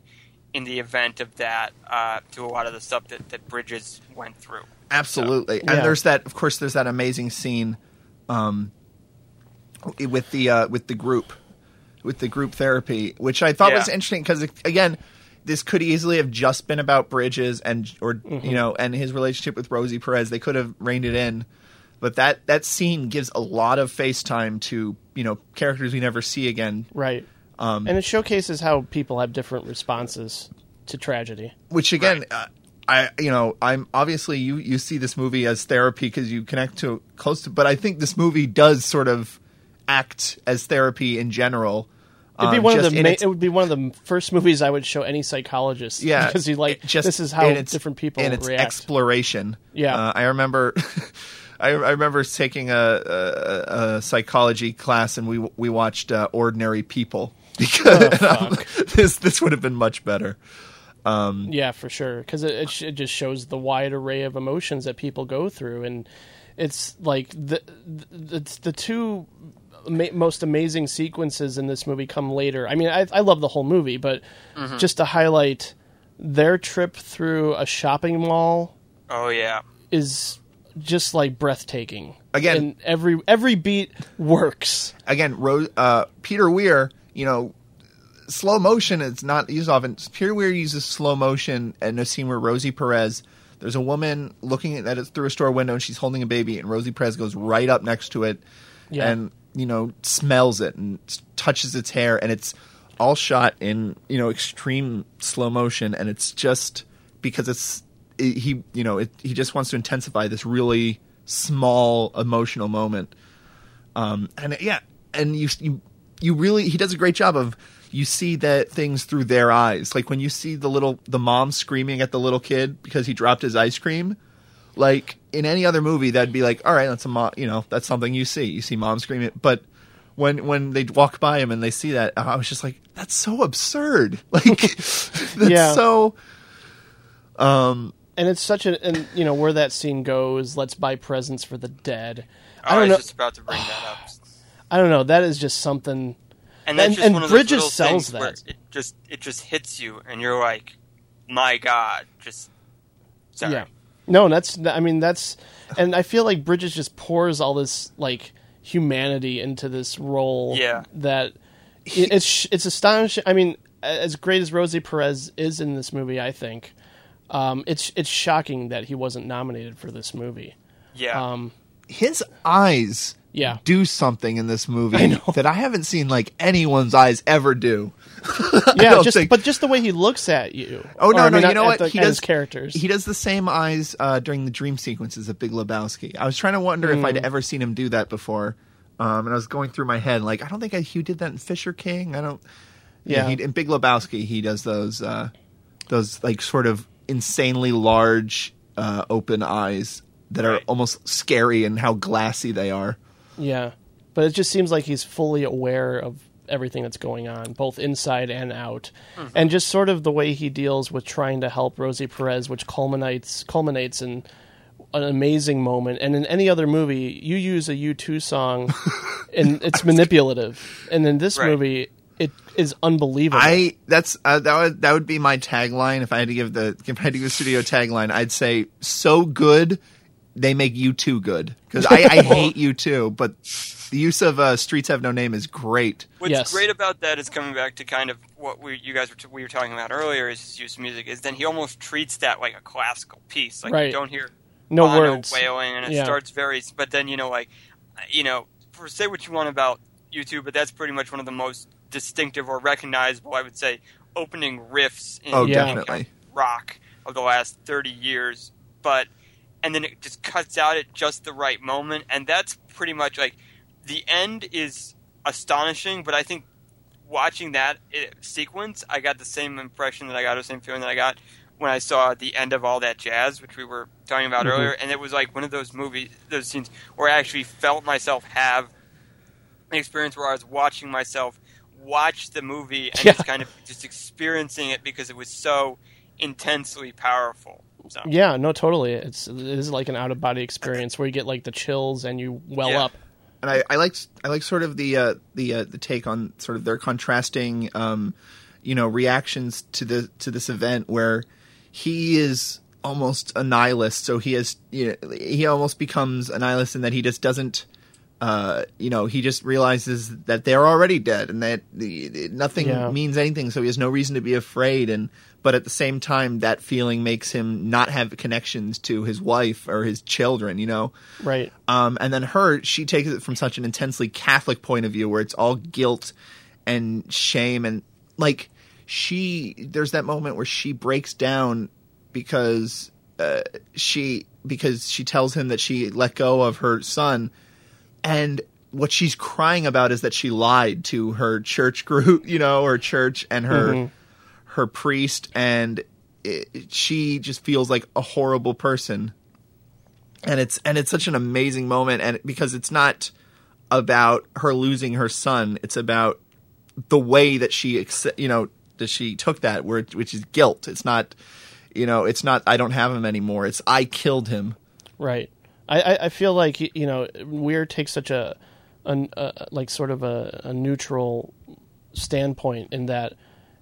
in the event of that uh, to a lot of the stuff that, that Bridges went through. Absolutely. Yeah. And there's that of course there's that amazing scene um with the uh with the group with the group therapy, which I thought Yeah. was interesting because again, this could easily have just been about Bridges and or you know and his relationship with Rosie Perez. They could have reined it in. But that that scene gives a lot of face time to, you know, characters we never see again right. Um, and it showcases how people have different responses to tragedy. which again uh, i you know i'm obviously you you see this movie as therapy because you connect to close to but i think this movie does sort of act as therapy in general It'd be Um, one of the ma- its- it would be one of the first movies I would show any psychologist. yeah, [laughs] because you like just this is how its- different people in its react. exploration. Yeah. uh, I remember. [laughs] I, I remember taking a, a, a psychology class and we we watched uh, Ordinary People [laughs] because Oh, this this would have been much better. Um, Yeah, for sure. Because it, it, sh- it just shows the wide array of emotions that people go through, and it's like the the, the, the two ma- most amazing sequences in this movie come later. I mean, I, I love the whole movie, but Mhm. just to highlight their trip through a shopping mall Oh yeah. is just like breathtaking. Again- and every every beat works. again, Ro- uh, Peter Weir, you know, slow motion is not used often. Peter Weir uses slow motion in a scene where Rosie Perez, there's a woman looking at it through a store window and she's holding a baby, and Rosie Perez goes right up next to it Yeah. and, you know, smells it and touches its hair, and it's all shot in, you know, extreme slow motion, and it's just because it's, it, he, you know, it, he just wants to intensify this really small emotional moment um, and yeah, and you you you really he does a great job of you see that things through their eyes. Like when you see the little the mom screaming at the little kid because he dropped his ice cream. Like in any other movie, that'd be like, all right, that's a mom. You know, that's something you see. You see mom screaming, but when when they walk by him and they see that, I was just like, that's so absurd. [laughs] Like [laughs] that's Yeah. so. Um, and it's such a and you know where that scene goes. Let's buy presents for the dead. Oh, I I, don't was know. just about to bring that up. [sighs] I don't know. That is just something. And that's and, just and one of Bridges those little sells things where that. it just it just hits you, and you're like, my God, just sorry. Yeah. No, that's. I mean, that's. And I feel like Bridges just pours all this like humanity into this role. Yeah. That it, it's it's astonishing. I mean, as great as Rosie Perez is in this movie, I think um, it's it's shocking that he wasn't nominated for this movie. Yeah. Um, his eyes Yeah. do something in this movie [laughs] that I haven't seen like anyone's eyes ever do. [laughs] I yeah, just think- but just the way he looks at you. Oh no, Or, I no! mean, you know what? the- he does characters. He does the same eyes uh, during the dream sequences of Big Lebowski. I was trying to wonder if I'd Mm. ever seen him do that before, um, and I was going through my head like, I don't think I, Hugh did that in Fisher King. I don't. Yeah. he, in Big Lebowski, he does those uh, those like sort of insanely large uh, open eyes that are almost scary and how glassy they are. Yeah, but it just seems like he's fully aware of everything that's going on, both inside and out, Mhm. and just sort of the way he deals with trying to help Rosie Perez, which culminates culminates in an amazing moment. And in any other movie, you use a U two song, [laughs] and it's manipulative, and in this Right. movie, it is unbelievable. I that's uh, that would that would be my tagline if I had to give the if I had to give a studio tagline. I'd say so good they make you too good because I, I [laughs] hate you too, but the use of uh, Streets Have No Name is great. What's great about that is coming back to kind of what we you guys were t- we were talking about earlier is his use of music is then he almost treats that like a classical piece like Right. you don't hear No Bono words. wailing and it Yeah. starts very but then you know like you know for say what you want about U2 but that's pretty much one of the most distinctive or recognizable I would say opening riffs in Oh, you know, definitely. rock of the last 30 years but and then it just cuts out at just the right moment and that's pretty much like the end is astonishing but i think watching that eh, sequence i got the same impression that i got the same feeling that i got when i saw the end of all that jazz which we were talking about Mhm. earlier and it was like one of those movies those scenes where i actually felt myself have an experience where i was watching myself watch the movie and Yeah. just kind of just experiencing it because it was so intensely powerful so yeah, no, totally. It's it is like an out of body experience where you get like the chills and you well Yeah. up. and I, I like I like sort of the uh, the uh, the take on sort of their contrasting, um, you know, reactions to the to this event where he is almost a nihilist. So he has you know, he almost becomes a nihilist in that he just doesn't. Uh, you know, he just realizes that they're already dead and that the, nothing Yeah. means anything, so he has no reason to be afraid. And but at the same time, that feeling makes him not have connections to his wife or his children. You know, Right. um, and then her, she takes it from such an intensely Catholic point of view where it's all guilt and shame. And like, she, there's that moment where she breaks down because, uh, she, because she tells him that she let go of her son. And what she's crying about is that she lied to her church group, [laughs] you know, her church and her Mhm. Her priest, and it, she just feels like a horrible person. And it's and it's such an amazing moment, and because it's not about her losing her son, it's about the way that she, you know, that she took that, where which is guilt. It's not, you know, it's not I don't have him anymore. It's I killed him. Right. I, I, feel like you know Weir takes such a, an a like sort of a, a neutral standpoint in that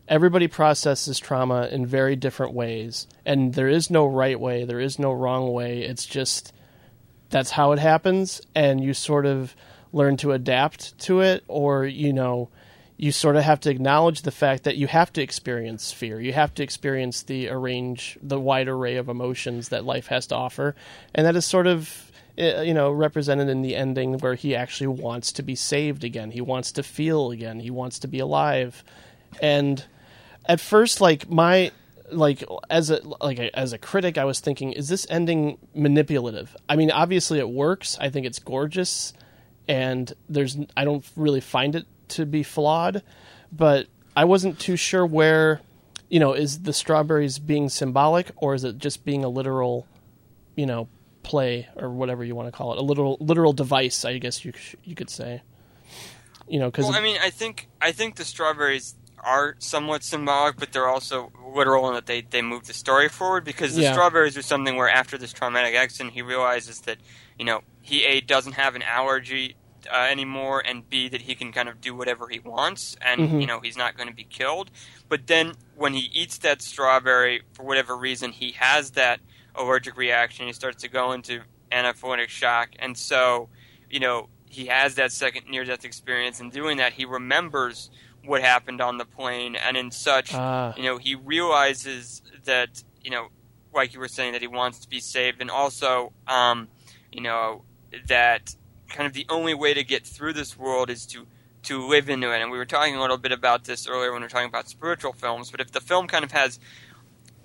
everybody processes trauma in very different ways, and there is no right way, there is no wrong way. It's just that's how it happens, and you sort of learn to adapt to it, or you know. You sort of have to acknowledge the fact that you have to experience fear. You have to experience the arrange, the wide array of emotions that life has to offer, and that is sort of uh, you know represented in the ending where he actually wants to be saved again. He wants to feel again. He wants to be alive, and at first, like my like as a like a, as a critic, I was thinking, is this ending manipulative? I mean, obviously it works. I think it's gorgeous, and there's I don't really find it to be flawed, but I wasn't too sure where, you know, is the strawberries being symbolic or is it just being a literal, you know, play or whatever you want to call it, a literal literal device, I guess you you could say. You know, because Well, I mean, I think I think the strawberries are somewhat symbolic, but they're also literal in that they they move the story forward. Because the Yeah. strawberries are something where after this traumatic accident, he realizes that you know he a doesn't have an allergy uh, anymore, and b that he can kind of do whatever he wants, and Mhm. you know he's not going to be killed. But then when he eats that strawberry for whatever reason, he has that allergic reaction. He starts to go into anaphylactic shock, and so you know he has that second near death experience. And doing that, he remembers what happened on the plane, and in such, Ah. you know, he realizes that you know, like you were saying, that he wants to be saved, and also, um, you know, that kind of the only way to get through this world is to to live into it. And we were talking a little bit about this earlier when we were talking about spiritual films. But if the film kind of has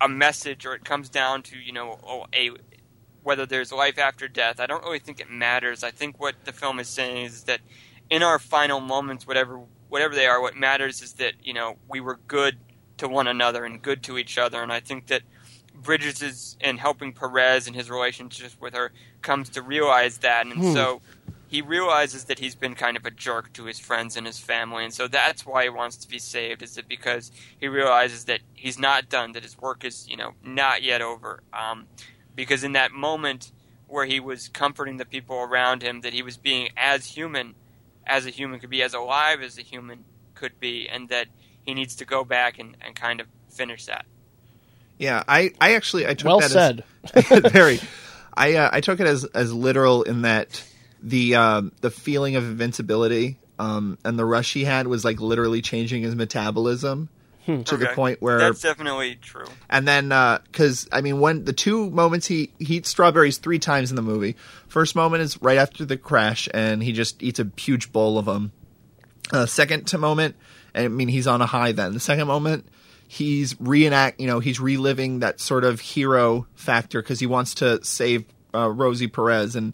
a message, or it comes down to you know a whether there's life after death, I don't really think it matters. I think what the film is saying is that in our final moments, whatever whatever they are, what matters is that you know we were good to one another and good to each other. And I think that Bridges is in helping Perez and his relationship with her comes to realize that, and Hmm. so he realizes that he's been kind of a jerk to his friends and his family, and so that's why he wants to be saved. Is it because he realizes that he's not done, that his work is you know not yet over? Um, because in that moment where he was comforting the people around him, that he was being as human as a human could be, as alive as a human could be, and that he needs to go back and, and kind of finish that. Yeah, I, I actually I took Well that said. as [laughs] very. I uh, I took it as as literal in that the um, the feeling of invincibility um, and the rush he had was like literally changing his metabolism to the point where that's definitely true. and then because I mean when the two moments he he eats strawberries three times in the movie. First moment is right after the crash and he just eats a huge bowl of them. Uh, second to moment, I mean he's on a high. Then the second moment he's reenact you know he's reliving that sort of hero factor because he wants to save uh, Rosie Perez and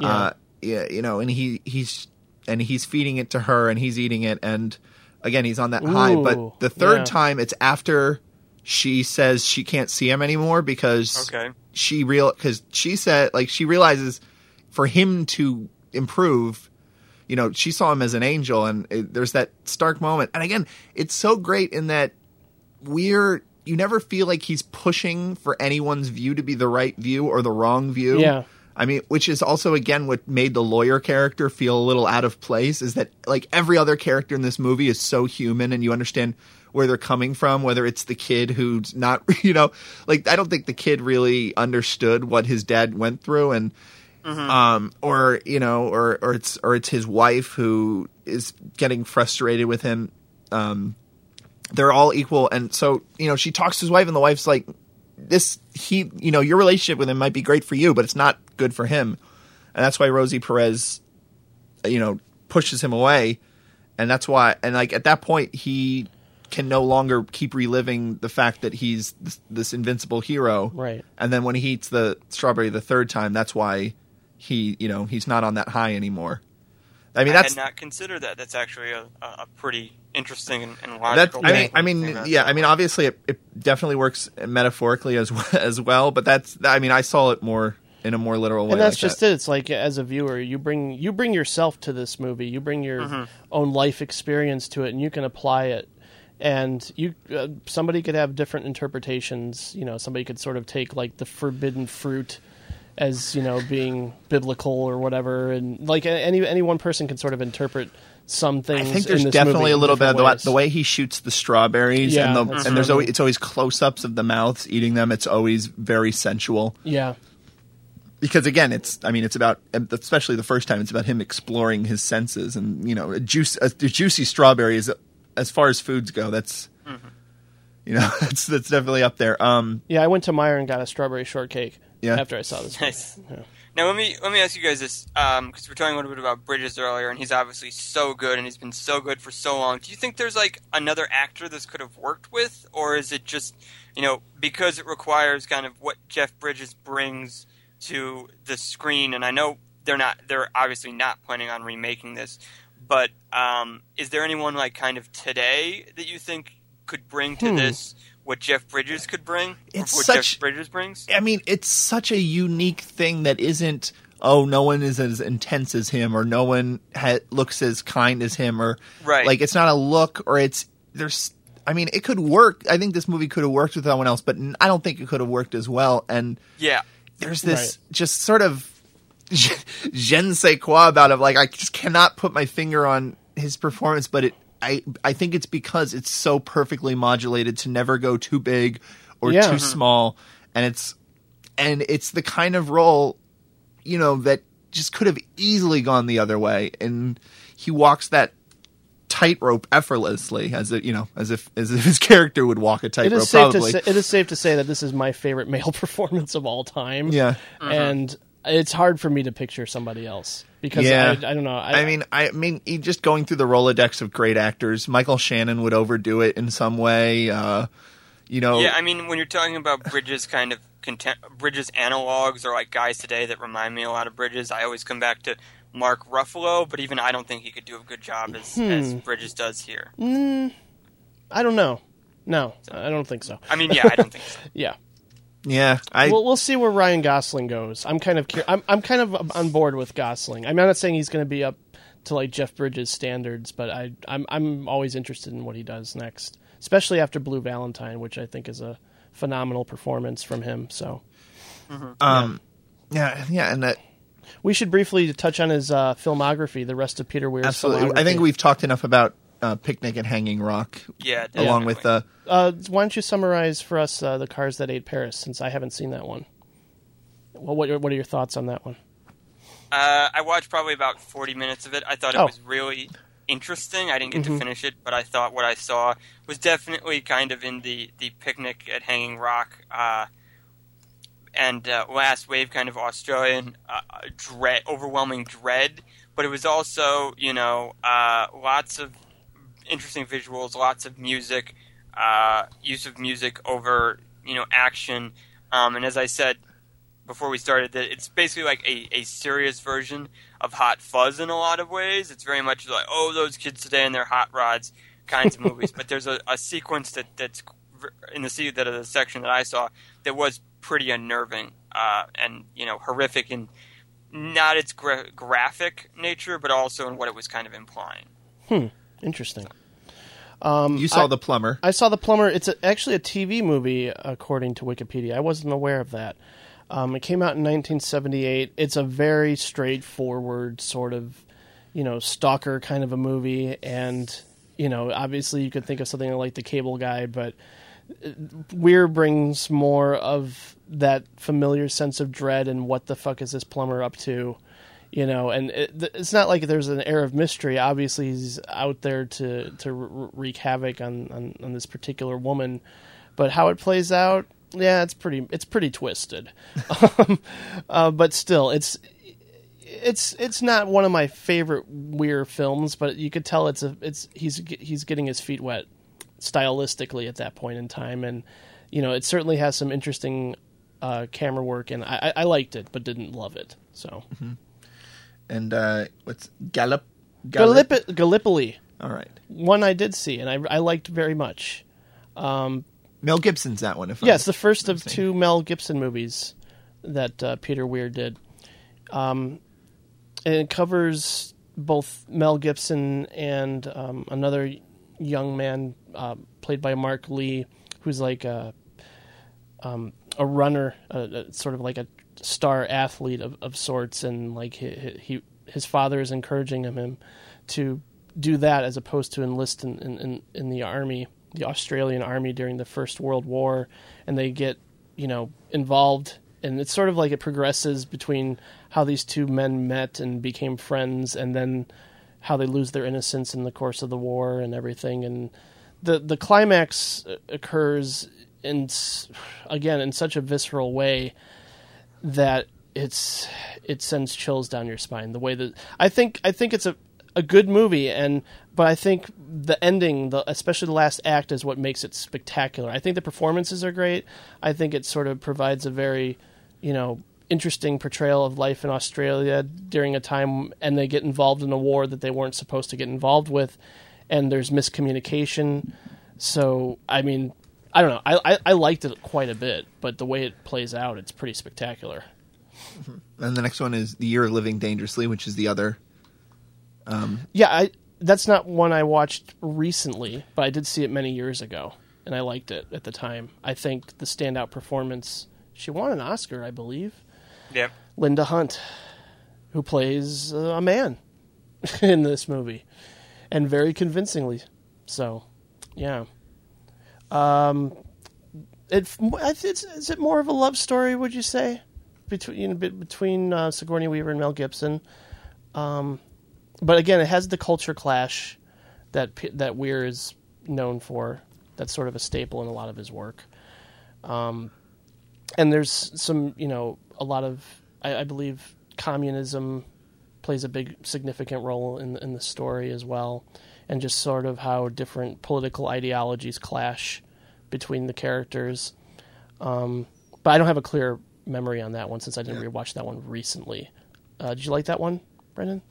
uh, yeah you know and he he's and he's feeding it to her and he's eating it and again he's on that high but the third yeah. time it's after she says she can't see him anymore because Okay. she real because she said like she realizes for him to improve you know she saw him as an angel and it, there's that stark moment and again it's so great in that we're you never feel like he's pushing for anyone's view to be the right view or the wrong view Yeah. I mean, which is also again what made the lawyer character feel a little out of place is that like every other character in this movie is so human and you understand where they're coming from, whether it's the kid who's not, [laughs] you know, like I don't think the kid really understood what his dad went through and um or you know or or it's or it's his wife who is getting frustrated with him. Um they're all equal. And so you know she talks to his wife and the wife's like this he you know your relationship with him might be great for you but it's not good for him and that's why rosie perez uh, you know pushes him away and that's why and like at that point he can no longer keep reliving the fact that he's this, this invincible hero Right. and then when he eats the strawberry the third time that's why he you know he's not on that high anymore I mean, I that's had not considered that. That's actually a, a a pretty interesting and, and That's, logical. I mean, I mean, think yeah, I mean, obviously, it, it definitely works metaphorically as well, [laughs] as well. But that's, I mean, I saw it more in a more literal way. and that's like just that. it. It's like as a viewer, you bring you bring yourself to this movie. You bring your Mm-hmm. own life experience to it, and you can apply it. And you, uh, somebody could have different interpretations. You know, somebody could sort of take like the forbidden fruit as you know being biblical or whatever, and like any any one person can sort of interpret some things. I think there's in this definitely a little bit of the, the way he shoots the strawberries, Yeah, and, the, and there's always it's always close-ups of the mouths eating them. It's always very sensual Yeah, because again, it's I mean, it's about especially the first time, it's about him exploring his senses, and you know, a juice a, a juicy strawberry is as far as foods go. That's you know, [laughs] that's that's definitely up there. Um, yeah. I went to Meijer and got a strawberry shortcake. Yeah. after I saw this. [laughs] movie. Nice. Yeah. Now let me let me ask you guys this, because we're talking a little bit about Bridges earlier, and he's obviously so good, and he's been so good for so long. Do you think there's like another actor this could have worked with, or is it just you know because it requires kind of what Jeff Bridges brings to the screen? And I know they're not they're obviously not planning on remaking this, but um, is there anyone like kind of today that you think could bring to Hmm. this what Jeff Bridges could bring? It's what such- Jeff Bridges brings. I mean, it's such a unique thing that isn't. Oh, no one is as intense as him, or no one ha- looks as kind as him, or Right. like it's not a look, or it's there's. I mean, it could work. I think this movie could have worked with someone else, but n- I don't think it could have worked as well. And Yeah. there's this just sort of [laughs] je ne sais quoi about it. Like I just cannot put my finger on his performance, but it. I I think it's because it's so perfectly modulated to never go too big or Yeah. too Mhm. small, and it's and it's the kind of role, you know, that just could have easily gone the other way, and he walks that tightrope effortlessly, as if you know, as if as if his [laughs] character would walk a tightrope. is safe Probably, to say, it is safe to say that this is my favorite male [laughs] performance of all time. Yeah. and it's hard for me to picture somebody else because yeah, I, I don't know. I, I, mean, I mean, just going through the Rolodex of great actors, Michael Shannon would overdo it in some way. Uh, you know, Yeah, I mean, when you're talking about Bridges, kind of content, Bridges analogs or like guys today that remind me a lot of Bridges, I always come back to Mark Ruffalo, but even I don't think he could do a good job as, as Hmm. Bridges does here. Mm, I don't know. No, I don't think so. I mean, yeah, I don't think so. [laughs] yeah. Yeah, I we'll, we'll see where Ryan Gosling goes. I'm kind of cur- I'm I'm kind of on board with Gosling. I mean, I'm not saying he's going to be up to like Jeff Bridges standards, but I I'm I'm always interested in what he does next, especially after Blue Valentine, which I think is a phenomenal performance from him. So um, yeah, yeah, and that we should briefly touch on his uh, filmography, the rest of Peter Weir's absolutely. I think we've talked enough about uh, Picnic at Hanging Rock. Yeah, along with uh, Uh, why don't you summarize for us uh, the cars that ate Paris, since I haven't seen that one. Well, what are- what are your thoughts on that one? Uh, I watched probably about 40 minutes of it. I thought it Oh. was really interesting. I didn't get Mhm. to finish it, but I thought what I saw was definitely kind of in the, the picnic at Hanging Rock uh, and uh, Last Wave kind of Australian uh, dread, overwhelming dread. But it was also, you know, uh, lots of interesting visuals, lots of music, uh, use of music over, you know, action. Um, and as I said before we started, that it's basically like a, a serious version of Hot Fuzz in a lot of ways. It's very much like, oh, those kids today and their hot rods kinds of movies. [laughs] But there's a, a sequence that that's in the that the section that I saw that was pretty unnerving uh, and you know horrific in not its gra- graphic nature, but also in what it was kind of implying. Hmm. Interesting. Um, you saw I- the plumber. I saw the plumber. It's a, actually a TV movie, according to Wikipedia. I wasn't aware of that. Um, it came out in 1978. It's a very straightforward sort of, you know, stalker kind of a movie, and you know, obviously you could think of something like The Cable Guy, but uh, Weir brings more of that familiar sense of dread and what the fuck is this plumber up to, you know? And it, it's not like there's an air of mystery. Obviously, he's out there to to wreak havoc on, on on this particular woman, but how it plays out, yeah, it's pretty it's pretty twisted. [laughs] um, uh, but still, it's it's it's not one of my favorite Weir films, but you could tell it's a it's he's he's getting his feet wet stylistically at that point in time, and you know it certainly has some interesting uh, camera work, and I, I liked it, but didn't love it. So and uh, what's Gallip- Gallip- Gallipoli. All right. One I did see, and I, I liked very much. Um, Mel Gibson's that one. If yeah, I'm- it's the first of two Mel Gibson movies that uh, Peter Weir did. Um, and it covers both Mel Gibson and um, another young man uh, played by Mark Lee, who's like a um, a runner, uh, uh, sort of like a star athlete of, of sorts, and like he, he his father is encouraging him, to do that as opposed to enlist in, in, in, the army, the Australian army during the First World War, and they get you know involved, and it's sort of like it progresses between how these two men met and became friends, and then how they lose their innocence in the course of the war and everything, and the the climax uh, occurs in again in such a visceral way that it's it sends chills down your spine. The way that I think I think it's a a good movie, and but I think the ending, the especially the last act, is what makes it spectacular. I think the performances are great. I think it sort of provides a very you know interesting portrayal of life in Australia during a time, and they get involved in a war that they weren't supposed to get involved with, and there's miscommunication. So I mean, I don't know. I, I I liked it quite a bit, but the way it plays out, it's pretty spectacular. And the next one is The Year of Living Dangerously, which is the other. Um, Yeah, I that's not one I watched recently, but I did see it many years ago, and I liked it at the time. I think the standout performance. She won an Oscar, I believe. Yep. Linda Hunt, who plays uh, a man [laughs] in this movie, and very convincingly. So, yeah. Um, it it's is it more of a love story? Would you say between between uh, Sigourney Weaver and Mel Gibson? Um, but again, it has the culture clash that that Weir is known for. That's sort of a staple in a lot of his work. Um, and there's some, you know, a lot of, I, I believe, communism plays a big, significant role in in the story as well, and just sort of how different political ideologies clash between the characters. Um, but I don't have a clear memory on that one since I didn't rewatch that one recently. Uh, did you like that one, Brendan?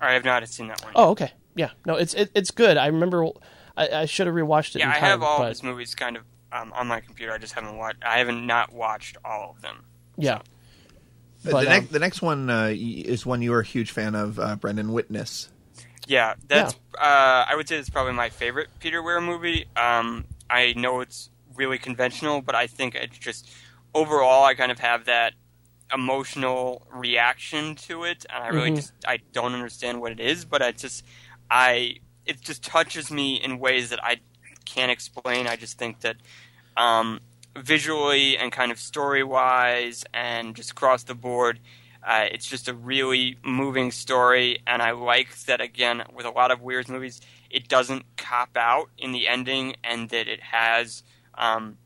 I have not seen that one. Oh, okay. Yeah. No, it's it, it's good. I remember I, I should have rewatched it. yeah, in I time, have all but, of his movies kind of um, on my computer. I just haven't watched. I haven't not watched all of them. Yeah. but But, the, um, next, the next one uh, is one you were a huge fan of, uh, Brendan Witness. Yeah, that's. Uh, I would say it's probably my favorite Peter Weir movie. Um, I know it's really conventional, but I think it's just overall I kind of have that emotional reaction to it, and I really Mhm. just I don't understand what it is, but I just I it just touches me in ways that I can't explain. I just think that um, visually and kind of story wise and just across the board. Uh, it's just a really moving story, and I like that again with a lot of Weir's movies. It doesn't cop out in the ending, and that it has um,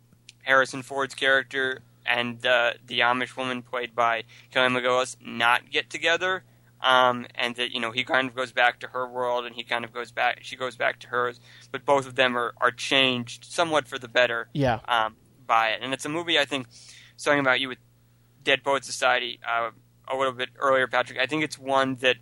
Harrison Ford's character and the the Amish woman played by Kelly McGillis not get together, um, and that you know he kind of goes back to her world, and he kind of goes back. She goes back to hers, but both of them are are changed somewhat for the better Yeah. um, by it. And it's a movie I think talking about you with Dead Poet Society uh, a little bit earlier, Patrick. I think it's one that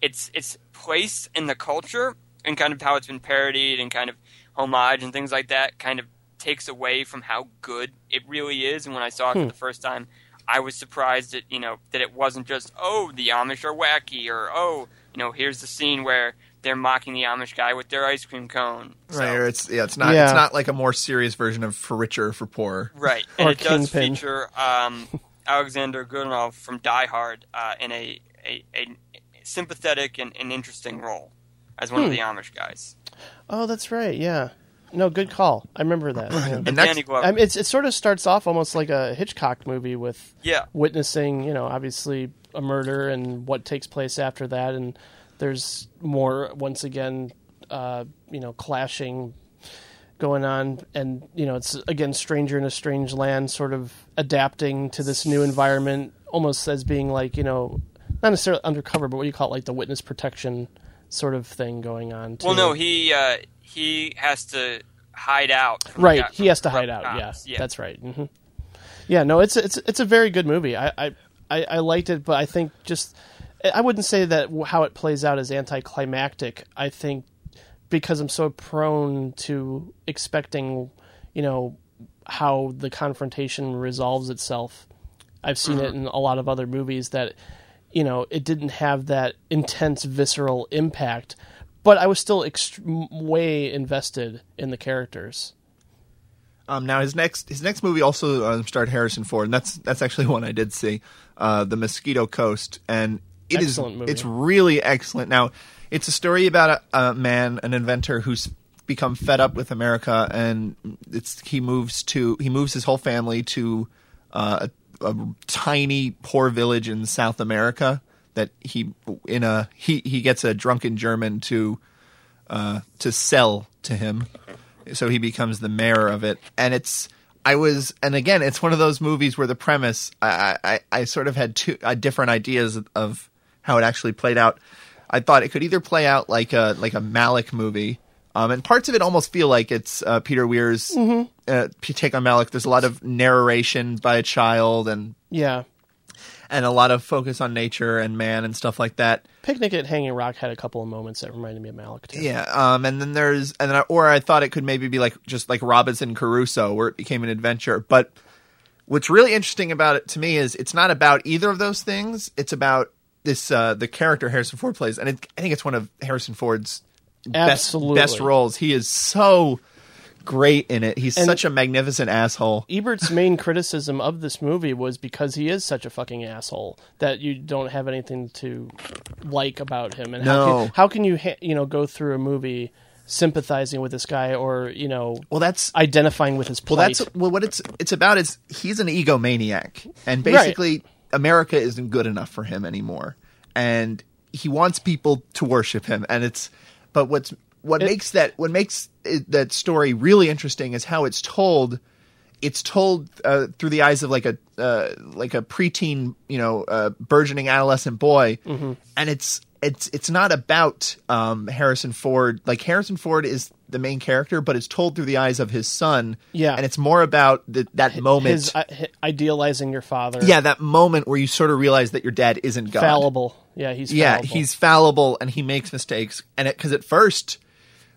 its its place in the culture and kind of how it's been parodied and kind of homage and things like that kind of takes away from how good it really is. And when I saw it Hmm. for the first time, I was surprised that you know that it wasn't just oh the Amish are wacky or oh you know here's the scene where they're mocking the Amish guy with their ice cream cone. So- Right, or it's yeah, it's not Yeah. it's not like a more serious version of For Richer or For Poor. Right, and Or it does Kingpin. feature um, Alexander Godunov from Die Hard uh, in a, a, a sympathetic and, and interesting role as one of Hmm. the Amish guys. Oh, that's right. Yeah. No, good call. I remember that. [clears throat] Yeah. And next- Danny Glover. I mean, it's, it sort of starts off almost like a Hitchcock movie with yeah, witnessing, you know, obviously a murder and what takes place after that, and there's more once again, uh, you know, clashing going on, and you know, it's again stranger in a strange land, sort of adapting to this new environment, almost as being like you know, not necessarily undercover, but what you call it, like the witness protection sort of thing going on. Too. well, no, he uh, he has to hide out. Right the- he has to hide out yeah, yeah. that's right mm-hmm. yeah no it's it's it's a very good movie I, I i i liked it but i think just I wouldn't say that how it plays out is anticlimactic. I think because I'm so prone to expecting, you know, how the confrontation resolves itself. I've seen it in a lot of other movies that, you know, it didn't have that intense visceral impact, but I was still ext- way invested in the characters. Um, now his next his next movie also uh, starred Harrison Ford, and that's that's actually [laughs] one I did see, uh, the Mosquito Coast, and it is Excellent movie. it's really excellent. Now it's a story about a, a man, an inventor who's become fed up with America, and it's he moves to he moves his whole family to uh, a, a tiny poor village in South America that he in a he he gets a drunken German to uh, to sell to him. So he becomes the mayor of it, and it's I was and again it's one of those movies where the premise I I, I sort of had two uh, different ideas of how it actually played out. I thought it could either play out like a like a Malick movie, um, and parts of it almost feel like it's uh, Peter Weir's uh, take on Malick. There's a lot of narration by a child and Yeah. and a lot of focus on nature and man and stuff like that. Picnic at Hanging Rock had a couple of moments that reminded me of Malick too. Yeah, um, and then there's and then I, or I thought it could maybe be like just like Robinson Crusoe, where it became an adventure. But what's really interesting about it to me is it's not about either of those things. It's about this uh, the character Harrison Ford plays, and it, I think it's one of Harrison Ford's best Absolutely. best roles. He is so great in it. He's And- such a magnificent asshole. Ebert's main criticism of this movie was because he is such a fucking asshole that you don't have anything to like about him, and how No. can, how can you ha- you know go through a movie sympathizing with this guy or you know Well, that's identifying with his Well, that's well, what it's it's about is he's an egomaniac, and Right. America isn't good enough for him anymore, and he wants people to worship him. And it's but what's what It- makes that what makes it, that story really interesting is how it's told. It's told uh, through the eyes of like a uh, like a preteen, you know, uh, burgeoning adolescent boy, Mm-hmm. and it's it's it's not about um, Harrison Ford. Like Harrison Ford is the main character, but it's told through the eyes of his son. Yeah. and it's more about the, that moment. his uh, idealizing your father. yeah, that moment where you sort of realize that your dad isn't God. fallible. Yeah, he's Yeah, fallible. he's fallible and he makes mistakes. And because at first,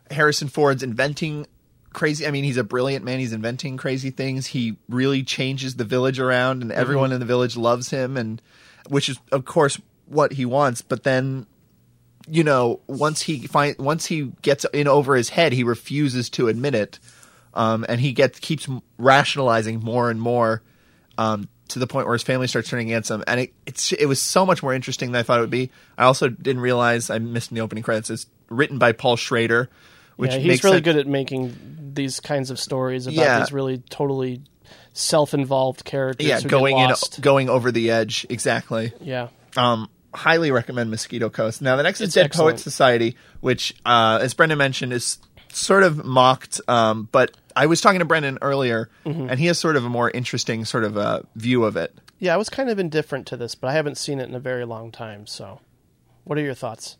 Harrison Ford's inventing crazy. I mean, he's a brilliant man. He's inventing crazy things. He really changes the village around, and everyone in the village loves him, and which is of course what he wants. But then, you know, once he find once he gets in over his head, he refuses to admit it, um, and he gets keeps rationalizing more and more. Um, to the point where his family starts turning against him, and it, it's it was so much more interesting than I thought it would be. I also didn't realize I missed in the opening credits. It's written by Paul Schrader, which yeah, he's really sense- good at making these kinds of stories about Yeah. these really totally self-involved characters. yeah going in going over the edge exactly Yeah, um highly recommend mosquito coast now the next is It's dead excellent. poets society which uh as brendan mentioned is sort of mocked um but i was talking to brendan earlier Mm-hmm. and he has sort of a more interesting sort of uh view of it yeah. I was kind of indifferent to this, but I haven't seen it in a very long time. So, what are your thoughts?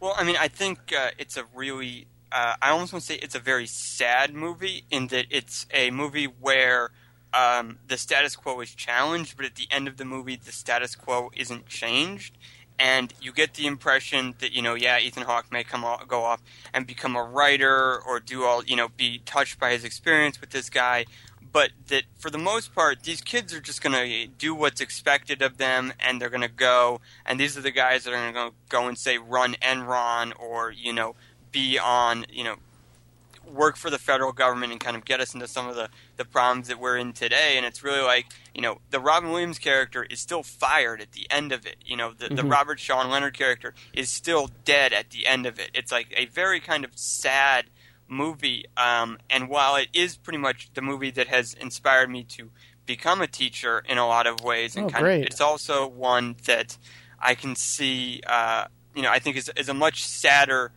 Well, I mean, I think uh, it's a really. Uh, I almost want to say it's a very sad movie in that it's a movie where um, the status quo is challenged, but at the end of the movie, the status quo isn't changed. And you get the impression that you know, yeah, Ethan Hawke may come off, go off and become a writer or do all you know, be touched by his experience with this guy, but that for the most part, these kids are just going to do what's expected of them, and they're going to go. And these are the guys that are going to go and say run Enron or you know be on you know work for the federal government and kind of get us into some of the the problems that we're in today. And it's really like you know the Robin Williams character is still fired at the end of it. You know the the Robert Sean Leonard character is still dead at the end of it. It's like a very kind of sad movie. Um, and while it is pretty much the movie that has inspired me to become a teacher in a lot of ways, and Oh, kind great. of, it's also one that I can see. Uh, you know, I think is is a much sadder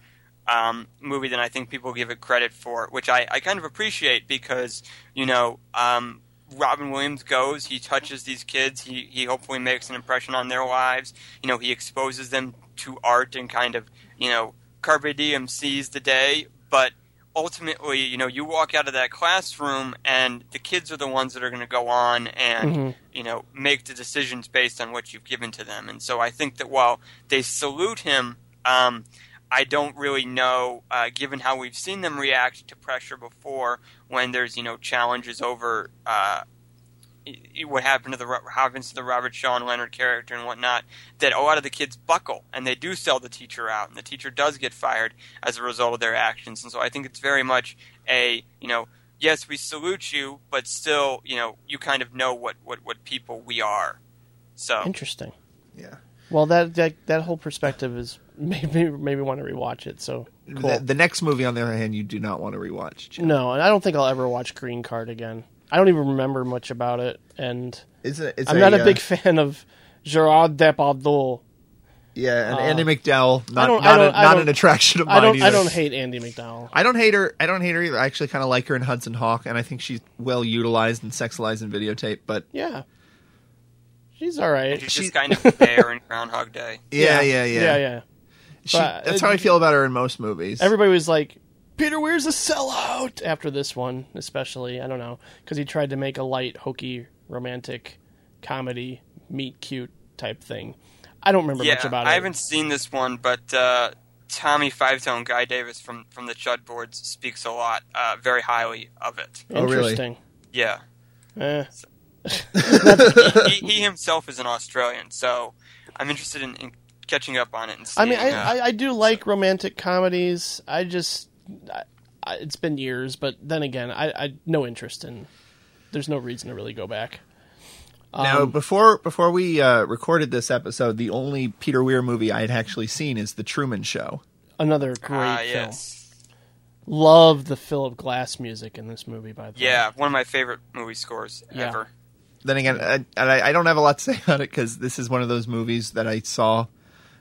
um, movie than I think people give it credit for, which I, I kind of appreciate because you know. Um, Robin Williams goes, he touches these kids, he, he hopefully makes an impression on their lives. You know, he exposes them to art and kind of, you know, Carpe Diem seize the day, but ultimately, you know, you walk out of that classroom and the kids are the ones that are going to go on and, Mhm. you know, make the decisions based on what you've given to them. And so I think that while they salute him, um, I don't really know, uh, given how we've seen them react to pressure before when there's, you know, challenges over, uh, i- i- what happened to the Ro- happens to the Robert Shaw and Leonard character and whatnot, that a lot of the kids buckle and they do sell the teacher out, and the teacher does get fired as a result of their actions. And so I think it's very much a you know, yes, we salute you, but still, you know, you kind of know what what what people we are. So Interesting. Yeah. Well, that that that whole perspective is [laughs] maybe maybe want to rewatch it. So cool. The, the next movie, on the other hand, you do not want to rewatch. Jim. no, and I don't think I'll ever watch Green Card again. I don't even remember much about it, and It's a, it's I'm not a uh, big fan of Gerard Depardieu. Yeah, and Uh, Andie MacDowell, not don't- I not, don't- a, I not don't- an attraction of I mine don't. I don't hate Andie MacDowell. I don't hate her. I don't hate her either. I actually kind of like her in Hudson Hawk, and I think she's well utilized and sexualized in videotape. But Yeah, she's all right. she's just kind of there in Groundhog Day. [laughs] yeah, yeah, yeah, yeah, yeah. She, But, that's uh, how I feel about her in most movies. Everybody was like, Peter Weir's a sellout after this one, especially. I don't know because he tried to make a light, hokey, romantic comedy, meet cute type thing. I don't remember yeah, much about it. I haven't seen this one, but uh, Tommy Five Tone Guy Davis from from the Chud Boards speaks a lot, uh, very highly of it. Oh, really? Interesting. Yeah, Eh. he, [laughs] he, he himself is an Australian, so I'm interested in, in catching up on it and I mean, I, uh, I, I do like romantic comedies. I just, I, I, it's been years, but then again, I, I no interest in. There's no reason to really go back. now, Um, before before we uh, recorded this episode, the only Peter Weir movie I had actually seen is The Truman Show. Another great ah, film. yes. Love the Philip Glass music in this movie, by the way. Yeah, one of my favorite movie scores Yeah. ever. Then again, and I, I don't have a lot to say [laughs] about it because this is one of those movies that I saw.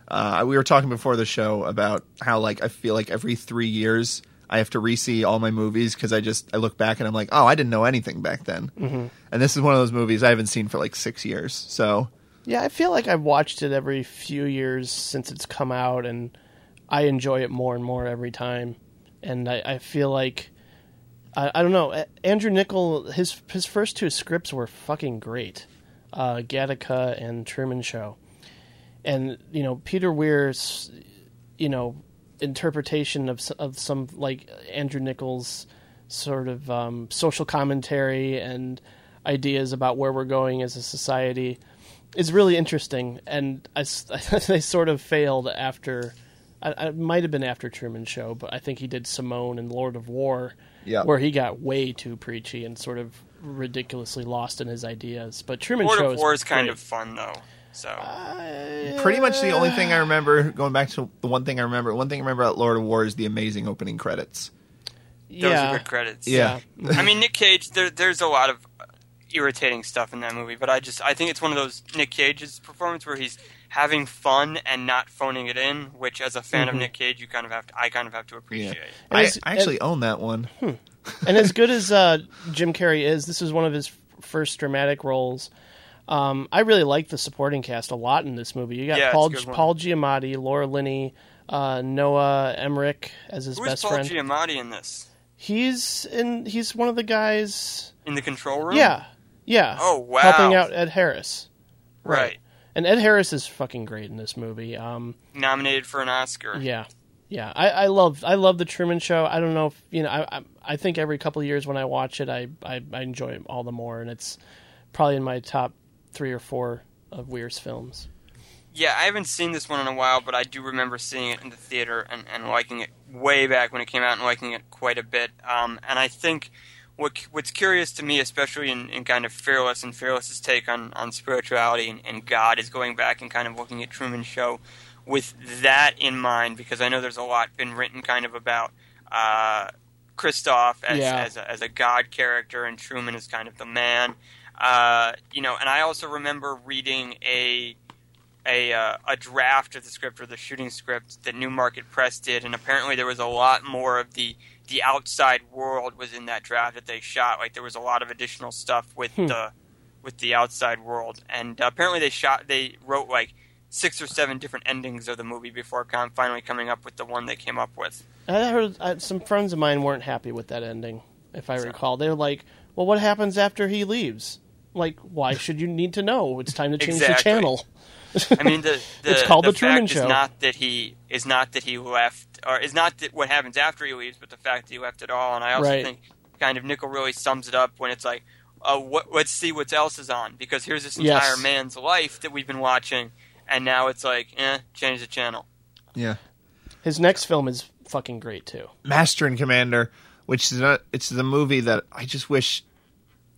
Uh, we were talking before the show about how like I feel like every three years I have to re-see all my movies because I just I look back and I'm like, oh, I didn't know anything back then. Mhm. And this is one of those movies I haven't seen for like six years. So Yeah, I feel like I've watched it every few years since it's come out, and I enjoy it more and more every time. And I, I feel like I, I don't know. Andrew Niccol, his his first two scripts were fucking great, uh, Gattaca and Truman Show, and you know Peter Weir's, you know, interpretation of of some like Andrew Niccol's sort of um, social commentary and ideas about where we're going as a society is really interesting, and I, s- [laughs] they sort of failed after. I, I it might have been after Truman Show, but I think he did Simone and Lord of War, Yeah. where he got way too preachy and sort of ridiculously lost in his ideas. But Truman Lord Show of is War is kind great. of fun though. So pretty much the only thing I remember going back to the one thing I remember. One thing I remember about Lord of War is the amazing opening credits. those yeah. are good credits. Yeah. I mean Nick Cage. There, there's a lot of irritating stuff in that movie, but I just I think it's one of those Nick Cage's performance where he's having fun and not phoning it in. Which, as a fan Mhm. of Nick Cage, you kind of have to, I kind of have to appreciate. And I, it's- I actually own that one. [laughs] and as good as uh, Jim Carrey is, this is one of his first dramatic roles. Um, I really like the supporting cast a lot in this movie. You got Yeah, Paul. Paul Giamatti, Laura Linney, uh, Noah Emmerich as his Who's best Paul friend. Giamatti in this? he's in. He's one of the guys. In the control room? Yeah, yeah. Oh, wow. Helping out Ed Harris. Right. And Ed Harris is fucking great in this movie. Um, Nominated for an Oscar. yeah, yeah. I, I love I love the Truman Show. I don't know if you know. I I, I think every couple of years when I watch it, I, I I enjoy it all the more, and it's probably in my top three or four of Weir's films. Yeah, I haven't seen this one in a while, but I do remember seeing it in the theater and, and liking it way back when it came out and liking it quite a bit. Um, and I think what what's curious to me, especially in, in kind of Fearless and Fearless's take on, on spirituality and, and God, is going back and kind of looking at Truman Show with that in mind, because I know there's a lot been written kind of about uh, Christof as, Yeah. as, a, as a God character and Truman is kind of the man. Uh, you know, and I also remember reading a a uh, a draft of the script or the shooting script that Newmarket Press did, and apparently there was a lot more of the the outside world was in that draft that they shot. Like there was a lot of additional stuff with Hmm. the with the outside world, and uh, apparently they shot they wrote like six or seven different endings of the movie before com- finally coming up with the one they came up with. I heard uh, some friends of mine weren't happy with that ending. If I recall, they were like, "Well, what happens after he leaves? Like, why should you need to know? It's time to change the channel." I mean, the, [laughs] the It's called the, The Truman fact Show. Is not that he is not that he left, or is not that what happens after he leaves, but the fact that he left at all. And I also Right. think kind of Niccol really sums it up when it's like, uh, what, let's see what else is on because here's this Yes. entire man's life that we've been watching, and now it's like, eh, change the channel. Yeah. His next film is fucking great too. Master and Commander, which is not, it's the movie that I just wish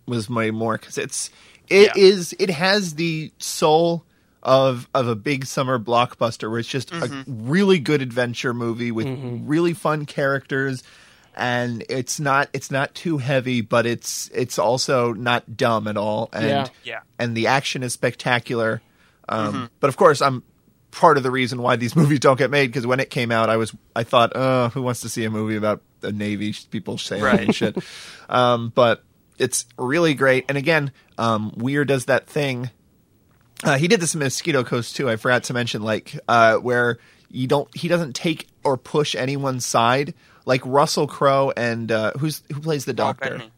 was way more because it's it Yeah. is- it has the soul of of a big summer blockbuster where it's just a really good adventure movie with really fun characters and it's not it's not too heavy but it's it's also not dumb at all and Yeah. Yeah. and the action is spectacular um, but of course i'm part of the reason why these [laughs] movies don't get made because when it came out i was i thought uh who wants to see a movie about the navy people sailing Right. and shit um, but it's really great and again um, weir does that thing uh, he did this in Mosquito Coast too. I forgot to mention, like uh, where you don't, he doesn't take or push anyone's side. Like Russell Crowe and uh, who's who plays the doctor? Bettany.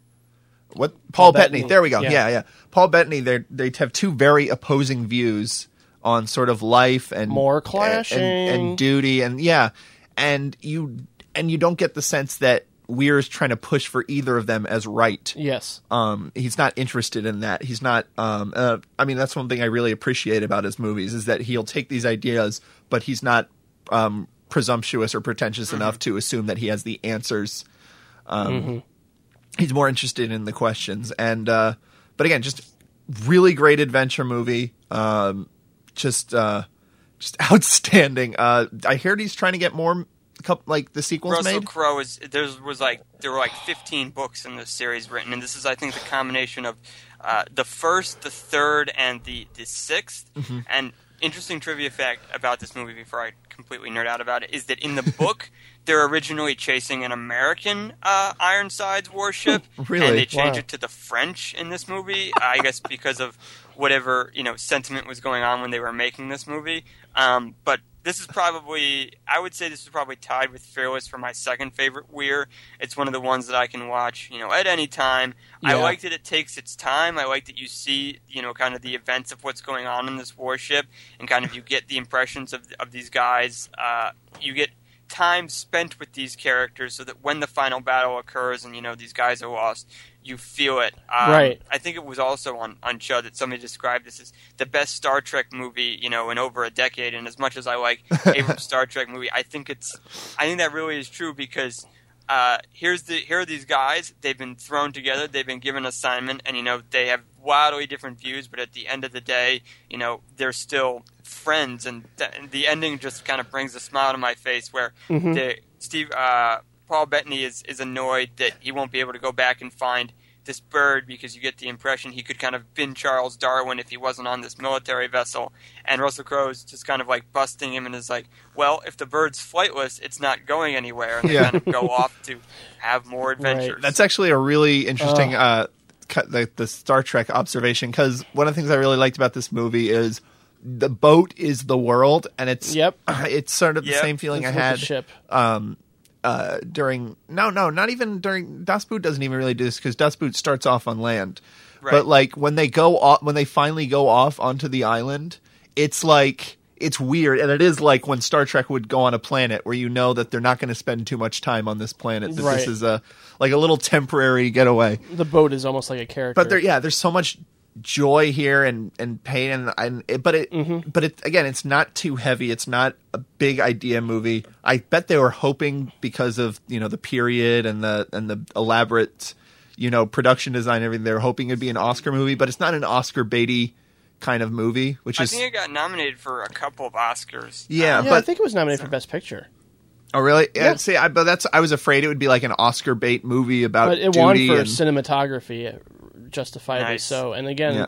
What Paul Paul, Bettany. Bettany. There we go. Yeah. Yeah, yeah. Paul Bettany. They they have two very opposing views on sort of life and More and, clashing. and duty and yeah, and you and you don't get the sense that Weir is trying to push for either of them as right. Yes. um he's not interested in that. He's not um uh, i mean that's one thing i really appreciate about his movies is that he'll take these ideas but he's not um presumptuous or pretentious enough to assume that he has the answers. Um he's more interested in the questions. And uh but again just really great adventure movie. Um just uh just [laughs] outstanding. Uh i heard he's trying to get more couple like the sequels Russell made Crowe is there was like there were like 15 books in this series written, and this is I think the combination of uh, the first, the third, and the the 6th Mm-hmm. And interesting trivia fact about this movie before I completely nerd out about it is that in the [laughs] book they're originally chasing an American uh, Ironsides warship, [laughs] Really? and they changed Wow. it to the French in this movie. I guess because of whatever you know sentiment was going on when they were making this movie. Um, but this is probably I would say this is probably tied with Fearless for my second favorite Weir. It's one of the ones that I can watch, you know, at any time. I Yeah. like that it takes its time. I like that you see, you know, kind of the events of what's going on in this warship, and kind of you get the impressions of of these guys. Uh, you get time spent with these characters, so that when the final battle occurs, and you know these guys are lost, you feel it. Um, Right. I think it was also on on Chud that somebody described this as the best Star Trek movie, you know, in over a decade. And as much as I like [laughs] Abrams' Star Trek movie, I think it's, I think that really is true because uh, here's the here are these guys. They've been thrown together. They've been given assignment, and you know they have wildly different views. But at the end of the day, you know they're still friends, and th- and the ending just kind of brings a smile to my face. Where the Steve uh, Paul Bettany is is annoyed that he won't be able to go back and find this bird because you get the impression he could kind of been Charles Darwin if he wasn't on this military vessel. And Russell Crowe's just kind of like busting him and is like, well, if the bird's flightless, it's not going anywhere. And they Yeah. kind of go off to have more [laughs] adventures. That's actually a really interesting uh, cut the, the Star Trek observation because one of the things I really liked about this movie is the boat is the world, and it's Yep. [clears throat] it's sort of the Yep. same feeling It's I had ship. um, uh, during no no not even during Das Boot doesn't even really do this because Das Boot starts off on land, Right. but like when they go off when they finally go off onto the island, it's like. It's weird, and it is like when Star Trek would go on a planet where you know that they're not going to spend too much time on this planet. That Right. this is a like a little temporary getaway. The boat is almost like a character. But there, yeah, there's so much joy here and and pain and, and it, but it Mm-hmm. but it again, it's not too heavy. It's not a big idea movie. I bet they were hoping because of you know the period and the and the elaborate you know production design and everything. they're hoping it'd be an Oscar movie, but it's not an Oscar baity kind of movie, which I is I think it got nominated for a couple of Oscars. yeah, yeah, but I think it was nominated for Best Picture, oh really? Yeah. Yeah. See, I, but that's I was afraid it would be like an Oscar bait movie about but it duty won for and, cinematography, uh, justifiably Nice. so. And again, Yeah.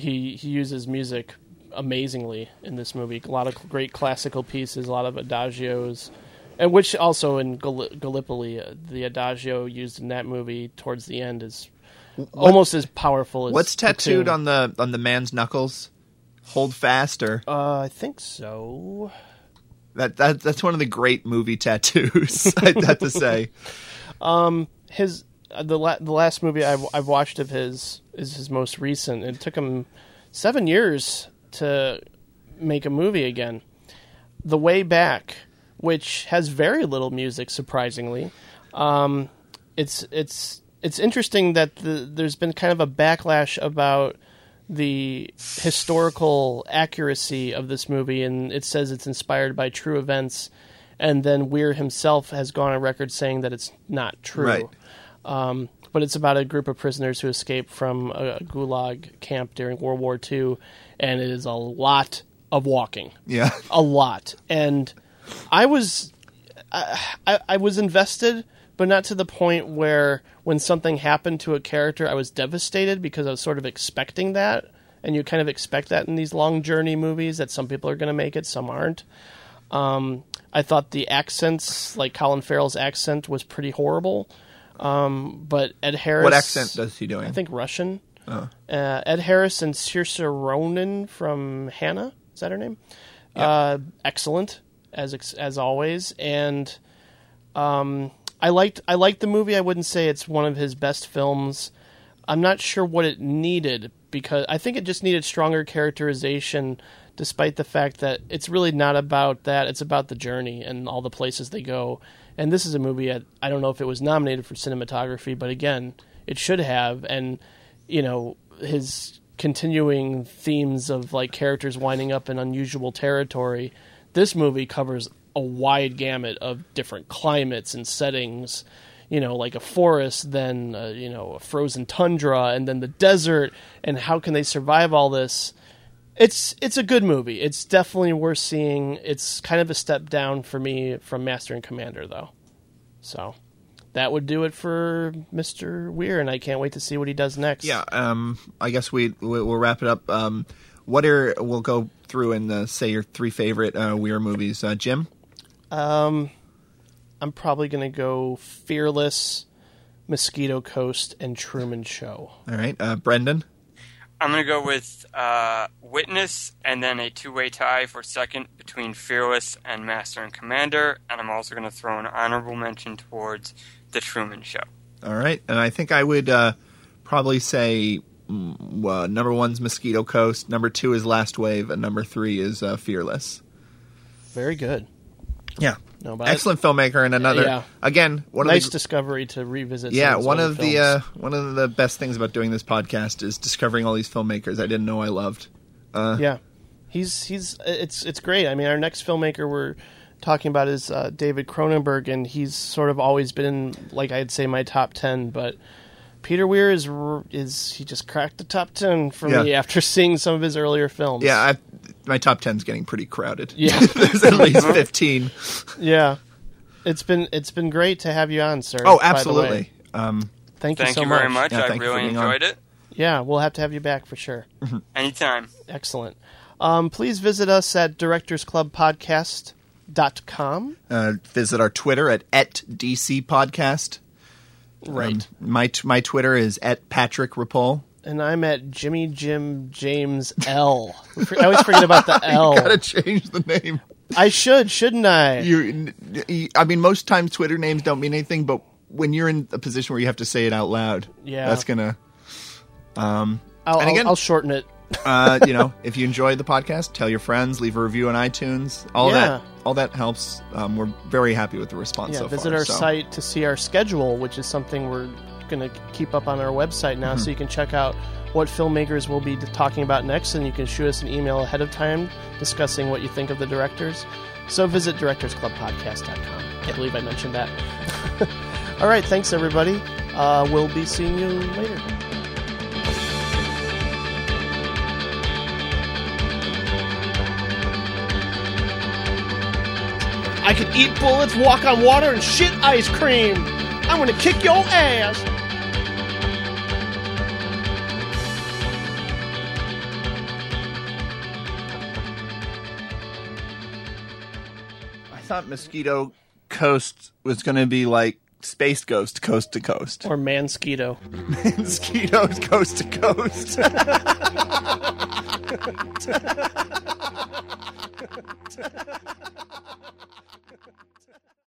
he he uses music amazingly in this movie. A lot of great classical pieces, a lot of adagios, and which also in Gal- Gallipoli, uh, the adagio used in that movie towards the end is almost as powerful as What's tattooed Platoon. on the on the man's knuckles? Hold fast, or Uh, I think so. that that that's one of the great movie tattoos. [laughs] I'd have to say. his uh, the la- the last movie I've, I've watched of his is his most recent. It took him seven years to make a movie again. The Way Back, which has very little music, surprisingly. Um, it's it's it's interesting that the, there's been kind of a backlash about the historical accuracy of this movie, and it says it's inspired by true events. And then Weir himself has gone on record saying that it's not true. Right. Um, but it's about a group of prisoners who escaped from a gulag camp during World War II, and it is a lot of walking Yeah. a lot and i was I, I, I was invested but not to the point where when something happened to a character i was devastated because i was sort of expecting that and you kind of expect that in these long journey movies that some people are going to make it some aren't um, i thought the accents like colin farrell's accent was pretty horrible um, but ed harris What accent does he doing? i think russian uh, Ed Harris and Saoirse Ronan from Hannah. Is that her name? Uh, excellent as as always, and um, I liked I liked the movie. I wouldn't say it's one of his best films. I'm not sure what it needed because I think it just needed stronger characterization. Despite the fact that it's really not about that, it's about the journey and all the places they go. And this is a movie I, I don't know if it was nominated for cinematography, but again, it should have. And you know his continuing themes of like characters winding up in unusual territory. This movie covers a wide gamut of different climates and settings. You know, like a forest, then uh, you know a frozen tundra, and then the desert. And how can they survive all this? It's it's a good movie. It's definitely worth seeing. It's kind of a step down for me from Master and Commander, though. So that would do it for Mr. Weir, and I can't wait to see what he does next. Yeah, um, I guess we we- we'll wrap it up. Um, what are we'll go through and uh, say your three favorite uh, Weir movies. Uh, Jim, Um, I'm probably gonna go Fearless, Mosquito Coast, and Truman Show. all right. Uh, Brendan, I'm gonna go with uh, Witness, and then a two-way tie for second between Fearless and Master and Commander. And I'm also gonna throw an honorable mention towards The Truman Show. all right. And I think I would uh, probably say mm, uh, number one's Mosquito Coast, number two is Last Wave, and number three is uh, Fearless. Very good. Yeah, No, but excellent filmmaker, and another Yeah. again one nice of the discovery to revisit. yeah his one of the uh, one of the best things about doing this podcast is discovering all these filmmakers I didn't know I loved. Uh, yeah, he's he's it's it's great. I mean, our next filmmaker we're talking about is uh, David Cronenberg, and he's sort of always been in, like I'd say my top ten, but. Peter Weir is r- is he just cracked the top ten for me after [laughs] seeing some of his earlier films. Yeah, I, my top ten's getting pretty crowded. Yeah. [laughs] there's at least fifteen. yeah. It's been it's been great to have you on, sir. Oh, by the way. absolutely. Um, Thank you Thank so you very much. much. Yeah, I thank you for really being on. enjoyed it. Yeah, we'll have to have you back for sure. Anytime. Excellent. Um, please visit us at directorsclubpodcast.com. uh, visit our Twitter at at DC Podcast. Right. Um, my t- my Twitter is at Patrick Rapol. And I'm at Jimmy Jim James L. I always forget about the [laughs] L. Gotta change the name. I should, shouldn't I? You, you- I mean, most times Twitter names don't mean anything, but when you're in a position where you have to say it out loud, Yeah. that's gonna. Um, I'll, and I'll- again- I'll shorten it. uh, you know, [laughs] if you enjoy the podcast, tell your friends, leave a review on iTunes. All Yeah. that, all that helps. Um, we're very happy with the response Yeah, so visit far. our so. site to see our schedule, which is something we're going to keep up on our website now, Mm-hmm. so you can check out what filmmakers we'll be talking about next, and you can shoot us an email ahead of time discussing what you think of the directors. So visit directorsclubpodcast.com. I believe I mentioned that. [laughs] All right, thanks everybody. Uh, we'll be seeing you later. I can eat bullets, walk on water, and shit ice cream. I'm gonna kick your ass. Thought Mosquito Coast was going to be like Space Ghost Coast to Coast. Or Mansquito. Mosquitoes Coast to Coast. [laughs] [laughs]